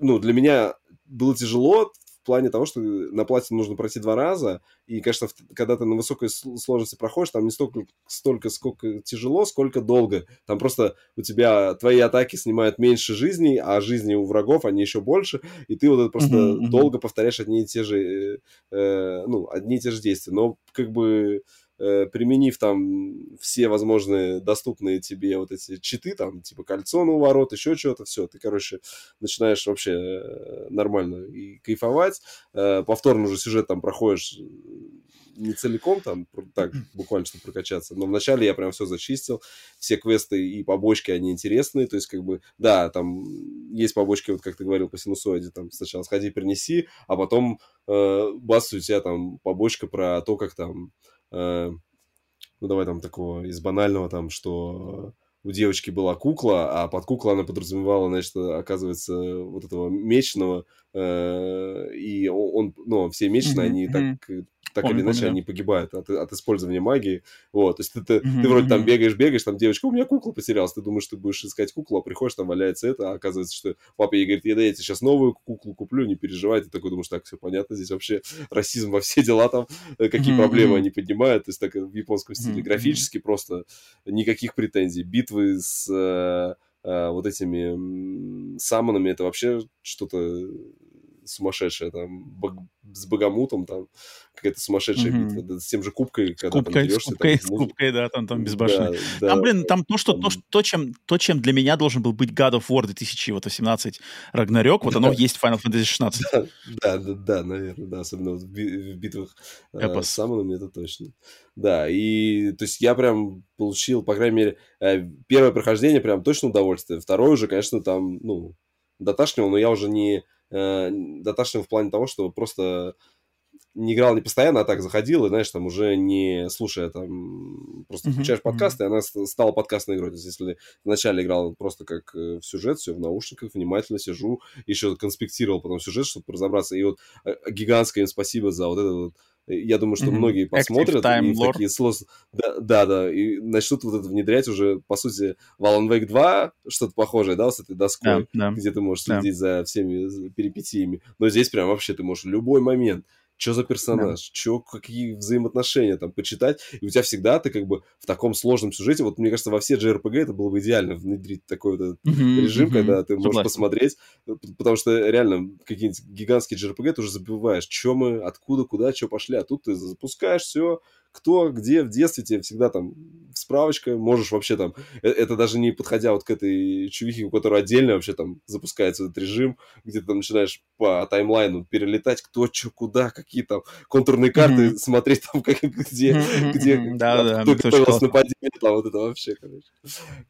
ну, для меня было тяжело в плане того, что на платину нужно пройти два раза, и, конечно, когда ты на высокой сл- сложности проходишь, там не столько, столько, сколько тяжело, сколько долго. Там просто у тебя твои атаки снимают меньше жизней, а жизни у врагов, они еще больше, и ты вот это просто мгм. долго повторяешь одни и те же, э, э, ну, одни и те же действия. Но как бы применив там все возможные доступные тебе вот эти читы, там, типа кольцо на ворот, еще что-то, все, ты, короче, начинаешь вообще э, нормально и кайфовать. Э, повторно уже сюжет там проходишь не целиком там, так, буквально, чтобы прокачаться, но вначале я прям все зачистил, все квесты и побочки, они интересные, то есть, как бы, да, там есть побочки, вот как ты говорил, по синусоиде, там, сначала сходи, принеси, а потом э, бас, у тебя там побочка про то, как там, э, ну, давай там такого из банального, там, что у девочки была кукла, а под куклой она подразумевала, значит, оказывается, вот этого меченого, э, и он, ну, все меченые, mm-hmm. они так так помню, или иначе помню. они погибают от, от использования магии. Вот, то есть ты, ты, mm-hmm. ты вроде там бегаешь, бегаешь, там девочка, у меня кукла потерялась, ты думаешь, ты будешь искать куклу, а приходишь, там валяется это, а оказывается, что папа ей говорит, я, да, я тебе сейчас новую куклу куплю, не переживай, ты такой думаешь, так, все понятно, здесь вообще расизм во все дела там, э, какие mm-hmm. проблемы они поднимают, то есть так в японском стиле, mm-hmm. графически просто никаких претензий, битвы с э, э, вот этими самонами, это вообще что-то сумасшедшая, там, баг, с Богомутом, там, какая-то сумасшедшая mm-hmm. битва, да, с тем же Кубкой, когда кубкой, там дерешься. С кубкой, там, с кубкой, да, там, там безбашенный. Да, там, да, блин, там то, что. То, то, чем, то, чем для меня должен был быть God of War 2018 Рагнарёк, вот оно есть в Final Fantasy 16. Да, да, да, наверное, да, особенно в битвах э, с самонами, это точно. Да, и, то есть, я прям получил, по крайней мере, э, первое прохождение прям точно удовольствие, второе уже, конечно, там, ну, доташнивал, но я уже не э, доташнивал в плане того, что просто не играл не постоянно, а так заходил, и, знаешь, там уже не слушая, там, просто включаешь uh-huh, подкаст, uh-huh. и она стала подкастной игрой. То есть, если вначале играл просто как э, в сюжет, все в наушниках, внимательно сижу, еще конспектировал потом сюжет, чтобы разобраться. И вот э, гигантское им спасибо за вот это вот я думаю, что mm-hmm. многие посмотрят и такие сложные... Да, да, да, и начнут вот это внедрять уже, по сути, в Alan Wake 2 что-то похожее, да, с этой доской, yeah, yeah. где ты можешь следить yeah. за всеми перипетиями. Но здесь прям вообще ты можешь в любой момент что за персонаж, да. что, какие взаимоотношения там почитать, и у тебя всегда ты как бы в таком сложном сюжете, вот мне кажется, во все JRPG это было бы идеально внедрить такой вот mm-hmm, режим, mm-hmm. когда ты можешь Согласен. посмотреть, э, потому что реально какие-нибудь гигантские JRPG ты уже забываешь, что мы, откуда, куда, что пошли, а тут ты запускаешь все, кто, где в детстве тебе всегда там справочка, можешь вообще там, э, это даже не подходя вот к этой чувихе, у которой отдельно вообще там запускается этот режим, где ты там начинаешь по таймлайну перелетать, кто, что, куда, какие там контурные карты, mm-hmm. смотреть там, как, где, mm-hmm. где, да, да, кто готовился нападение, там вот это вообще, короче.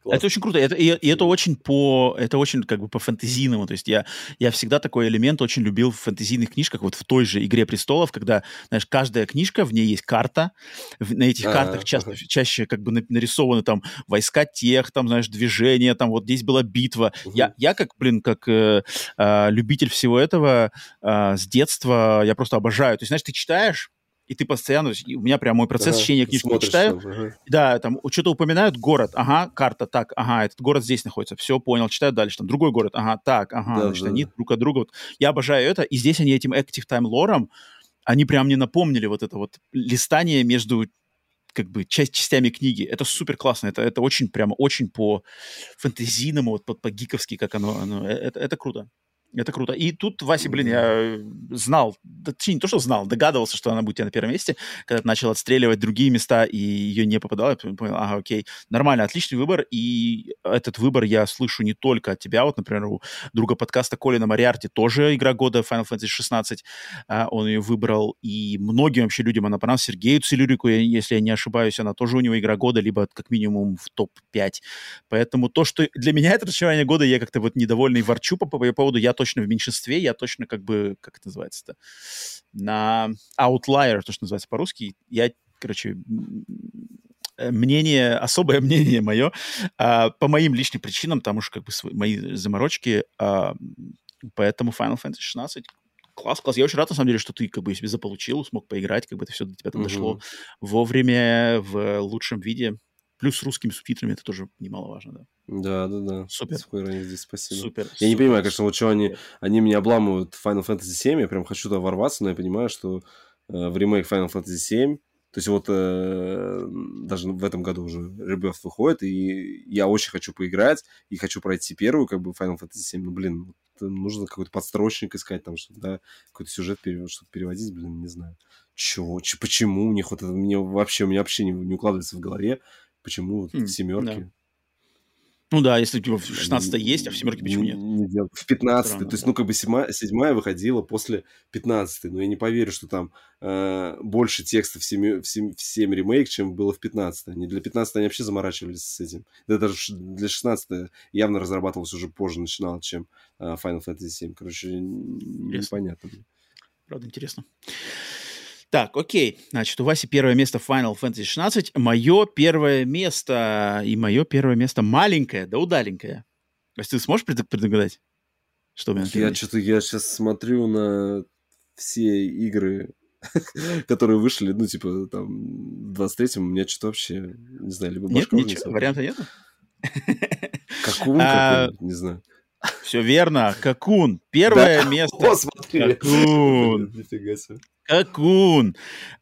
Классно. Это очень круто, это, и, и это очень по, это очень как бы по фэнтезийному, то есть я, я всегда такой элемент очень любил в фэнтезийных книжках, вот в той же «Игре престолов», когда, знаешь, каждая книжка, в ней есть карта, на этих картах часто, чаще как бы нарисованы там войска тех, там, знаешь, движения, там вот здесь была битва. Угу. Я, я как, блин, как э, э, любитель всего этого э, с детства, я просто обожаю. То есть, знаешь, ты читаешь, и ты постоянно, у меня прям мой процесс ага, чтения книжки читаю, там, ага. да, там что-то упоминают город, ага, карта, так, ага, этот город здесь находится, все, понял, читаю дальше, там другой город, ага, так, ага, да, значит, да. они друг от друга, вот. я обожаю это, и здесь они этим active time лором, они прям мне напомнили вот это вот листание между как бы часть, частями книги. Это супер классно. Это, это очень прямо очень по фэнтезийному, вот по, по гиковски, как оно. оно э, это, это круто. Это круто. И тут, Вася, блин, я знал, точнее, не то, что знал, догадывался, что она будет у тебя на первом месте, когда ты начал отстреливать другие места, и ее не попадало, я понял, ага, окей, нормально, отличный выбор, и этот выбор я слышу не только от тебя, вот, например, у друга подкаста Колина Мариарти тоже игра года Final Fantasy 16, а, он ее выбрал, и многим вообще людям она понравилась, Сергею Целюрику, если я не ошибаюсь, она тоже у него игра года, либо как минимум в топ-5, поэтому то, что для меня это разочарование года, я как-то вот недовольный ворчу по, по поводу, я точно в меньшинстве, я точно как бы, как это называется-то, на outlier, то, что называется по-русски, я, короче, э, мнение, особое мнение мое, а, по моим личным причинам, там уж как бы свои, мои заморочки, а, поэтому Final Fantasy 16 класс, класс. Я очень рад, на самом деле, что ты как бы себе заполучил, смог поиграть, как бы это все до тебя там mm-hmm. дошло вовремя, в лучшем виде. Плюс с русскими субтитрами это тоже немаловажно, да. Да, да, да. Супер. Square здесь спасибо. Супер. Я супер, не понимаю, конечно, вот что они, они меня обламывают Final Fantasy 7, я прям хочу туда ворваться, но я понимаю, что э, в ремейк Final Fantasy 7 то есть вот э, даже в этом году уже Rebirth выходит, и я очень хочу поиграть, и хочу пройти первую, как бы, Final Fantasy 7. Ну, блин, нужно какой-то подстрочник искать, там, чтобы, да, какой-то сюжет перевод, чтобы переводить, блин, не знаю. Чего, ч- почему у них вот это, мне вообще, у меня вообще не, не укладывается в голове, Почему вот хм, семерки? Да. Ну да, если типа, в 16 есть, а в семерке почему нет? Не, не в 15 то есть, ну, как бы седьмая, седьмая выходила после 15 но я не поверю, что там э, больше текста в 7, в, 7, в 7 ремейк, чем было в 15 они Для 15 они вообще заморачивались с этим. Да даже для 16 явно разрабатывалось уже позже начинал, чем э, Final Fantasy 7. Короче, Интересно. непонятно. Правда, интересно. Так, окей. Значит, у Васи первое место Final Fantasy 16. Мое первое место и мое первое место маленькое, да удаленькое. То есть ты сможешь пред- предугадать? Что у меня Я что-то, я сейчас смотрю на все игры, которые вышли, ну, типа, там, в 23-м, у меня что-то вообще, не знаю, либо башка Нет, ничего, варианта нет? Какун а, не знаю. Все верно, Какун. Первое место. О, смотри. Какун. Какун.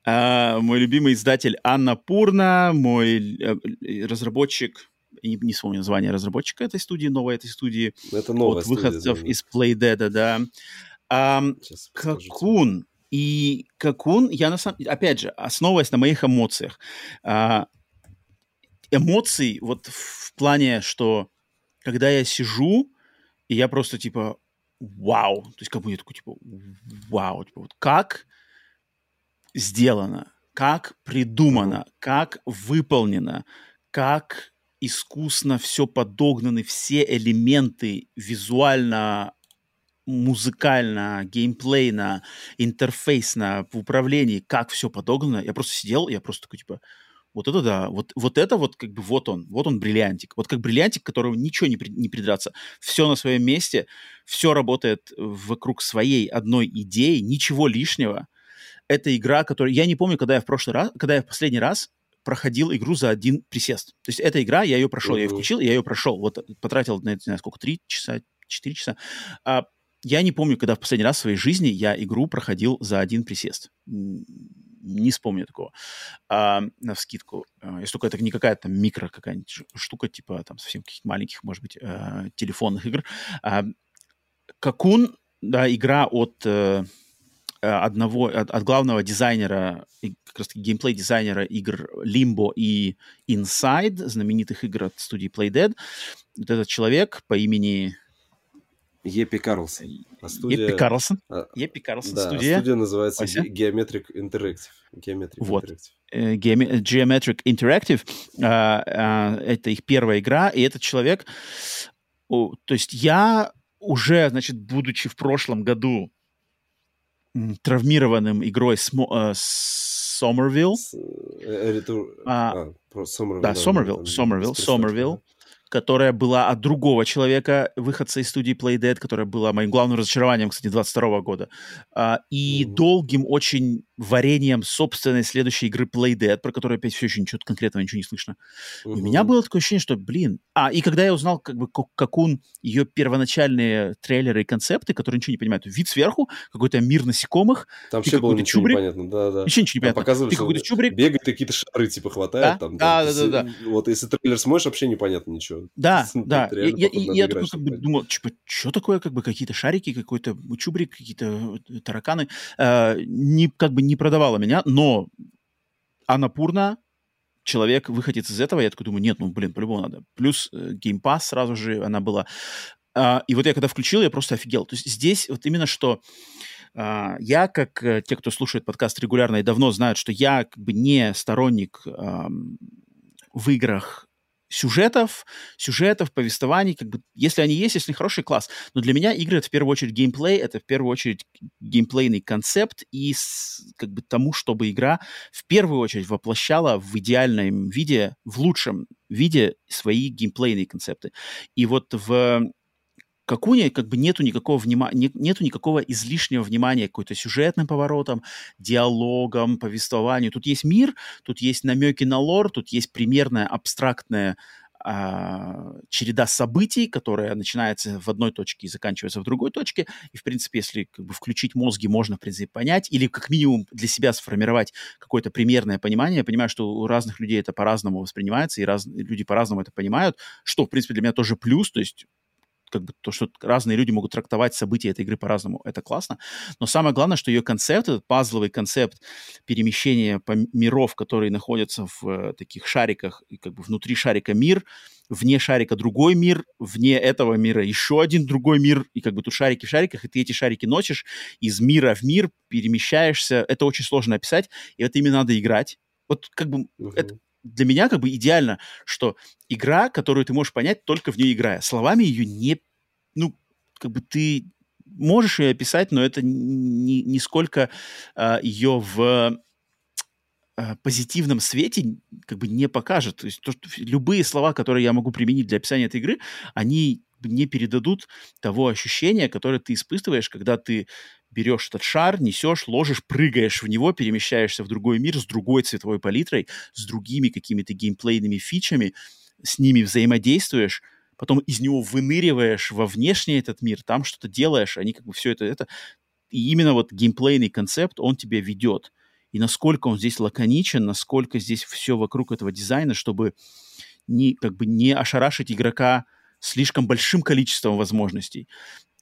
А, мой любимый издатель Анна Пурна, мой э, разработчик, не, не вспомню название разработчика этой студии, новой этой студии. Это новая От выходцев из Playdead, да. А, Какун. И Какун, я на самом опять же, основываясь на моих эмоциях, а, эмоций вот в плане, что когда я сижу, и я просто типа, вау, то есть как бы я такой типа, вау, типа вот как сделано, как придумано, как выполнено, как искусно все подогнаны, все элементы визуально, музыкально, геймплейно, интерфейсно, в управлении, как все подогнано. Я просто сидел, я просто такой, типа, вот это да, вот, вот это вот как бы вот он, вот он бриллиантик. Вот как бриллиантик, которого ничего не, при, не придраться. Все на своем месте, все работает вокруг своей одной идеи, ничего лишнего – это игра, которая... Я не помню, когда я в прошлый раз, когда я в последний раз проходил игру за один присест. То есть эта игра, я ее прошел, я ее включил, я ее прошел. Вот потратил, не знаю, сколько, три часа, четыре часа. А, я не помню, когда в последний раз в своей жизни я игру проходил за один присест. Не вспомню такого. А, на вскидку. А, если только это не какая-то микро какая-нибудь штука, типа там совсем каких-то маленьких, может быть, э, телефонных игр. А, Какун, да, игра от... Э, Э, одного, от, от главного дизайнера, как раз таки геймплей-дизайнера игр Limbo и Inside, знаменитых игр от студии Playdead. Вот этот человек по имени... Епи Карлсон. А студия... Епи Карлсон. А, Епи Карлсон да, студия. студия называется Вася? Geometric Interactive. Geometric вот. Interactive. Uh, Geometric Interactive. Uh, uh, это их первая игра, и этот человек... Uh, то есть я уже, значит, будучи в прошлом году травмированным игрой Смо, э, Сомервилл. Э, а, а, Сомервилл. Да, Сомервилл, Сомервилл, Сомервилл которая была от другого человека, выходца из студии Playdead, которая была моим главным разочарованием, кстати, 22 года. А, и mm-hmm. долгим очень вареньем собственной следующей игры Playdead, про которую опять все еще ничего конкретного ничего не слышно. Mm-hmm. у меня было такое ощущение, что, блин... А, и когда я узнал, как бы, как он, ее первоначальные трейлеры и концепты, которые ничего не понимают, вид сверху, какой-то мир насекомых, там вообще было ничего чубрик, непонятно, да, да. Еще ничего не понятно. показывали, ты какой-то чубрик. Бегает, какие-то шары, типа, хватает. Да, там, да, там, да, да, да, Вот если трейлер смотришь, вообще непонятно ничего. Да, да. Я, я, я такой как бы думал, типа, что такое, как бы какие-то шарики, какой-то чубрик, какие-то э, тараканы. Э, не, как бы не продавало меня, но Анапурна, человек выходит из этого, я такой думаю, нет, ну, блин, по-любому надо. Плюс э, Game Pass сразу же она была. Э, и вот я когда включил, я просто офигел. То есть здесь вот именно что... Uh, я, как uh, те, кто слушает подкаст регулярно и давно знают, что я как бы не сторонник uh, в играх сюжетов, сюжетов, повествований, как бы, если они есть, если хороший, класс. Но для меня игры — это в первую очередь геймплей, это в первую очередь геймплейный концепт и с, как бы тому, чтобы игра в первую очередь воплощала в идеальном виде, в лучшем виде свои геймплейные концепты. И вот в Какуне как бы нету никакого внимания, нету никакого излишнего внимания к какой-то сюжетным поворотам, диалогам, повествованию. Тут есть мир, тут есть намеки на лор, тут есть примерная абстрактная а, череда событий, которая начинается в одной точке и заканчивается в другой точке. И, в принципе, если как бы, включить мозги, можно, в принципе, понять или как минимум для себя сформировать какое-то примерное понимание. Я понимаю, что у разных людей это по-разному воспринимается, и раз, люди по-разному это понимают, что, в принципе, для меня тоже плюс. То есть как бы то, что разные люди могут трактовать события этой игры по-разному, это классно. Но самое главное, что ее концепт, этот пазловый концепт перемещения по миров, которые находятся в э, таких шариках, и как бы внутри шарика мир, вне шарика другой мир, вне этого мира еще один другой мир, и как бы тут шарики в шариках, и ты эти шарики носишь из мира в мир, перемещаешься. Это очень сложно описать, и это именно надо играть. Вот как бы uh-huh. это для меня как бы идеально, что игра, которую ты можешь понять только в ней играя. Словами ее не... Ну, как бы ты можешь ее описать, но это не, не сколько а, ее в а, позитивном свете как бы не покажет. То есть то, что любые слова, которые я могу применить для описания этой игры, они не передадут того ощущения, которое ты испытываешь, когда ты берешь этот шар, несешь, ложишь, прыгаешь в него, перемещаешься в другой мир с другой цветовой палитрой, с другими какими-то геймплейными фичами, с ними взаимодействуешь, потом из него выныриваешь во внешний этот мир, там что-то делаешь, они как бы все это, это... И именно вот геймплейный концепт, он тебя ведет. И насколько он здесь лаконичен, насколько здесь все вокруг этого дизайна, чтобы не, как бы не ошарашить игрока слишком большим количеством возможностей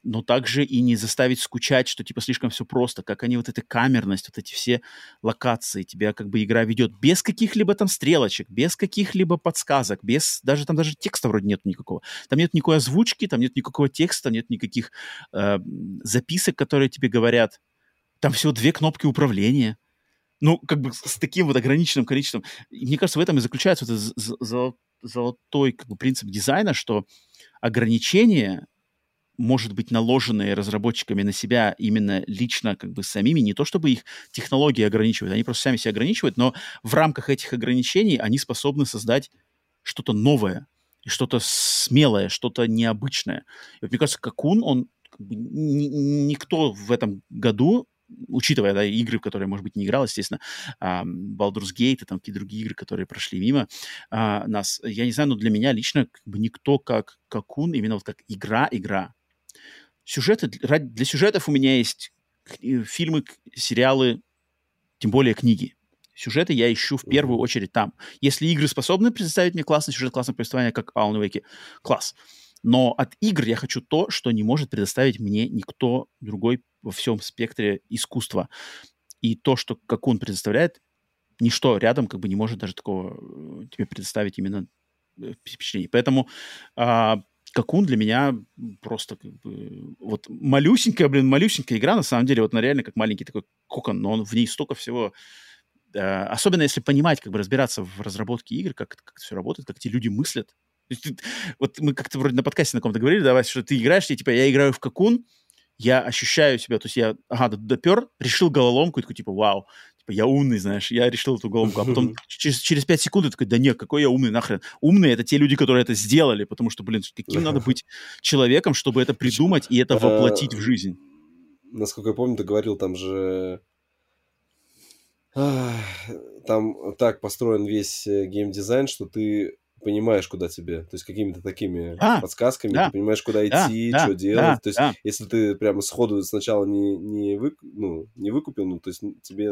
но также и не заставить скучать, что типа слишком все просто, как они вот эта камерность, вот эти все локации, тебя как бы игра ведет без каких-либо там стрелочек, без каких-либо подсказок, без даже там даже текста вроде нет никакого. Там нет никакой озвучки, там нет никакого текста, нет никаких э, записок, которые тебе говорят. Там всего две кнопки управления. Ну, как бы с таким вот ограниченным количеством. Мне кажется, в этом и заключается вот этот золотой как бы, принцип дизайна, что ограничения может быть, наложенные разработчиками на себя именно лично как бы самими, не то чтобы их технологии ограничивают, они просто сами себя ограничивают, но в рамках этих ограничений они способны создать что-то новое, что-то смелое, что-то необычное. И вот мне кажется, Какун, он как бы, никто в этом году учитывая да, игры, в которые, может быть, не играл, естественно, uh, Baldur's Gate и там какие-то другие игры, которые прошли мимо uh, нас, я не знаю, но для меня лично как бы никто как Какун, именно вот как игра-игра, сюжеты, для сюжетов у меня есть фильмы, сериалы, тем более книги. Сюжеты я ищу в первую очередь там. Если игры способны представить мне классный сюжет, классное повествование, как Alan Wake, класс. Но от игр я хочу то, что не может предоставить мне никто другой во всем спектре искусства. И то, что как он предоставляет, ничто рядом как бы не может даже такого э, тебе предоставить именно э, впечатление. Поэтому а, Какун для меня просто как бы вот малюсенькая, блин, малюсенькая игра, на самом деле, вот она реально как маленький такой кокон, но он, в ней столько всего э, особенно если понимать, как бы разбираться в разработке игр, как, как это все работает, как эти люди мыслят. Вот мы как-то вроде на подкасте на ком-то говорили, давай, что ты играешь, я, типа, я играю в Какун, я ощущаю себя, то есть я, ага, допер, решил головоломку, и такой, типа, вау, типа, я умный, знаешь, я решил эту головку, а потом через, через 5 секунд я такой, да нет, какой я умный, нахрен. Умные — это те люди, которые это сделали, потому что, блин, каким надо быть человеком, чтобы это придумать и это воплотить в жизнь? Насколько я помню, ты говорил, там же... Там так построен весь э, геймдизайн, что ты понимаешь, куда тебе, то есть какими-то такими а, подсказками, да, ты понимаешь, куда идти, да, что да, делать. Да, то есть, да. если ты прямо сходу сначала не, не, вы, ну, не выкупил, ну, то есть тебе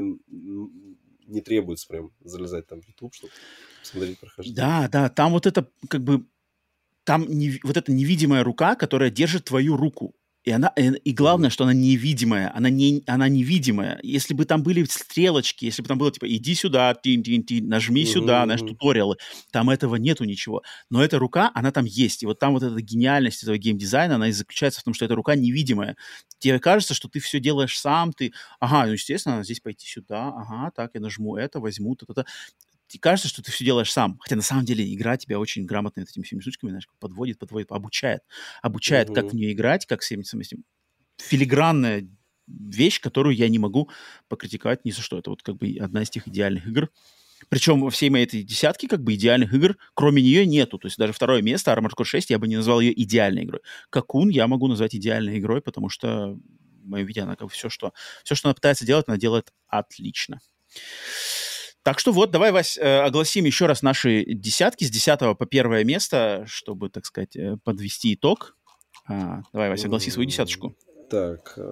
не требуется прям залезать там в YouTube, чтобы смотреть прохождение. Да, да, там вот это как бы там не, вот эта невидимая рука, которая держит твою руку. И она, и главное, что она невидимая, она не, она невидимая. Если бы там были стрелочки, если бы там было типа иди сюда, тин, тин, тин, нажми mm-hmm. сюда, знаешь, туториалы, там этого нету ничего. Но эта рука, она там есть. И вот там вот эта гениальность этого геймдизайна, она и заключается в том, что эта рука невидимая. Тебе кажется, что ты все делаешь сам, ты, ага, ну естественно, здесь пойти сюда, ага, так, я нажму это, возьму, то-то-то кажется, что ты все делаешь сам. Хотя на самом деле игра тебя очень грамотно этими всеми штучками, знаешь, подводит, подводит, обучает. Обучает, mm-hmm. как в нее играть, как с этим, этим. Филигранная вещь, которую я не могу покритиковать ни за что. Это вот как бы одна из тех идеальных игр. Причем во всей моей этой десятке как бы идеальных игр, кроме нее, нету. То есть даже второе место, Armored Core 6, я бы не назвал ее идеальной игрой. Какун я могу назвать идеальной игрой, потому что в моем виде она как бы все, что, все, что она пытается делать, она делает отлично. Так что вот, давай, Вась, э, огласим еще раз наши десятки с десятого по первое место, чтобы, так сказать, э, подвести итог. А, давай, Вась, огласи свою десяточку. Так, э,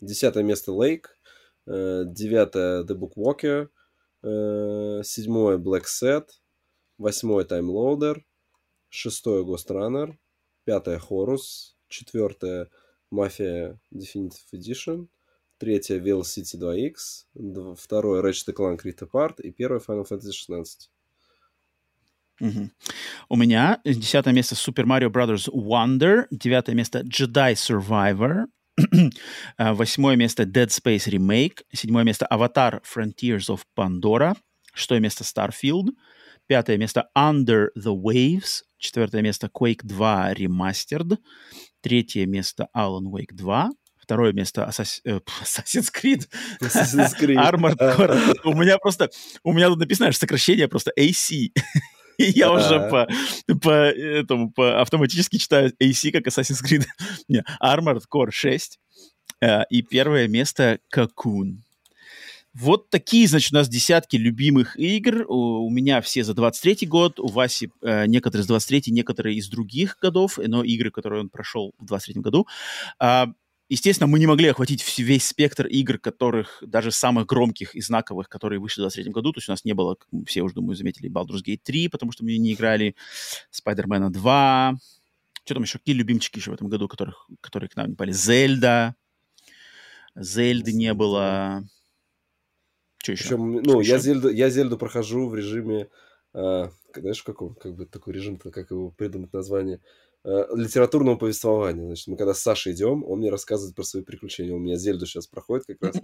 десятое место Лейк, девятое The Book Walker, седьмое Black Set, восьмое Time Loader, шестое Ghost Runner, пятое Horus, четвертое Mafia Definitive Edition, третье Veil City 2X, второе Ratchet Clank Rift Apart и первое Final Fantasy 16. Угу. У меня десятое место Super Mario Bros. Wonder, девятое место Jedi Survivor, восьмое место Dead Space Remake, седьмое место Avatar Frontiers of Pandora, шестое место Starfield, пятое место Under the Waves, четвертое место Quake 2 Remastered, третье место Alan Wake 2, второе место Assassin's, э, Assassin's Creed, Assassin's Creed. Armored Core. У меня просто, у меня тут написано сокращение просто AC. И я уже по, по, этому, по автоматически читаю AC как Assassin's Creed. Не, Armored Core 6. Э, и первое место Cocoon. Вот такие, значит, у нас десятки любимых игр. У, у меня все за 23 год, у Васи э, некоторые с 23, некоторые из других годов, но игры, которые он прошел в 23 году. А, естественно, мы не могли охватить весь спектр игр, которых, даже самых громких и знаковых, которые вышли в 23 году. То есть у нас не было, как все уже, думаю, заметили, Baldur's Gate 3, потому что мы не играли, Spider-Man 2. Что там еще? Какие любимчики еще в этом году, которых, которые к нам не пали? Зельда. Зельды не было. Что еще? Причем, ну, я Зельду, я Зельду прохожу в режиме, э, знаешь, в каком, как бы такой режим, как его придумать название, э, литературного повествования. Значит, мы когда с Сашей идем, он мне рассказывает про свои приключения. У меня Зельду сейчас проходит как раз.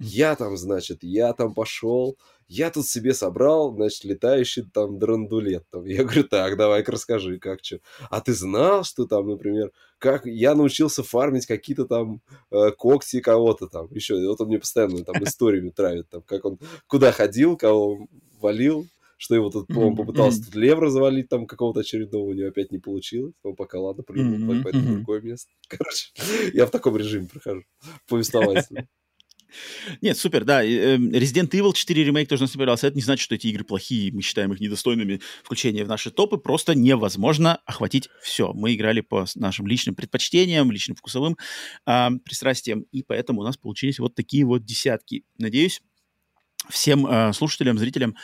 Я там, значит, я там пошел, я тут себе собрал, значит, летающий там драндулет. Там. Я говорю, так, давай-ка расскажи, как что. А ты знал, что там, например, как я научился фармить какие-то там э, когти кого-то там, еще. И вот он мне постоянно там историями травит, там, как он куда ходил, кого валил, что его тут, по-моему, попытался тут лев завалить там какого-то очередного, у него опять не получилось. Он пока, ладно, прыгнул, в другое место. Короче, я в таком режиме прохожу, повествовательно. Нет, супер, да. Эм, Resident Evil 4 ремейк тоже нас понравился. Это не значит, что эти игры плохие, мы считаем их недостойными включения в наши топы. Просто невозможно охватить все. Мы играли по нашим личным предпочтениям, личным вкусовым э, пристрастиям, и поэтому у нас получились вот такие вот десятки. Надеюсь, всем э, слушателям, зрителям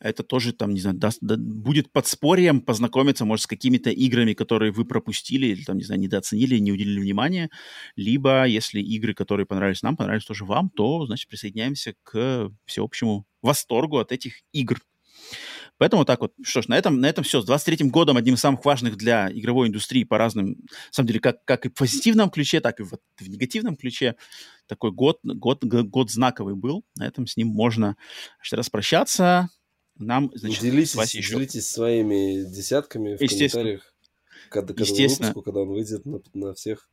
это тоже там, не знаю, даст, да, будет подспорьем познакомиться, может, с какими-то играми, которые вы пропустили или там, не знаю, недооценили, не уделили внимания, либо если игры, которые понравились нам, понравились тоже вам, то, значит, присоединяемся к всеобщему восторгу от этих игр. Поэтому так вот, что ж, на этом, на этом все. С 23-м годом одним из самых важных для игровой индустрии по разным, на самом деле, как, как и в позитивном ключе, так и в, в негативном ключе. Такой год, год, год знаковый был. На этом с ним можно распрощаться. Нам, значит, делитесь, еще... делитесь своими десятками в комментариях, когда, когда, выпуску, когда он выйдет на, на всех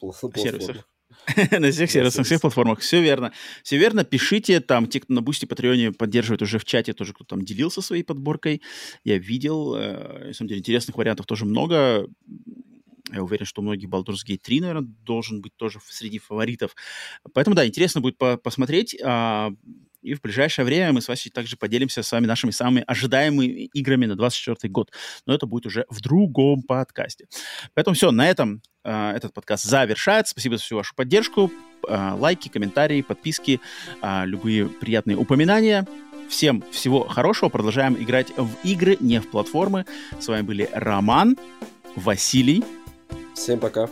платформах. на всех сервисах, на всех платформах. Все верно. Все верно. Пишите там, те, кто на Бусти, Патреоне поддерживает уже в чате, тоже кто там делился своей подборкой. Я видел. Э, на самом деле, интересных вариантов тоже много. Я уверен, что у многих Baldur's Gate 3, наверное, должен быть тоже среди фаворитов. Поэтому, да, интересно будет по посмотреть. А, и в ближайшее время мы с вами также поделимся с вами нашими самыми ожидаемыми играми на 24 год. Но это будет уже в другом подкасте. Поэтому все, на этом э, этот подкаст завершается. Спасибо за всю вашу поддержку. Э, лайки, комментарии, подписки, э, любые приятные упоминания. Всем всего хорошего. Продолжаем играть в игры, не в платформы. С вами были Роман, Василий. Всем пока.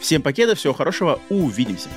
Всем пакета, всего хорошего. Увидимся.